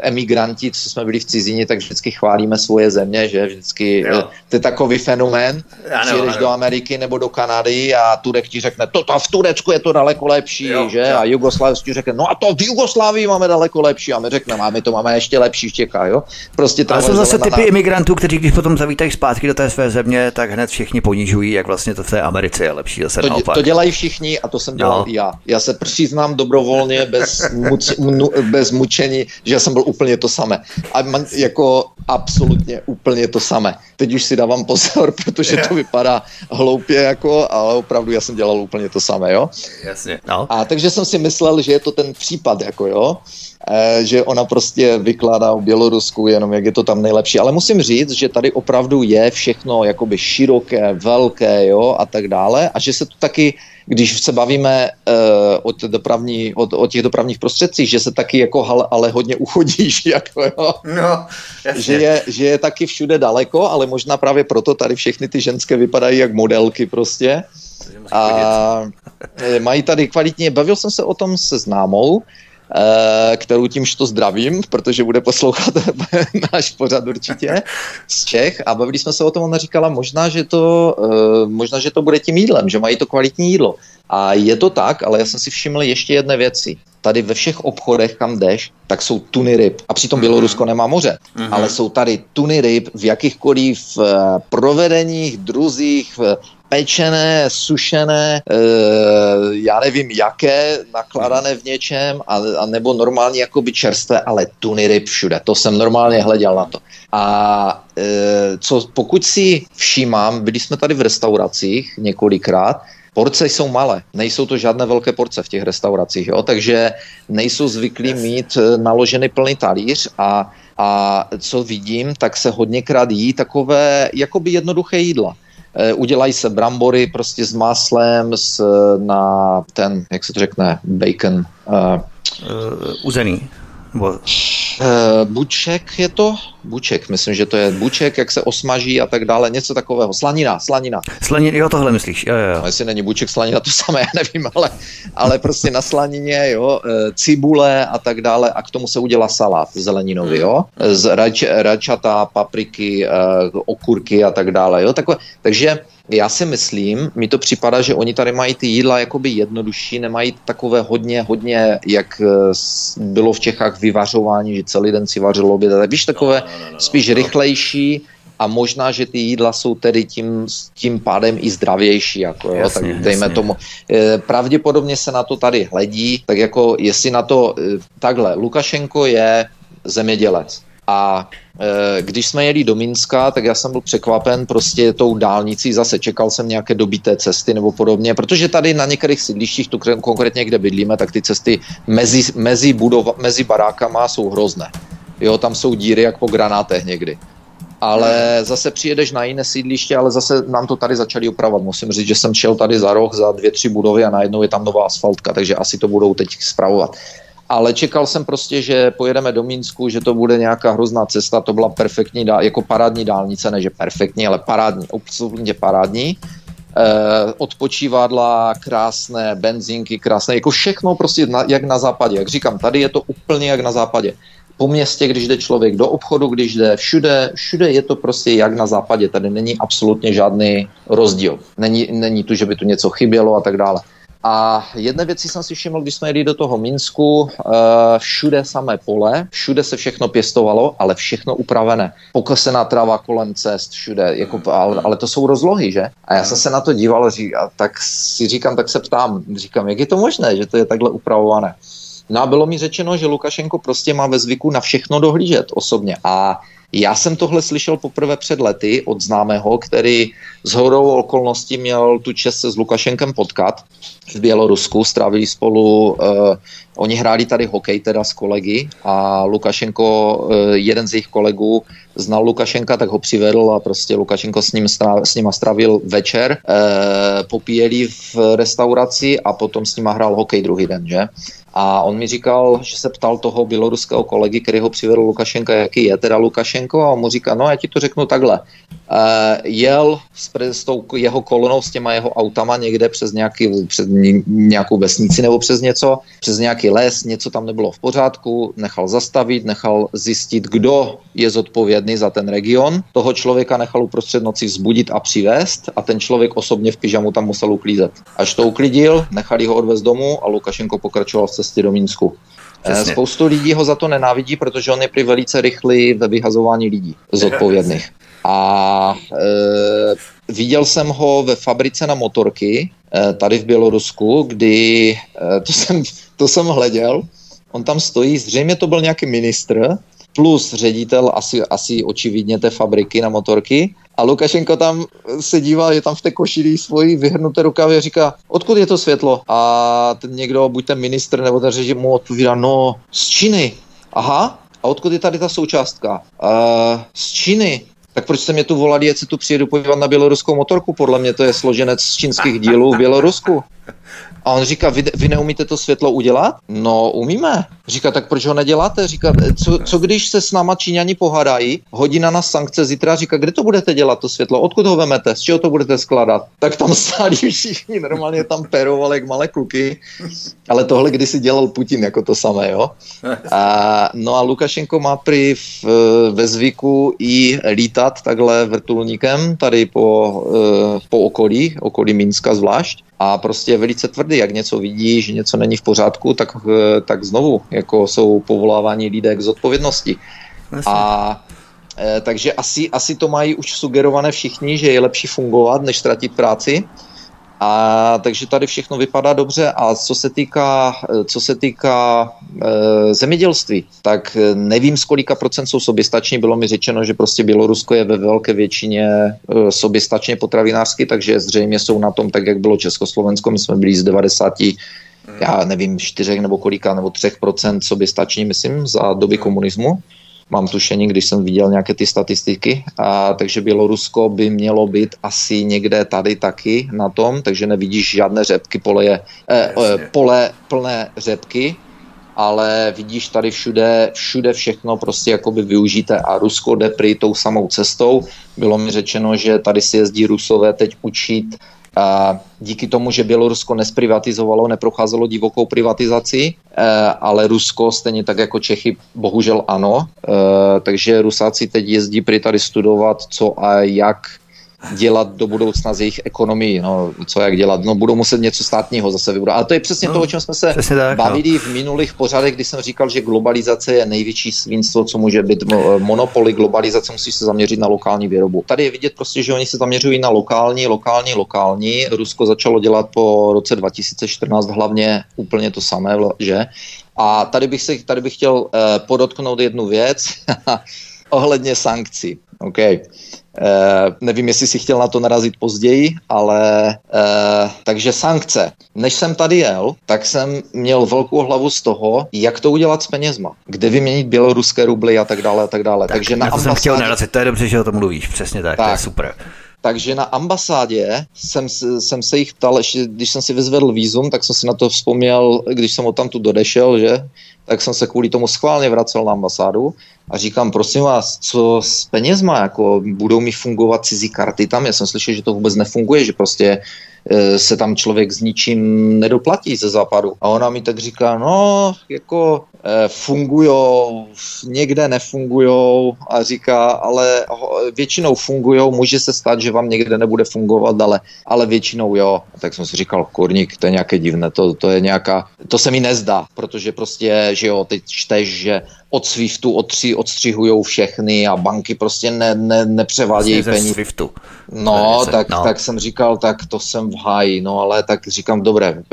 emigranti, co jsme byli v cizině, tak vždycky chválíme svoje země, že vždycky, jo. Eh, to je takový fenomén, ano, přijedeš ano. do Ameriky nebo do Kanady a Turek ti řekne, to, to v Turecku je to daleko lepší, jo, že, jo. a Jugoslávec ti řekne, no a to v Jugoslávii máme daleko lepší a my řekneme, a my to máme ještě lepší v Čechách, jo. Prostě Ale jsou zase typy na... imigrantů, kteří když potom zavítají zpátky do té své země, tak hned všichni ponižují, jak vlastně to v té Americe je lepší zase to, naopak. To dělají všichni a to jsem dělal no. i já. Já se přiznám dobrovolně, bez, muč, mnu, bez mučení, že jsem byl úplně to samé. A man, jako absolutně úplně to samé. Teď už si dávám pozor, protože to vypadá hloupě, jako, ale opravdu já jsem dělal úplně to samé, jo? Jasně, no. A takže jsem si myslel, že je to ten případ, jako jo, že ona prostě vykládá o Bělorusku jenom, jak je to tam nejlepší. Ale musím říct, že tady opravdu je všechno jakoby široké, velké, jo, a tak dále. A že se to taky když se bavíme uh, o, dopravní, o, o těch dopravních prostředcích, že se taky jako ale, ale hodně uchodíš, jako jo. No, že, je, že je taky všude daleko, ale možná právě proto tady všechny ty ženské vypadají jak modelky prostě. A eh, mají tady kvalitně, bavil jsem se o tom se známou, Eh, kterou tímž to zdravím, protože bude poslouchat náš pořad určitě z Čech a bavili jsme se o tom, ona říkala možná, že to, eh, možná, že to bude tím jídlem, že mají to kvalitní jídlo. A je to tak, ale já jsem si všiml ještě jedné věci. Tady ve všech obchodech, kam jdeš, tak jsou tuny ryb. A přitom mhm. Bělorusko nemá moře. Mm-hmm. Ale jsou tady tuny ryb v jakýchkoliv uh, provedeních, druzích, pečené, sušené, e, já nevím jaké, nakladané v něčem, a, a nebo normálně jakoby čerstvé, ale tuny ryb všude. To jsem normálně hleděl na to. A e, co, pokud si všímám, byli jsme tady v restauracích několikrát, Porce jsou malé, nejsou to žádné velké porce v těch restauracích, jo? takže nejsou zvyklí mít e, naložený plný talíř a, a co vidím, tak se hodněkrát jí takové jakoby jednoduché jídla. E, udělají se brambory prostě s máslem, s, na ten, jak se to řekne, bacon. Uh, uh, uzený. Buček je to? Buček, myslím, že to je buček, jak se osmaží a tak dále, něco takového. Slanina, slanina. Slanina, jo, tohle myslíš, jo, jo. No, jestli není buček, slanina, to samé, já nevím, ale, ale prostě na slanině, jo, eh, cibule a tak dále a k tomu se udělá salát zeleninový, jo, z rač, račata, papriky, okurky a tak dále, jo, takové, takže já si myslím, mi to připadá, že oni tady mají ty jídla jakoby jednodušší, nemají takové hodně, hodně, jak eh, bylo v Čechách vyvařování, že celý den si vařil oběd, tak víš, takové no, no, no, no, spíš no. rychlejší a možná, že ty jídla jsou tedy tím, tím pádem i zdravější, jako jo, jasně, tak dejme jasně. tomu. Eh, pravděpodobně se na to tady hledí, tak jako jestli na to eh, takhle, Lukašenko je zemědělec a když jsme jeli do Minska, tak já jsem byl překvapen prostě tou dálnicí, zase čekal jsem nějaké dobité cesty nebo podobně, protože tady na některých sídlištích, tu konkrétně kde bydlíme, tak ty cesty mezi, mezi, budova, mezi barákama jsou hrozné. Jo, tam jsou díry jak po granátech někdy. Ale zase přijedeš na jiné sídliště, ale zase nám to tady začali opravovat. Musím říct, že jsem šel tady za roh za dvě, tři budovy a najednou je tam nová asfaltka, takže asi to budou teď zpravovat ale čekal jsem prostě, že pojedeme do Mínsku, že to bude nějaká hrozná cesta, to byla perfektní, jako parádní dálnice, ne že perfektní, ale parádní, absolutně parádní. Eh, odpočívadla, krásné benzínky, krásné, jako všechno prostě na, jak na západě. Jak říkám, tady je to úplně jak na západě. Po městě, když jde člověk do obchodu, když jde všude, všude je to prostě jak na západě. Tady není absolutně žádný rozdíl. Není, není tu, že by tu něco chybělo a tak dále. A jedné věci jsem si všiml, když jsme jeli do toho Minsku, eh, všude samé pole, všude se všechno pěstovalo, ale všechno upravené. Pokosená trava kolem cest, všude, jako, ale, ale to jsou rozlohy, že? A já jsem se na to díval a tak si říkám, tak se ptám, říkám, jak je to možné, že to je takhle upravované. No a bylo mi řečeno, že Lukašenko prostě má ve zvyku na všechno dohlížet osobně. A já jsem tohle slyšel poprvé před lety od známého, který z hodou okolností měl tu čest se s Lukašenkem potkat v Bělorusku, strávili spolu, uh, oni hráli tady hokej teda s kolegy a Lukašenko, uh, jeden z jejich kolegů znal Lukašenka, tak ho přivedl a prostě Lukašenko s ním stráv, s nima strávil večer, uh, popíjeli v restauraci a potom s nima hrál hokej druhý den, že? A on mi říkal, že se ptal toho běloruského kolegy, který ho přivedl Lukašenka, jaký je teda Lukašenko a on mu říká, no já ti to řeknu takhle. Uh, jel s, s tou jeho kolonou, s těma jeho autama někde přes, nějaký, přes nějakou vesnici nebo přes něco, přes nějaký les, něco tam nebylo v pořádku, nechal zastavit, nechal zjistit, kdo je zodpovědný za ten region. Toho člověka nechal uprostřed noci vzbudit a přivést a ten člověk osobně v pyžamu tam musel uklízet. Až to uklidil, nechali ho odvést domů a Lukašenko pokračoval v cestě do Minsku. Eh, Přesně. Spoustu lidí ho za to nenávidí, protože on je prý velice rychlý ve vyhazování lidí zodpovědných. A e, viděl jsem ho ve fabrice na motorky e, tady v Bělorusku, kdy e, to, jsem, to jsem hleděl. On tam stojí, zřejmě to byl nějaký ministr, plus ředitel asi, asi očividně té fabriky na motorky. A Lukašenko tam se díval, je tam v té košili svoji vyhrnuté rukavy a říká, odkud je to světlo? A ten někdo, buď ten ministr nebo ten řežim mu odpovídá, no z Číny. Aha, a odkud je tady ta součástka? Uh, z Číny. Tak proč jste mě tu volali, se tu přijedu podívat na běloruskou motorku? Podle mě to je složenec z čínských dílů v Bělorusku. A on říká, vy, vy neumíte to světlo udělat? No, umíme. Říká, tak proč ho neděláte? Říká, co, co když se s náma Číňani pohádají, hodí na sankce zítra, říká, kde to budete dělat, to světlo? Odkud ho vemete? Z čeho to budete skládat? Tak tam stáli všichni, normálně tam perovali jak malé kluky. Ale tohle kdysi dělal Putin jako to samé, jo? A, no a Lukašenko má prý v, ve zvyku i lítat takhle vrtulníkem tady po, eh, po okolí, okolí Minska zvlášť a prostě je velice tvrdý, jak něco vidí, že něco není v pořádku, tak, eh, tak znovu jako jsou povoláváni lidé k zodpovědnosti. A e, takže asi, asi to mají už sugerované všichni, že je lepší fungovat, než ztratit práci. A takže tady všechno vypadá dobře a co se týká, co se týká e, zemědělství, tak nevím, z kolika procent jsou soběstační. Bylo mi řečeno, že prostě Bělorusko je ve velké většině e, soběstačně potravinářsky, takže zřejmě jsou na tom tak, jak bylo Československo. My jsme byli z 90 já nevím, čtyřech nebo kolika, nebo třech procent soběstační, myslím, za doby komunismu mám tušení, když jsem viděl nějaké ty statistiky, a, takže Bělorusko by mělo být asi někde tady taky na tom, takže nevidíš žádné řepky, pole, je, eh, eh, pole plné řepky, ale vidíš tady všude, všude všechno prostě jakoby využité a Rusko jde prý tou samou cestou. Bylo mi řečeno, že tady si jezdí Rusové teď učit díky tomu, že Bělorusko nesprivatizovalo, neprocházelo divokou privatizaci, eh, ale Rusko stejně tak jako Čechy bohužel ano, eh, takže Rusáci teď jezdí prý tady studovat, co a jak dělat do budoucna z jejich ekonomii, no, co jak dělat, no budou muset něco státního zase vybrat. A to je přesně no, to, o čem jsme se tak, bavili no. v minulých pořadech, kdy jsem říkal, že globalizace je největší svinstvo, co může být monopoly, globalizace musí se zaměřit na lokální výrobu. Tady je vidět prostě, že oni se zaměřují na lokální, lokální, lokální. Rusko začalo dělat po roce 2014 hlavně úplně to samé, že? A tady bych, se, tady bych chtěl uh, podotknout jednu věc ohledně sankcí. Okay. Eh, nevím, jestli si chtěl na to narazit později, ale eh, takže sankce. Než jsem tady jel, tak jsem měl velkou hlavu z toho, jak to udělat s penězma, kde vyměnit běloruské rubly a tak dále a tak dále. Tak, takže na, na to ambasádě... jsem chtěl narazit, to je dobře, že o tom mluvíš, přesně tak, tak. to je super. Takže na ambasádě jsem, jsem se jich ptal, když jsem si vyzvedl výzum, tak jsem si na to vzpomněl, když jsem od tam tu dodešel, že? Tak jsem se kvůli tomu schválně vracel na ambasádu a říkám, prosím vás, co s penězma, jako budou mi fungovat cizí karty tam? Já jsem slyšel, že to vůbec nefunguje, že prostě e, se tam člověk s ničím nedoplatí ze západu. A ona mi tak říká, no, jako e, fungujou, někde nefungujou a říká, ale většinou fungujou, může se stát, že vám někde nebude fungovat, ale, ale většinou jo. A tak jsem si říkal, kurník, to je nějaké divné, to, to je nějaká, to se mi nezdá, protože prostě, že jo, teď čteš, že od SWIFTu odstři, odstřihují všechny a banky prostě ne, ne, nepřevádějí vlastně peníze. SWIFTu. No, tak, no. tak jsem říkal, tak to jsem v háji, no ale tak říkám, dobré,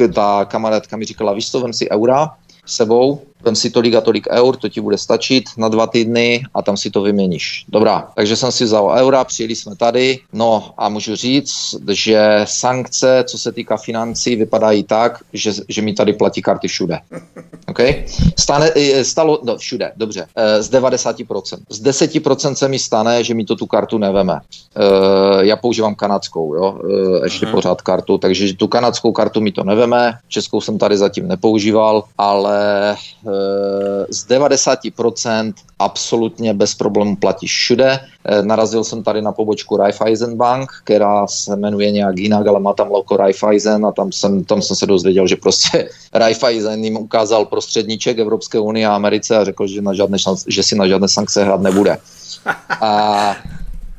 eh, ta kamarádka mi říkala, vem si eura sebou, vem si tolik a tolik eur, to ti bude stačit na dva týdny a tam si to vyměníš. Dobrá, takže jsem si vzal eura, přijeli jsme tady, no a můžu říct, že sankce, co se týká financí, vypadají tak, že, že mi tady platí karty všude. OK? Stane, eh, stalo, no, všude, dobře, eh, z 90%. Z 10% se mi stane, že mi to tu kartu neveme. Eh, já používám kanadskou, jo, ještě Aha. pořád kartu, takže tu kanadskou kartu mi to neveme, českou jsem tady zatím nepoužíval, ale z 90% absolutně bez problémů platíš všude. Eh, narazil jsem tady na pobočku Raiffeisen Bank, která se jmenuje nějak jinak, ale má tam loko Raiffeisen a tam jsem, tam jsem se dozvěděl, že prostě Raiffeisen jim ukázal prostředníček Evropské unie a Americe a řekl, že, na žádné že si na žádné sankce hrát nebude. A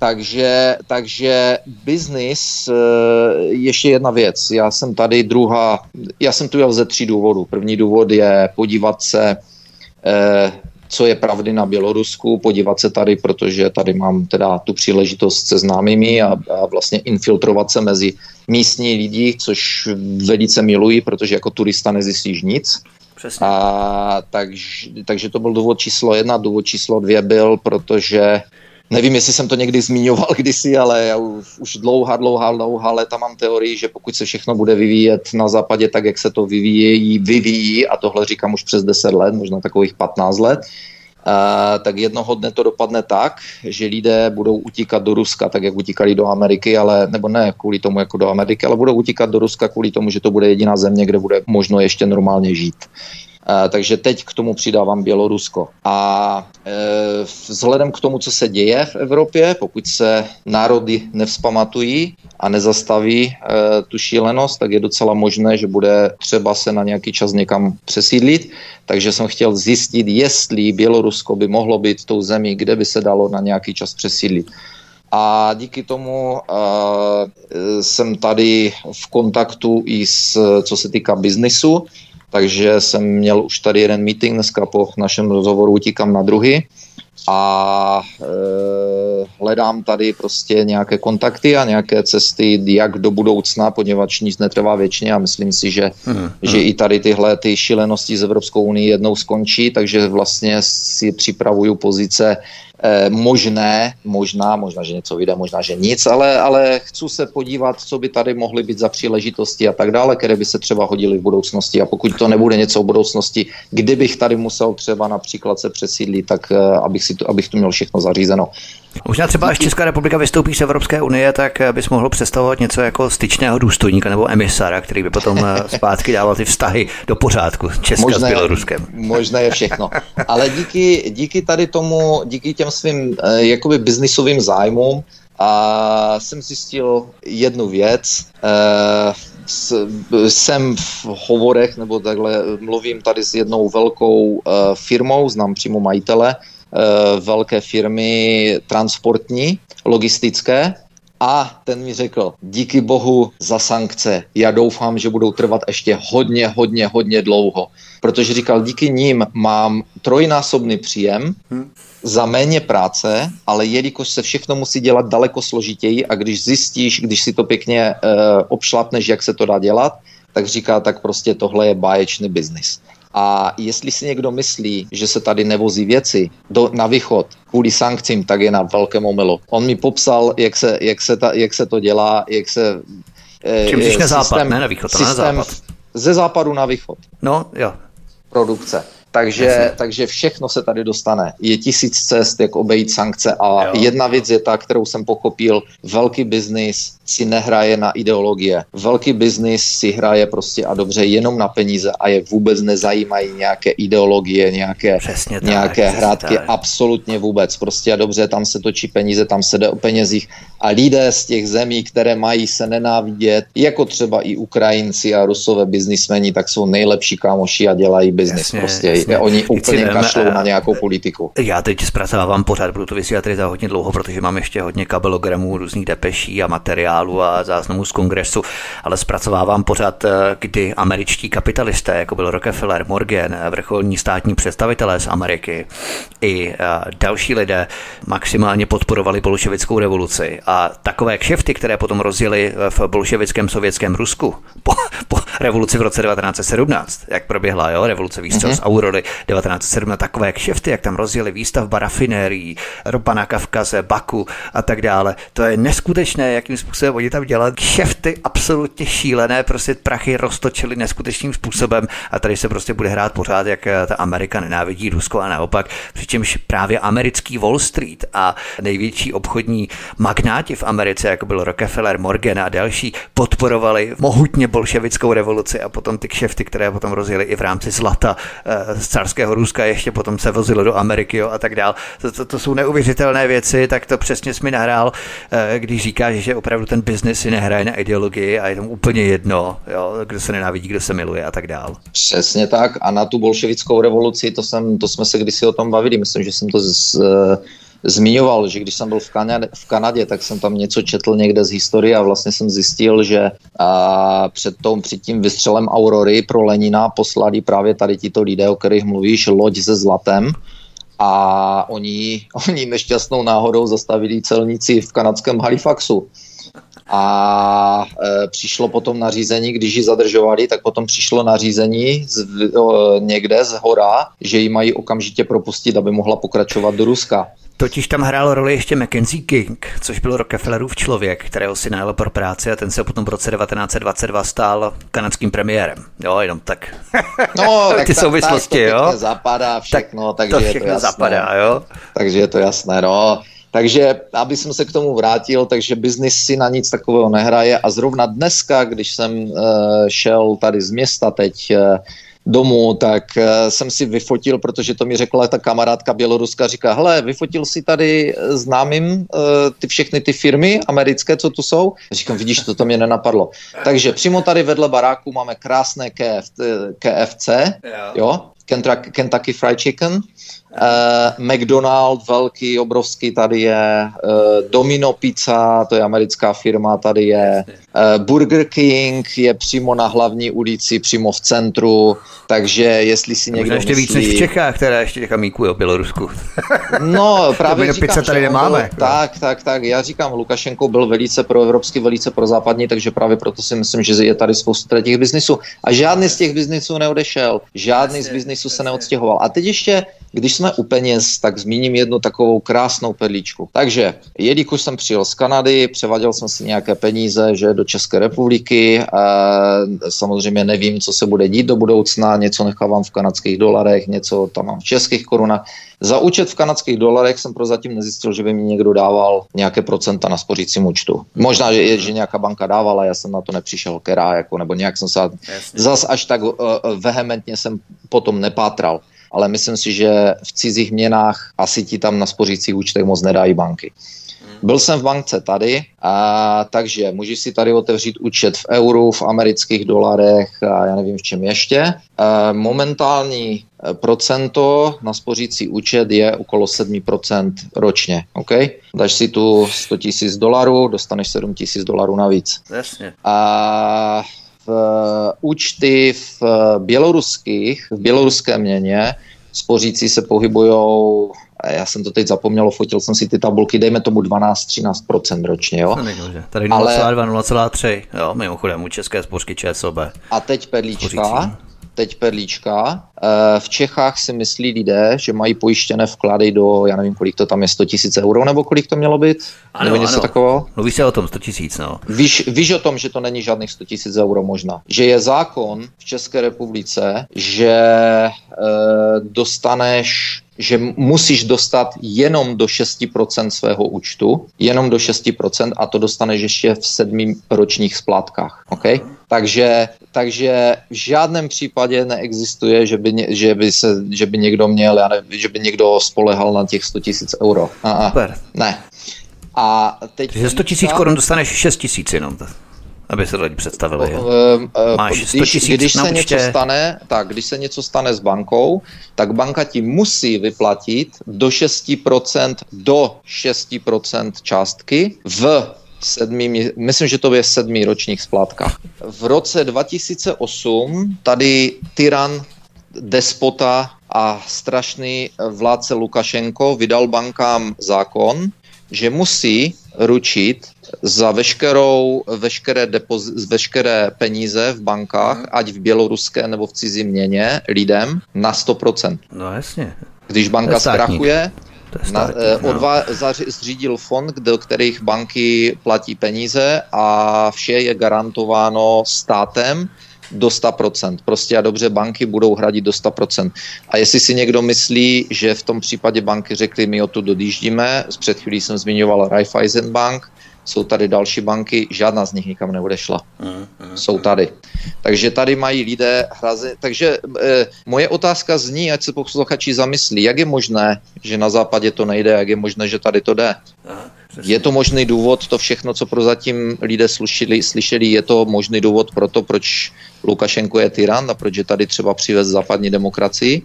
takže, takže business, eh, ještě jedna věc. Já jsem tady druhá, já jsem tu jel ze tří důvodů. První důvod je podívat se, eh, co je pravdy na Bělorusku, podívat se tady, protože tady mám teda tu příležitost se známými a, a vlastně infiltrovat se mezi místní lidi, což velice miluji, protože jako turista nezjistíš nic. Přesně. A, takže, takže to byl důvod číslo jedna. Důvod číslo dvě byl, protože Nevím, jestli jsem to někdy zmiňoval kdysi, ale já už, dlouhá, dlouhá, dlouhá léta mám teorii, že pokud se všechno bude vyvíjet na západě tak, jak se to vyvíjí, vyvíjí, a tohle říkám už přes 10 let, možná takových 15 let, Uh, tak jednoho dne to dopadne tak, že lidé budou utíkat do Ruska, tak jak utíkali do Ameriky, ale nebo ne kvůli tomu jako do Ameriky, ale budou utíkat do Ruska kvůli tomu, že to bude jediná země, kde bude možno ještě normálně žít. Eh, takže teď k tomu přidávám Bělorusko. A eh, vzhledem k tomu, co se děje v Evropě, pokud se národy nevzpamatují a nezastaví eh, tu šílenost, tak je docela možné, že bude třeba se na nějaký čas někam přesídlit. Takže jsem chtěl zjistit, jestli Bělorusko by mohlo být tou zemí, kde by se dalo na nějaký čas přesídlit. A díky tomu uh, jsem tady v kontaktu i s, co se týká biznisu, takže jsem měl už tady jeden meeting, dneska po našem rozhovoru utíkám na druhý, a e, hledám tady prostě nějaké kontakty a nějaké cesty, jak do budoucna, poněvadž nic netrvá věčně a myslím si, že, hmm. že i tady tyhle ty šílenosti z Evropskou unii jednou skončí, takže vlastně si připravuju pozice možné, možná, možná, že něco vyjde, možná, že nic, ale, ale chci se podívat, co by tady mohly být za příležitosti a tak dále, které by se třeba hodily v budoucnosti a pokud to nebude něco v budoucnosti, kdybych tady musel třeba například se přesídlit, tak eh, abych, si to, abych tu měl všechno zařízeno. Možná třeba, až Česká republika vystoupí z Evropské unie, tak eh, bys mohl představovat něco jako styčného důstojníka nebo emisara, který by potom zpátky dával ty vztahy do pořádku Česka možné, s Běloruskem. Možné je všechno. Ale díky, díky tady tomu, díky těm svým eh, jakoby biznisovým zájmům a jsem zjistil jednu věc. Eh, jsem v hovorech, nebo takhle mluvím tady s jednou velkou eh, firmou, znám přímo majitele, velké firmy transportní, logistické, a ten mi řekl, díky bohu za sankce, já doufám, že budou trvat ještě hodně, hodně, hodně dlouho. Protože říkal, díky ním mám trojnásobný příjem, hmm za méně práce, ale jelikož se všechno musí dělat daleko složitěji a když zjistíš, když si to pěkně uh, obšlapneš, jak se to dá dělat, tak říká, tak prostě tohle je báječný biznis. A jestli si někdo myslí, že se tady nevozí věci do, na východ kvůli sankcím, tak je na velkém omylu. On mi popsal, jak se, jak se, ta, jak se to dělá, jak se... Eh, Čím na západ, ne na východ, systém, na západ. Ze západu na východ. No, jo. Produkce. Takže, takže všechno se tady dostane. Je tisíc cest, jak obejít sankce a jo. jedna věc je ta, kterou jsem pochopil, velký biznis si nehraje na ideologie. Velký biznis si hraje prostě a dobře jenom na peníze a je vůbec nezajímají nějaké ideologie, nějaké, přesně tak, nějaké hrátky, tak. absolutně vůbec. Prostě a dobře, tam se točí peníze, tam se jde o penězích a lidé z těch zemí, které mají se nenávidět, jako třeba i Ukrajinci a Rusové biznismeni, tak jsou nejlepší kámoši a dělají biznis. Prostě jasně. oni úplně kašlou na nějakou politiku. Já teď zpracovávám pořád, budu to vysílat tady za hodně dlouho, protože mám ještě hodně kabelogramů, různých depeší a materiálu a záznamů z kongresu, ale zpracovávám pořád, eh, kdy američtí kapitalisté, jako byl Rockefeller, Morgan, eh, vrcholní státní představitelé z Ameriky i eh, další lidé maximálně podporovali bolševickou revoluci a takové kšefty, které potom rozjeli v bolševickém sovětském Rusku po, po revoluci v roce 1917, jak proběhla jo, revoluce výstřel mm-hmm. z Aurory 1917, takové kšefty, jak tam rozjeli výstavba rafinérií, ropa na Kavkaze, Baku a tak dále. To je neskutečné, jakým způsobem způsobem oni tam dělali kšefty absolutně šílené, prostě prachy roztočili neskutečným způsobem a tady se prostě bude hrát pořád, jak eh, ta Amerika nenávidí Rusko a naopak, přičemž právě americký Wall Street a největší obchodní magnáti v Americe, jako byl Rockefeller, Morgan a další, podporovali mohutně bolševickou revoluci a potom ty kšefty, které potom rozjeli i v rámci zlata eh, z carského Ruska, ještě potom se vozilo do Ameriky jo, a tak dál. To, to, to jsou neuvěřitelné věci, tak to přesně jsi mi nahrál, eh, když říkáš, že opravdu ten biznis si nehraje na ideologii a je tomu úplně jedno, jo, kdo se nenávidí, kdo se miluje a tak dál. Přesně tak a na tu bolševickou revoluci, to, jsem, to jsme se kdysi o tom bavili, myslím, že jsem to z, zmiňoval, že když jsem byl v Kanadě, v Kanadě, tak jsem tam něco četl někde z historie a vlastně jsem zjistil, že a před, tom, před tím vystřelem Aurory pro Lenina poslali právě tady tito lidé, o kterých mluvíš, loď se zlatem, a oni, oni nešťastnou náhodou zastavili celníci v kanadském Halifaxu a e, přišlo potom nařízení, když ji zadržovali, tak potom přišlo nařízení z, o, někde z hora, že ji mají okamžitě propustit, aby mohla pokračovat do Ruska. Totiž tam hrál roli ještě Mackenzie King, což byl Rockefellerův člověk, kterého si najel pro práci a ten se potom v roce 1922 stál kanadským premiérem. Jo, jenom tak. No, tak ty souvislosti, tak jo. zapadá všechno, tak, takže to všechno je to jasné. zapadá, jo. Takže je to jasné, no. Takže, aby jsem se k tomu vrátil, takže biznis si na nic takového nehraje a zrovna dneska, když jsem uh, šel tady z města teď uh, domů, tak uh, jsem si vyfotil, protože to mi řekla ta kamarádka Běloruska, říká, hele, vyfotil si tady známým uh, ty všechny ty firmy americké, co tu jsou? Říkám, vidíš, to, to mě nenapadlo. Takže přímo tady vedle baráku máme krásné KF, KFC, jo, Kentucky Fried Chicken, Uh, McDonald, velký, obrovský, tady je uh, Domino Pizza, to je americká firma, tady je uh, Burger King, je přímo na hlavní ulici, přímo v centru, takže jestli si někdo ještě myslí... víc než v Čechách, které ještě těch amíků o Bělorusku. no, právě Domino říkám, pizza tady nemáme. Byl, tak, tak, tak, já říkám, Lukašenko byl velice pro evropský, velice pro západní, takže právě proto si myslím, že je tady spousta těch biznisů. A žádný z těch biznisů neodešel, žádný z biznisů se neodstěhoval. A teď ještě když jsme u peněz, tak zmíním jednu takovou krásnou perličku. Takže, jelikož jsem přijel z Kanady, převaděl jsem si nějaké peníze, že do České republiky, a samozřejmě nevím, co se bude dít do budoucna, něco nechávám v kanadských dolarech, něco tam mám v českých korunách. Za účet v kanadských dolarech jsem prozatím nezjistil, že by mi někdo dával nějaké procenta na spořícím účtu. Možná, že, že nějaká banka dávala, já jsem na to nepřišel, která, jako, nebo nějak jsem se zas až tak uh, vehementně jsem potom nepátral ale myslím si, že v cizích měnách asi ti tam na spořících účtech moc nedají banky. Byl jsem v bankce tady, a, takže můžeš si tady otevřít účet v euru, v amerických dolarech a já nevím v čem ještě. A, momentální e, procento na spořící účet je okolo 7% ročně. Okay? Dáš si tu 100 000 dolarů, dostaneš 7 000 dolarů navíc. Jasně. A v eh, účty v eh, běloruských, v běloruské měně spořící se pohybují já jsem to teď zapomněl, fotil jsem si ty tabulky, dejme tomu 12-13% ročně, jo. Tady 0,2, Ale... 0,3, jo, mimochodem u české spořky ČSOB. A teď perlíčka, spořící teď perlíčka. Eh, v Čechách si myslí lidé, že mají pojištěné vklady do, já nevím, kolik to tam je, 100 tisíc euro, nebo kolik to mělo být? Ano, nebo něco ano. takového? Mluví se o tom 100 tisíc, no. Víš, víš o tom, že to není žádných 100 tisíc euro možná. Že je zákon v České republice, že e, dostaneš že musíš dostat jenom do 6% svého účtu, jenom do 6% a to dostaneš ještě v sedmi ročních splátkách. Okay? Takže, takže v žádném případě neexistuje, že by, že by, se, že by někdo měl, já nevím, že by někdo spolehal na těch 100 tisíc euro. A, a, Super. Ne. A teď... Takže 100 tisíc korun dostaneš 6 tisíc jenom aby se to lidi představili. Jo? Máš 100 když, když se něco stane, tak když se něco stane s bankou, tak banka ti musí vyplatit do 6% do 6% částky v sedmi, myslím, že to je sedmi ročních splátkách. V roce 2008 tady tyran, despota a strašný vládce Lukašenko vydal bankám zákon, že musí ručit za veškerou, veškeré, depoz, veškeré peníze v bankách, mm. ať v běloruské nebo v cizí měně, lidem na 100%. No jasně. Když banka zkrachuje, na, eh, no. odva, zaři, zřídil fond, do kterých banky platí peníze a vše je garantováno státem do 100%. Prostě a dobře, banky budou hradit do 100%. A jestli si někdo myslí, že v tom případě banky řekly, my o to dodjíždíme, před chvílí jsem zmiňoval Raiffeisen Bank, jsou tady další banky, žádná z nich nikam neodešla. Mm, mm, jsou tady. Takže tady mají lidé hraze. Takže e, moje otázka zní, ať se posluchači zamyslí, jak je možné, že na západě to nejde, jak je možné, že tady to jde. Je to možný důvod, to všechno, co prozatím lidé slyšeli, slyšeli, je to možný důvod pro to, proč Lukašenko je tyran a proč je tady třeba přivez západní demokracii.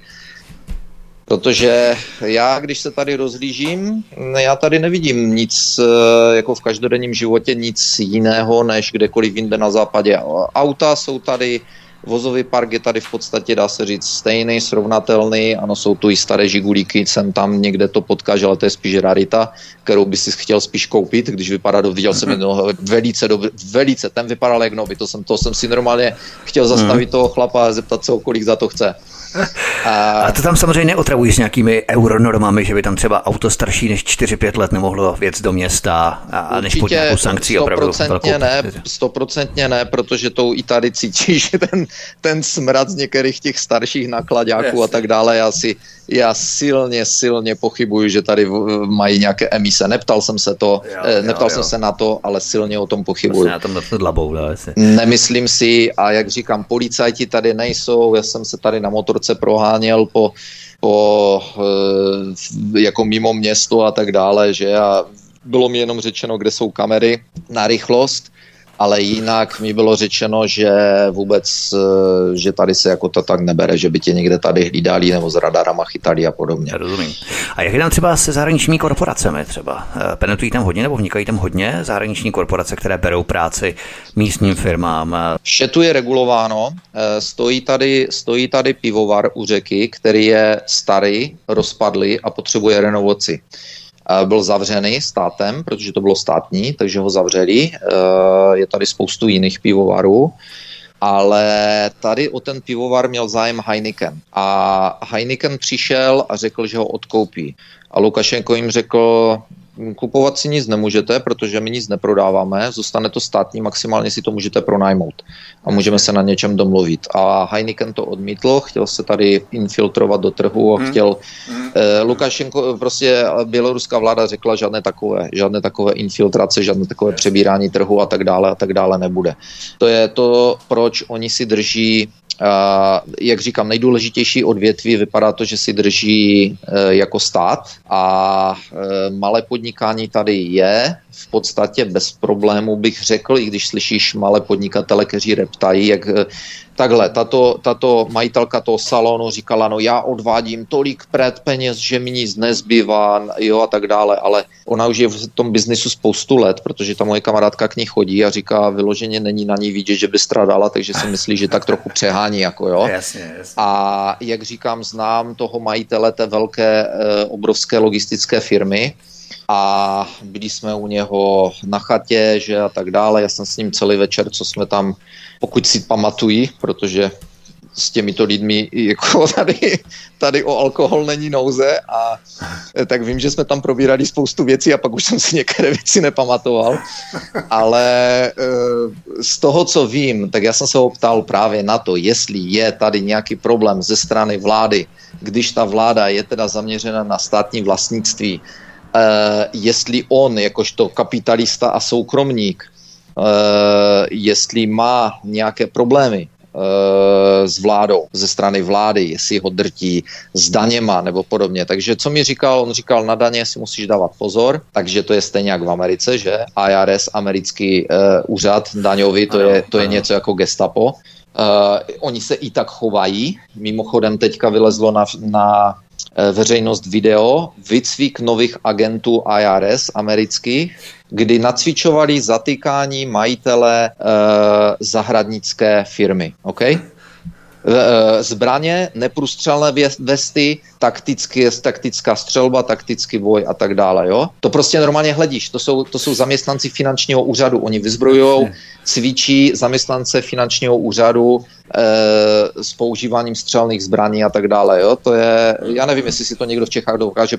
Protože já, když se tady rozlížím, já tady nevidím nic, eh, jako v každodenním životě, nic jiného, než kdekoliv jinde na západě. Auta jsou tady, vozový park je tady v podstatě, dá se říct, stejný, srovnatelný. Ano, jsou tu i staré žigulíky, jsem tam někde to potkáš, ale to je spíš rarita, kterou by si chtěl spíš koupit, když vypadá, do, viděl jsem jedno velice, do, velice, ten vypadal jak nový, to jsem, to jsem si normálně chtěl zastavit hmm. toho chlapa a zeptat se, kolik za to chce. A... a to tam samozřejmě neotravují s nějakými euronormami, že by tam třeba auto starší než 4-5 let nemohlo věc do města a než pod nějakou sankcí opravdu velkou... ne, stoprocentně ne, protože to i tady cítíš, že ten, ten smrad z některých těch starších nakladáků a tak dále, já si já silně, silně pochybuju, že tady mají nějaké emise. Neptal jsem se to, jo, eh, neptal jo, jsem jo. se na to, ale silně o tom pochybuju. na tom labou, no, Nemyslím si a jak říkám, policajti tady nejsou, já jsem se tady na motorce proháněl po po, eh, jako mimo město a tak dále, že a bylo mi jenom řečeno, kde jsou kamery na rychlost ale jinak mi bylo řečeno, že vůbec, eh, že tady se jako to tak nebere, že by tě někde tady hlídali nebo s radarama chytali a podobně. Rozumím. A jak je tam třeba se zahraničními korporacemi třeba? Eh, penetrují tam hodně nebo vnikají tam hodně zahraniční korporace, které berou práci místním firmám? Vše tu je regulováno. Eh, stojí tady, stojí tady pivovar u řeky, který je starý, rozpadlý a potřebuje renovaci byl zavřený státem, protože to bylo státní, takže ho zavřeli. Je tady spoustu jiných pivovarů, ale tady o ten pivovar měl zájem Heineken. A Heineken přišel a řekl, že ho odkoupí. A Lukašenko jim řekl, kupovat si nic nemůžete, protože my nic neprodáváme, zůstane to státní, maximálně si to můžete pronajmout a můžeme se na něčem domluvit. A Heineken to odmítl, chtěl se tady infiltrovat do trhu a hmm. chtěl hmm. Eh, Lukašenko, prostě běloruská vláda řekla žádné takové, žádné takové infiltrace, žádné takové přebírání trhu a tak dále a tak dále nebude. To je to, proč oni si drží jak říkám, nejdůležitější odvětví vypadá to, že si drží e, jako stát a e, malé podnikání tady je. V podstatě bez problémů bych řekl, i když slyšíš malé podnikatele, kteří reptají, jak takhle, tato, tato majitelka toho salonu říkala, no já odvádím tolik před peněz, že mi nic nezbývá, jo a tak dále, ale ona už je v tom biznisu spoustu let, protože ta moje kamarádka k ní chodí a říká, vyloženě není na ní vidět, že by stradala, takže si myslí, že tak trochu přehání, jako jo. Jasně, jasně. A jak říkám, znám toho majitele té velké, eh, obrovské logistické firmy, a byli jsme u něho na chatě, že a tak dále. Já jsem s ním celý večer, co jsme tam, pokud si pamatují, protože s těmito lidmi jako tady, tady o alkohol není nouze a eh, tak vím, že jsme tam probírali spoustu věcí a pak už jsem si některé věci nepamatoval, ale eh, z toho, co vím, tak já jsem se ho ptal právě na to, jestli je tady nějaký problém ze strany vlády, když ta vláda je teda zaměřena na státní vlastnictví, jestli on, jakožto kapitalista a soukromník, jestli má nějaké problémy Eh, s vládou, ze strany vlády, jestli ho drtí s daněma nebo podobně. Takže co mi říkal, on říkal, na daně si musíš dávat pozor, takže to je stejně jak v Americe, že IRS, americký uh, úřad daňový, to je, to je něco jako gestapo. Uh, oni se i tak chovají. Mimochodem teďka vylezlo na, na veřejnost video, výcvik nových agentů IRS amerických, kdy nacvičovali zatýkání majitele e, zahradnické firmy. Okay? Eh, zbraně, neprůstřelné vesty, taktické, taktická střelba, taktický boj a tak dále. Jo? To prostě normálně hledíš. To jsou, to jsou zaměstnanci finančního úřadu. Oni vyzbrojují, cvičí zaměstnance finančního úřadu s používáním střelných zbraní a tak dále. Jo? To je, já nevím, jestli si to někdo v Čechách dokáže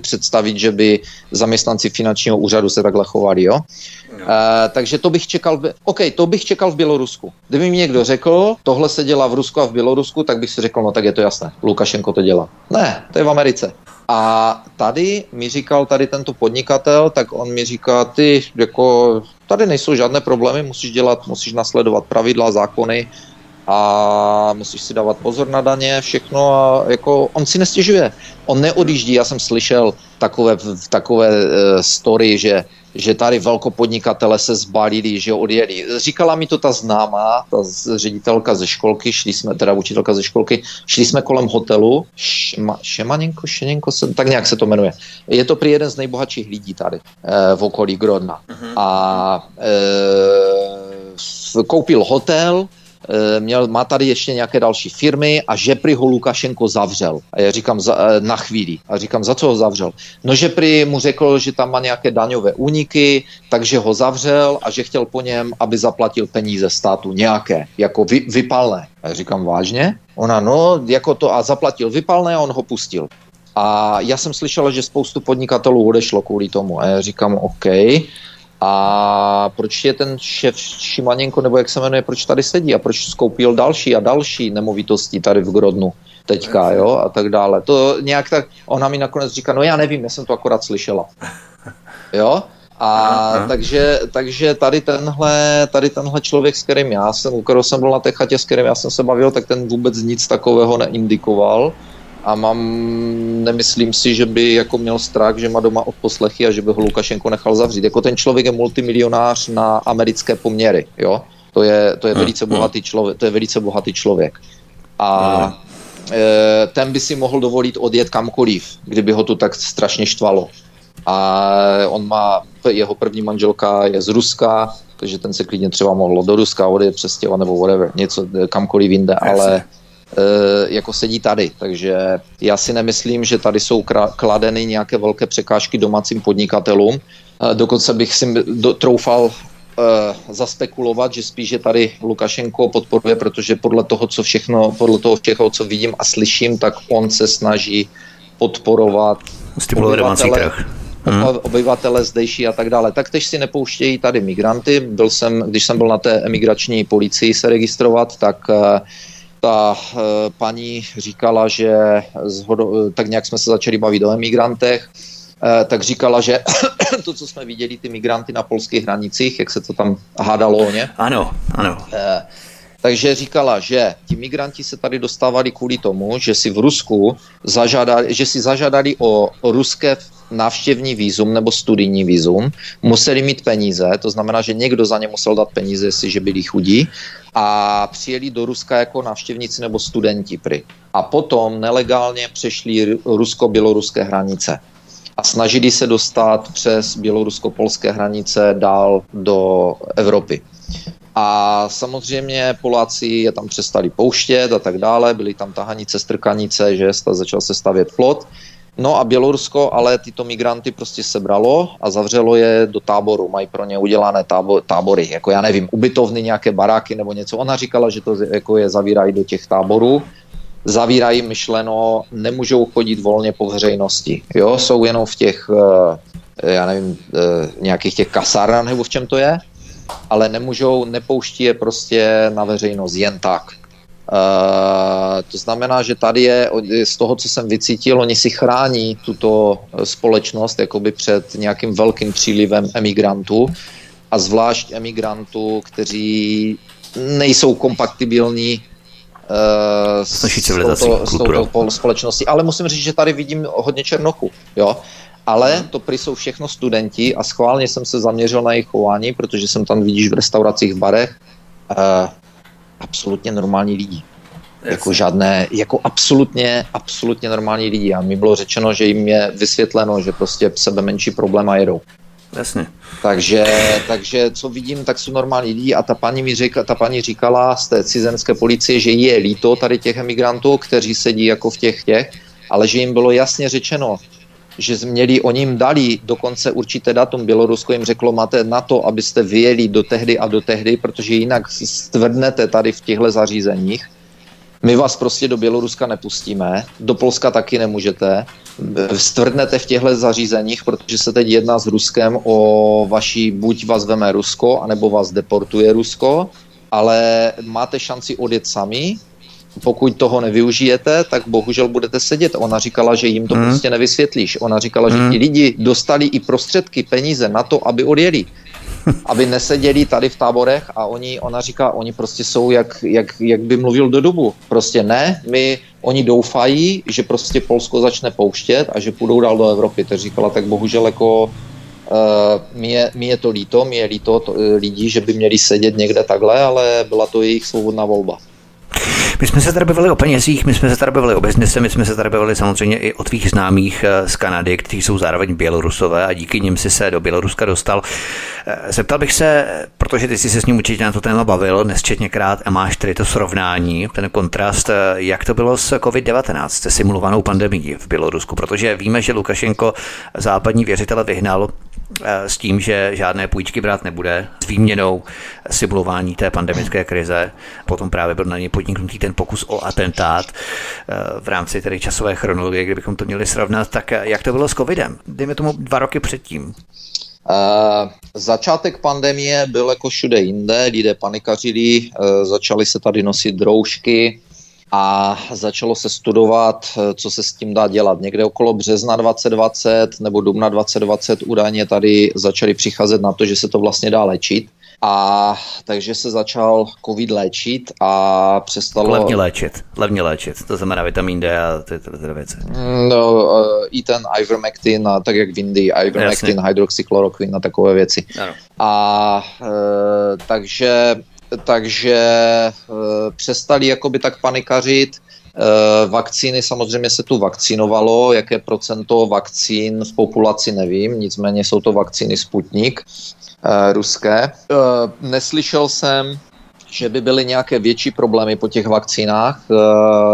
představit, že by zaměstnanci finančního úřadu se takhle chovali. Jo? Uh, takže to bych čekal, v, OK, to bych čekal v Bělorusku. Kdyby mi někdo řekl, tohle se dělá v Rusku a v Bělorusku, tak bych si řekl, no tak je to jasné, Lukašenko to dělá. Ne, to je v Americe. A tady mi říkal tady tento podnikatel, tak on mi říká, ty jako tady nejsou žádné problémy, musíš dělat, musíš nasledovat pravidla, zákony, a musíš si dávat pozor na daně, všechno a jako on si nestěžuje. On neodjíždí, já jsem slyšel takové, takové uh, story, že že tady velkopodnikatele se zbalili, že odjeli. Říkala mi to ta známá, ta ředitelka ze školky, šli jsme, teda učitelka ze školky, šli jsme kolem hotelu, Šma, Šemaněnko, Šeněnko, se, tak nějak se to jmenuje. Je to prý jeden z nejbohatších lidí tady e, v okolí Grodna. Uh-huh. A e, koupil hotel, Eh, měl, má tady ještě nějaké další firmy a že prý ho Lukašenko zavřel. A já říkám za, eh, na chvíli. A říkám, za co ho zavřel? No, že prý mu řekl, že tam má nějaké daňové úniky, takže ho zavřel a že chtěl po něm, aby zaplatil peníze státu nějaké, jako vy, vypalné. A já říkám, vážně? Ona, no, jako to a zaplatil vypalné a on ho pustil. A já jsem slyšel, že spoustu podnikatelů odešlo kvůli tomu. A já říkám, OK. A proč je ten šéf Šimaněnko, nebo jak se jmenuje, proč tady sedí a proč skoupil další a další nemovitosti tady v Grodnu teďka, jo, a tak dále. To nějak tak, ona mi nakonec říká, no já nevím, já jsem to akorát slyšela. Jo, a Aha. takže, takže tady tenhle, tady tenhle člověk, s kterým já jsem, u kterého jsem byl na té chatě, s kterým já jsem se bavil, tak ten vůbec nic takového neindikoval. A mám, nemyslím si, že by jako měl strach, že má doma odposlechy a že by ho Lukašenko nechal zavřít. Jako ten člověk je multimilionář na americké poměry, jo. To je, to je hmm, velice hmm. bohatý člověk, to je velice bohatý člověk. A e, ten by si mohl dovolit odjet kamkoliv, kdyby ho to tak strašně štvalo. A on má, jeho první manželka je z Ruska, takže ten se klidně třeba mohl do Ruska odjet přestěhovat nebo whatever, něco kamkoliv jinde, ale Eh, jako sedí tady. Takže já si nemyslím, že tady jsou kladeny nějaké velké překážky domácím podnikatelům. Eh, dokonce bych si troufal eh, zaspekulovat, že spíš, že tady Lukašenko podporuje, protože podle toho, co všechno, podle toho všeho, co vidím a slyším, tak on se snaží podporovat obyvatele, hmm. obyvatele zdejší a tak dále. Tak tež si nepouštějí tady migranty. Byl jsem, když jsem byl na té emigrační policii se registrovat, tak ta e, paní říkala, že zhodo, tak nějak jsme se začali bavit o emigrantech, e, tak říkala, že to, co jsme viděli, ty migranty na polských hranicích, jak se to tam hádalo o ně. Ano, ano. E, takže říkala, že ti migranti se tady dostávali kvůli tomu, že si v Rusku zažádali, že si zažádali o ruské návštěvní výzum nebo studijní výzum, museli mít peníze, to znamená, že někdo za ně musel dát peníze, jestliže byli chudí, a přijeli do Ruska jako návštěvníci nebo studenti pry. A potom nelegálně přešli rusko-běloruské hranice a snažili se dostat přes bělorusko-polské hranice dál do Evropy. A samozřejmě Poláci je tam přestali pouštět a tak dále, byly tam tahanice, strkanice, že začal se stavět plot. No a Bělorusko ale tyto migranty prostě sebralo a zavřelo je do táboru. Mají pro ně udělané tábo, tábory, jako já nevím, ubytovny, nějaké baráky nebo něco. Ona říkala, že to jako je zavírají do těch táborů. Zavírají myšleno, nemůžou chodit volně po veřejnosti. Jo, jsou jenom v těch, eh, já nevím, eh, nějakých těch kasárnách nebo v čem to je, ale nemůžou, nepouští je prostě na veřejnost jen tak. Uh, to znamená, že tady je, z toho, co jsem vycítil, oni si chrání tuto společnost jakoby před nějakým velkým přílivem emigrantů a zvlášť emigrantů, kteří nejsou kompatibilní uh, s, s, touto, s touto společností. Ale musím říct, že tady vidím hodně černochu. Jo? Ale to prý jsou všechno studenti a schválně jsem se zaměřil na jejich chování, protože jsem tam vidíš v restauracích, v barech. Uh, absolutně normální lidi. Yes. Jako žádné, jako absolutně, absolutně normální lidi. A mi bylo řečeno, že jim je vysvětleno, že prostě sebe menší problém a jedou. Jasně. Takže, takže co vidím, tak jsou normální lidi a ta paní, mi říkala, ta paní říkala z té cizenské policie, že je líto tady těch emigrantů, kteří sedí jako v těch těch, ale že jim bylo jasně řečeno, že měli, oni jim dali dokonce určité datum, Bělorusko jim řeklo, máte na to, abyste vyjeli do tehdy a do tehdy, protože jinak stvrdnete tady v těchto zařízeních. My vás prostě do Běloruska nepustíme, do Polska taky nemůžete. Stvrdnete v těchto zařízeních, protože se teď jedná s Ruskem o vaší, buď vás veme Rusko, anebo vás deportuje Rusko, ale máte šanci odjet sami, pokud toho nevyužijete, tak bohužel budete sedět. Ona říkala, že jim to hmm. prostě nevysvětlíš. Ona říkala, hmm. že ti lidi dostali i prostředky, peníze na to, aby odjeli. aby neseděli tady v táborech a oni, ona říká, oni prostě jsou, jak, jak, jak by mluvil do dobu. Prostě ne, my, oni doufají, že prostě Polsko začne pouštět a že půjdou dál do Evropy. Tak říkala, tak bohužel jako Uh, mi, je, mi je to líto, mi je líto to, lidí, že by měli sedět někde takhle, ale byla to jejich svobodná volba. My jsme se tady bavili o penězích, my jsme se tady bavili o biznise, my jsme se tady bavili samozřejmě i o tvých známých eh, z Kanady, kteří jsou zároveň Bělorusové a díky nim si se do Běloruska dostal. Eh, zeptal bych se, protože ty jsi se s ním určitě na to téma bavil nesčetněkrát a máš tady to srovnání, ten kontrast, eh, jak to bylo s COVID-19, se simulovanou pandemí v Bělorusku, protože víme, že Lukašenko západní věřitele vyhnal s tím, že žádné půjčky brát nebude, s výměnou simulování té pandemické krize. Potom právě byl na ně podniknutý ten pokus o atentát eh, v rámci tedy časové chronologie, kdybychom to měli srovnat. Tak eh, jak to bylo s covidem? Dejme tomu dva roky předtím. Uh, začátek pandemie byl jako všude jinde, lidé panikařili, uh, začali se tady nosit droužky, a začalo se studovat, eh, co se s tím dá dělat. Někde okolo března 2020 nebo dubna 2020 údajně tady začali přicházet na to, že se to vlastně dá léčit. A takže se začal covid léčit a přestalo... Levně léčit, levně léčit, to znamená vitamin D a ty, ty, ty věci. No, uh, i ten ivermectin, a tak jak v Indii, ivermectin, Jasně. hydroxychloroquin a takové věci. Ano. A uh, takže, takže uh, přestali jakoby tak panikařit, Vakcíny samozřejmě se tu vakcinovalo, jaké procento vakcín v populaci nevím, nicméně jsou to vakcíny Sputnik uh, ruské. Neslyšel jsem, že by byly nějaké větší problémy po těch vakcínách.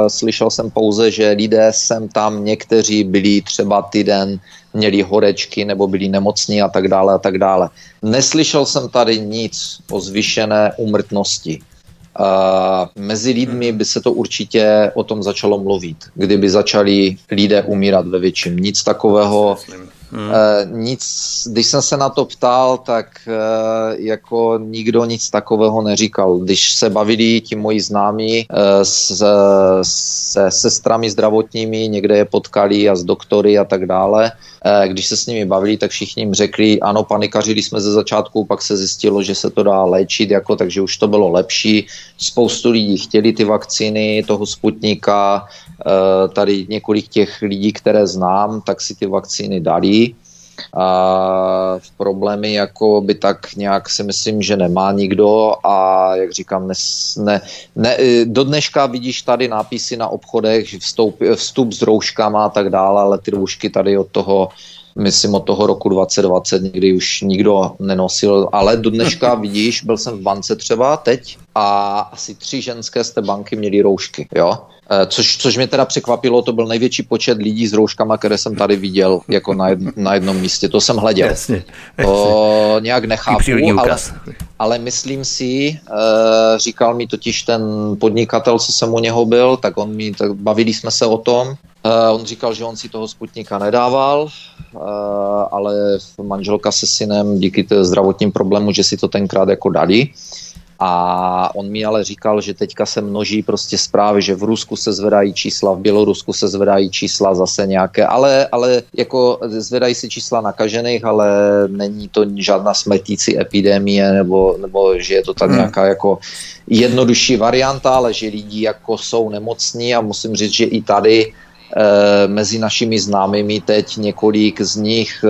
Slyšel jsem pouze, že lidé sem tam někteří byli třeba týden, měli horečky nebo byli nemocní a tak dále a tak dále. Neslyšel jsem tady nic o zvyšené umrtnosti. Uh, mezi lidmi by se to určitě o tom začalo mluvit, kdyby začali lidé umírat ve větším. Nic takového Hmm. Uh, nic, když jsem se na to ptal, tak uh, jako nikdo nic takového neříkal. Když se bavili ti moji známí uh, s, se sestrami zdravotními, někde je potkali a s doktory a tak dále, když se s nimi bavili, tak všichni jim řekli, ano, panikařili jsme ze začátku, pak se zjistilo, že se to dá léčit, jako, takže už to bylo lepší. Spoustu lidí chtěli ty vakcíny toho Sputnika, tady několik těch lidí, které znám, tak si ty vakcíny dali a v problémy jako by tak nějak si myslím, že nemá nikdo a jak říkám, ne, ne, ne, do dneška vidíš tady nápisy na obchodech, vstup, vstup s rouškama a tak dále, ale ty roušky tady od toho myslím od toho roku 2020 nikdy už nikdo nenosil, ale do dneška vidíš, byl jsem v bance třeba teď a asi tři ženské z té banky měly roušky, jo. Eh, což, což mě teda překvapilo, to byl největší počet lidí s rouškama, které jsem tady viděl jako na, jed, na jednom místě. To jsem hleděl. Jasně, jasně. To nějak nechápu, ale, ale myslím si, uh, říkal mi totiž ten podnikatel, co jsem u něho byl, tak on mi, tak bavili jsme se o tom. Uh, on říkal, že on si toho Sputnika nedával, ale manželka se synem díky zdravotním problému, že si to tenkrát jako dali. A on mi ale říkal, že teďka se množí prostě zprávy, že v Rusku se zvedají čísla, v Bělorusku se zvedají čísla zase nějaké, ale, ale jako zvedají se čísla nakažených, ale není to žádná smrtící epidemie, nebo, nebo že je to tak hmm. nějaká jako jednodušší varianta, ale že lidi jako jsou nemocní a musím říct, že i tady mezi našimi známými teď několik z nich e,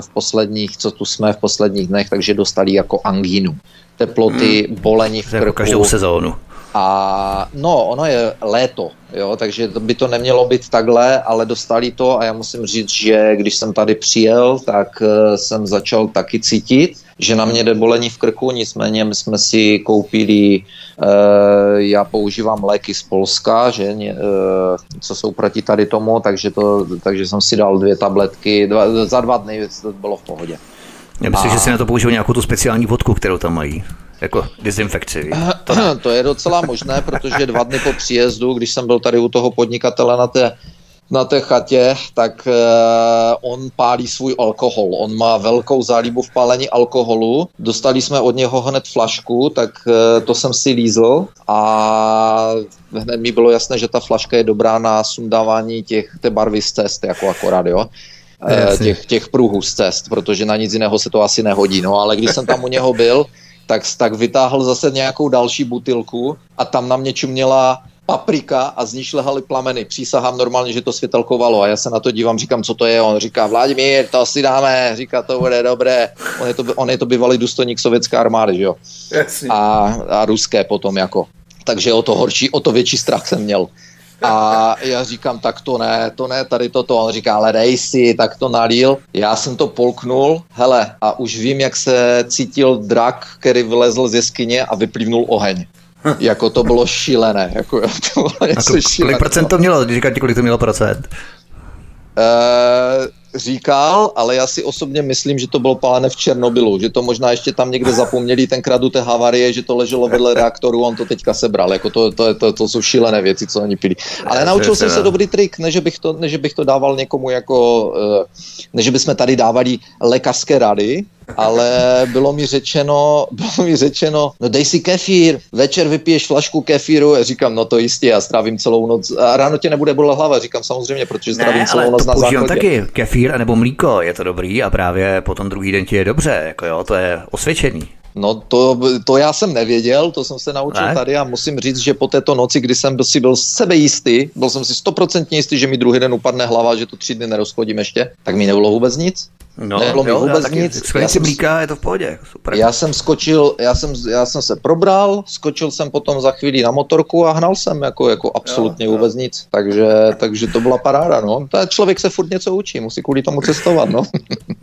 v posledních, co tu jsme v posledních dnech, takže dostali jako angínu teploty, hmm. bolení v krku. Jako každou sezónu. A no, ono je léto, jo, takže by to nemělo být takhle, ale dostali to a já musím říct, že když jsem tady přijel, tak uh, jsem začal taky cítit, že na mě jde bolení v krku, nicméně my jsme si koupili, já používám léky z Polska, že, uh, co jsou proti tady tomu, takže, to, takže jsem si dal dvě tabletky, dva, za dva dny to bylo v pohodě. Já myslím, a... že si na to použil nějakou tu speciální vodku, kterou tam mají. Jako dezinfekci. To, to je docela možné, protože dva dny po příjezdu, když jsem byl tady u toho podnikatele na té na té chatě, tak uh, on pálí svůj alkohol. On má velkou zálíbu v pálení alkoholu. Dostali jsme od něho hned flašku, tak uh, to jsem si lízl a hned mi bylo jasné, že ta flaška je dobrá na sundávání těch, té barvy z cest, jako akorát, jo. Eh, těch, těch pruhů z cest, protože na nic jiného se to asi nehodí. No ale když jsem tam u něho byl, tak, tak vytáhl zase nějakou další butilku a tam na mě čuměla paprika a z ní šlehaly plameny. Přísahám normálně, že to světelkovalo a já se na to dívám, říkám, co to je. On říká, Vladimír, to si dáme, říká, to bude dobré. On je to, on je to bývalý důstojník sovětské armády, že jo? A, a ruské potom jako. Takže o to horší, o to větší strach jsem měl. A já říkám, tak to ne, to ne, tady toto. On říká, ale dej si, tak to nalil. Já jsem to polknul, hele, a už vím, jak se cítil drak, který vylezl z jeskyně a vyplivnul oheň. jako to bylo šílené. Jako, to bylo něco kolik, kolik procent to mělo? Říkáte, kolik to mělo procent? Uh, říkal, ale já si osobně myslím, že to bylo pálené v Černobylu, že to možná ještě tam někde zapomněli tenkrát u té havarie, že to leželo vedle reaktoru, on to teďka sebral, jako to, to, to, to jsou šílené věci, co oni pili. Ale naučil jsem se dobrý trik, ne že bych to, ne, že bych to dával někomu jako, eh, ne, že bychom tady dávali lékařské rady, ale bylo mi řečeno, bylo mi řečeno, no dej si kefír, večer vypiješ flašku kefíru, a říkám, no to jistě, já strávím celou noc, a ráno tě nebude bolet hlava, říkám samozřejmě, protože strávím ne, celou noc na záchodě. taky, kefír nebo mlíko je to dobrý a právě potom druhý den ti je dobře, jako jo, to je osvědčený. No to, to já jsem nevěděl, to jsem se naučil ne? tady a musím říct, že po této noci, kdy jsem si byl sebejistý, byl jsem si stoprocentně jistý, že mi druhý den upadne hlava, že to tři dny nerozchodím ještě, tak mi nebylo vůbec nic. No, Nebylo mi vůbec taky, nic. Já jsem, mlíka, je to v pohodě. Super. Já jsem skočil, já jsem, já jsem se probral, skočil jsem potom za chvíli na motorku a hnal jsem jako, jako absolutně jo, vůbec jo. nic. Takže, takže to byla paráda, no. Ta člověk se furt něco učí, musí kvůli tomu cestovat, no.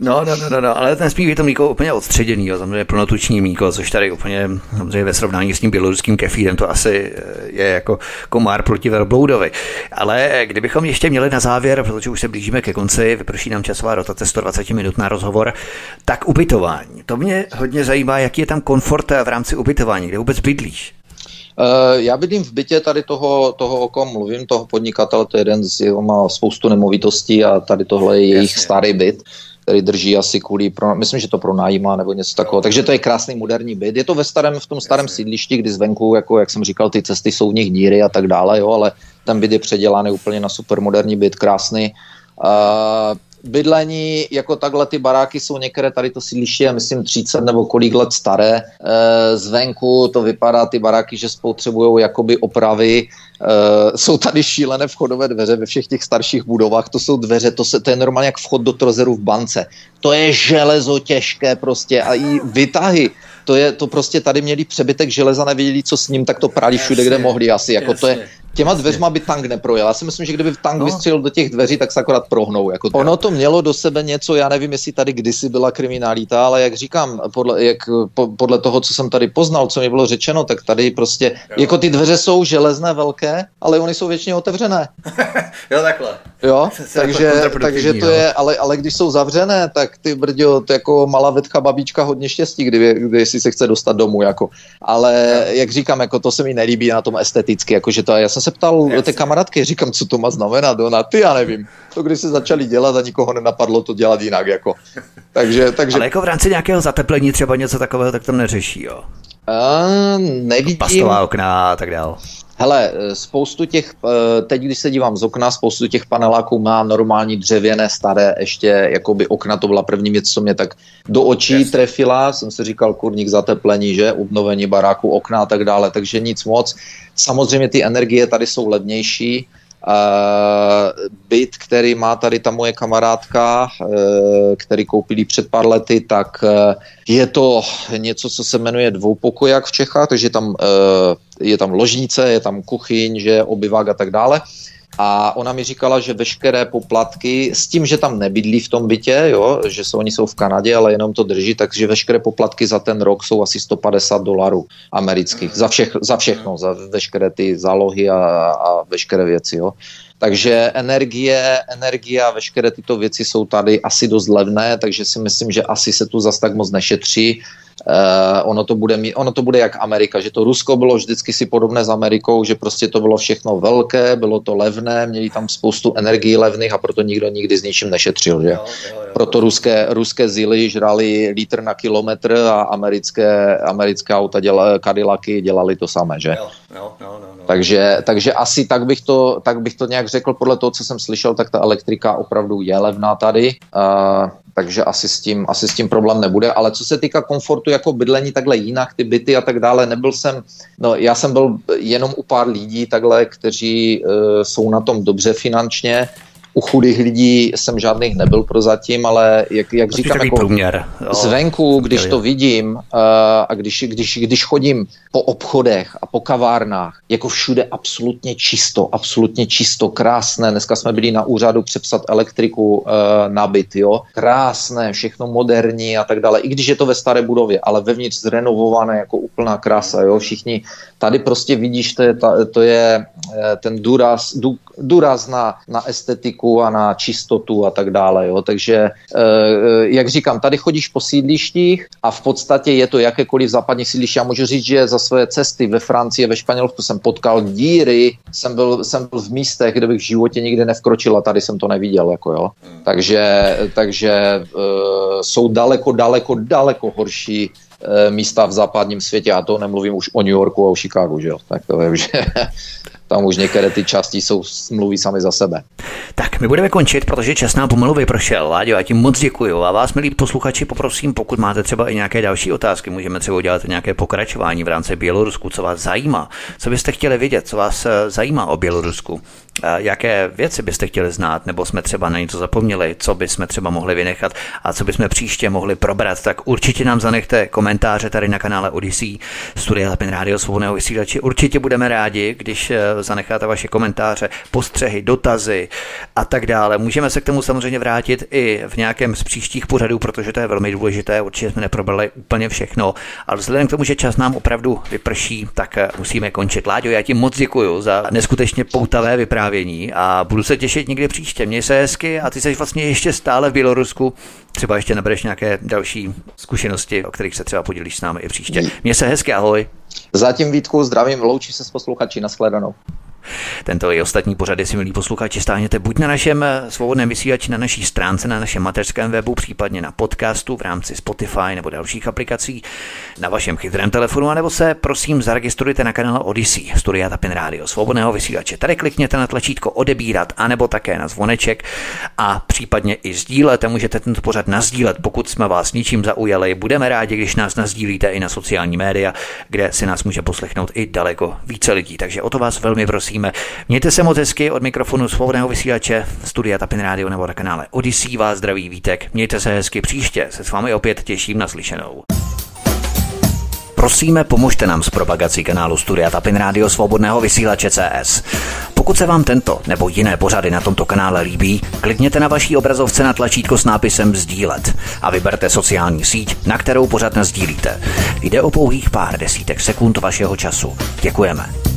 No, no, no, no, no. ale ten spíš je to mlíko úplně odstředěný, jo. samozřejmě plnotuční mlíko, což tady úplně, samozřejmě ve srovnání s tím běloruským kefírem, to asi eh, je jako komár proti velbloudovi. Ale eh, kdybychom ještě měli na závěr, protože už se blížíme ke konci, vyprší nám časová rotace 120 minut, minut na rozhovor, tak ubytování. To mě hodně zajímá, jaký je tam komfort v rámci ubytování, kde vůbec bydlíš? Uh, já bydlím v bytě tady toho, toho o kom mluvím, toho podnikatele, to je jeden z, jeho má spoustu nemovitostí a tady tohle je jejich Jasně. starý byt který drží asi kvůli, pro, myslím, že to pronajímá nebo něco takového. Takže to je krásný moderní byt. Je to ve starém, v tom starém sídlišti, kdy zvenku, jako jak jsem říkal, ty cesty jsou v nich díry a tak dále, jo, ale ten byt je předělaný úplně na super moderní byt, krásný. Uh, bydlení, jako takhle ty baráky jsou některé, tady to sídliště je myslím 30 nebo kolik let staré, e, zvenku to vypadá ty baráky, že spotřebují jakoby opravy, e, jsou tady šílené vchodové dveře ve všech těch starších budovách, to jsou dveře, to, se, to je normálně jak vchod do trozeru v bance, to je železo těžké prostě a i vytahy, to je, to prostě tady měli přebytek železa, nevěděli, co s ním, tak to prali všude, kde mohli asi, jako to je, těma dveřma by tank neprojel. Já si myslím, že kdyby tank no. vystřelil do těch dveří, tak se akorát prohnou. Jako ono to mělo do sebe něco, já nevím, jestli tady kdysi byla kriminalita, ale jak říkám, podle, jak, po, podle toho, co jsem tady poznal, co mi bylo řečeno, tak tady prostě, jo. jako ty dveře jsou železné, velké, ale oni jsou většině otevřené. jo, takhle. Jo, takže, takže to je, ale, ale když jsou zavřené, tak ty brďo, to jako malá vetka babička hodně štěstí, kdy, kdy jestli se chce dostat domů, jako. Ale jo. jak říkám, jako to se mi nelíbí na tom esteticky, jako že to, já jsem se ptal Jasně. té kamarádky, říkám, co to má znamenat, ona, ty já nevím. To, když se začali dělat a nikoho nenapadlo to dělat jinak, jako. Takže, takže... Ale jako v rámci nějakého zateplení třeba něco takového, tak to neřeší, jo? Uh, nevidím. Pastová okna a tak dále. Hele, spoustu těch, eh, teď když se dívám z okna, spoustu těch paneláků má normální dřevěné, staré, ještě jakoby okna, to byla první věc, co mě tak do očí yes. trefila, jsem si říkal kurník zateplení, že, obnovení baráku, okna a tak dále, takže nic moc. Samozřejmě ty energie tady jsou levnější, byt, který má tady ta moje kamarádka, uh, který koupili před pár lety, tak uh, je to něco, co se jmenuje dvoupokojak v Čechách, takže tam, je tam ložnice, je tam kuchyň, že obyvák a tak dále. A ona mi říkala, že veškeré poplatky, s tím, že tam nebydlí v tom bytě, jo, že jsou, oni jsou v Kanadě, ale jenom to drží, takže veškeré poplatky za ten rok jsou asi 150 dolarů amerických. Za, všech, za všechno, za veškeré ty zálohy a, a veškeré věci. Jo. Takže energie, energie a veškeré tyto věci jsou tady asi dost levné, takže si myslím, že asi se tu zas tak moc nešetří. Uh, ono, to bude, ono to bude jak Amerika, že to Rusko bylo vždycky si podobné s Amerikou, že prostě to bylo všechno velké, bylo to levné, měli tam spoustu energií levných a proto nikdo nikdy s ničím nešetřil. Že? Jo, jo, jo. Proto ruské, ruské zily žrali litr na kilometr a americké, americké auta děla, Cadillacy dělali to samé. Že? Jo, jo, jo, jo. Takže, takže asi tak bych, to, tak bych to nějak řekl podle toho, co jsem slyšel, tak ta elektrika opravdu je levná tady. Uh, takže asi s, tím, asi s tím problém nebude. Ale co se týká komfortu jako bydlení takhle jinak, ty byty a tak dále, nebyl jsem, no já jsem byl jenom u pár lidí takhle, kteří uh, jsou na tom dobře finančně, u chudých lidí jsem žádných nebyl prozatím, ale jak, jak říkám, jako průměr, zvenku, když to vidím uh, a když, když, když chodím po obchodech a po kavárnách, jako všude absolutně čisto, absolutně čisto, krásné. Dneska jsme byli na úřadu přepsat elektriku uh, na byt, jo. Krásné, všechno moderní a tak dále. I když je to ve staré budově, ale vevnitř zrenovované jako úplná krása, jo. Všichni tady prostě vidíš, to je, ta, to je eh, ten důraz, dů, důraz na, na estetiku a na čistotu a tak dále. Jo. Takže, eh, eh, jak říkám, tady chodíš po sídlištích a v podstatě je to jakékoliv západní sídliště. Já můžu říct, že za své cesty ve Francii, ve Španělsku jsem potkal díry, jsem byl, jsem byl v místech, kde bych v životě nikdy nevkročil a tady jsem to neviděl. Jako, jo. Takže, takže uh, jsou daleko, daleko, daleko horší místa v západním světě a to nemluvím už o New Yorku a o Chicagu, že jo. Tak to vím, že tam už některé ty části jsou mluví sami za sebe. Tak, my budeme končit, protože čas nám pomalu vypršel. Láďo, já ti moc děkuji. A vás, milí posluchači, poprosím, pokud máte třeba i nějaké další otázky, můžeme třeba udělat nějaké pokračování v rámci Bělorusku, co vás zajímá, co byste chtěli vidět, co vás eh, zajímá o Bělorusku, jaké věci byste chtěli znát, nebo jsme třeba na něco zapomněli, co bychom třeba mohli vynechat a co bychom příště mohli probrat, tak určitě nám zanechte komentáře tady na kanále Odyssey, Studia Lapin Radio Svobodného vysílače. Určitě budeme rádi, když eh, zanecháte vaše komentáře, postřehy, dotazy a tak dále. Můžeme se k tomu samozřejmě vrátit i v nějakém z příštích pořadů, protože to je velmi důležité. Určitě jsme neprobrali úplně všechno, ale vzhledem k tomu, že čas nám opravdu vyprší, tak eh, musíme končit. Láďo, já ti moc děkuji za neskutečně poutavé vyprávění a budu se těšit někdy příště. Měj se hezky a ty jsi vlastně ještě stále v Bělorusku. Třeba ještě nabereš nějaké další zkušenosti, o kterých se třeba podělíš s námi i příště. Měj se hezky, ahoj. Zatím Vítku, zdravím, loučí se s posluchači, nashledanou. Tento i ostatní pořady si milí posluchači stáhněte buď na našem eh, svobodném vysílači na naší stránce, na našem mateřském webu, případně na podcastu v rámci Spotify nebo dalších aplikací na vašem chytrém telefonu, anebo se prosím zaregistrujte na kanále Odyssey, Studia Tapin Radio, svobodného vysílače. Tady klikněte na tlačítko odebírat, anebo také na zvoneček a případně i sdílet a můžete tento pořad nazdílet, pokud jsme vás ničím zaujali. Budeme rádi, když nás nazdílíte i na sociální média, kde si nás může poslechnout i daleko více lidí. Takže o to vás velmi prosím prosíme. Mějte se moc hezky od mikrofonu svobodného vysílače Studia Tapin Radio nebo na kanále Odyssey vás zdraví Vítek. Mějte se hezky příště, se s vámi opět těším na slyšenou. Prosíme, pomožte nám s propagací kanálu Studia Tapin Radio Svobodného vysílače CS. Pokud se vám tento nebo jiné pořady na tomto kanále líbí, klikněte na vaší obrazovce na tlačítko s nápisem Sdílet a vyberte sociální síť, na kterou pořad sdílíte. Jde o pouhých pár desítek sekund vašeho času. Děkujeme.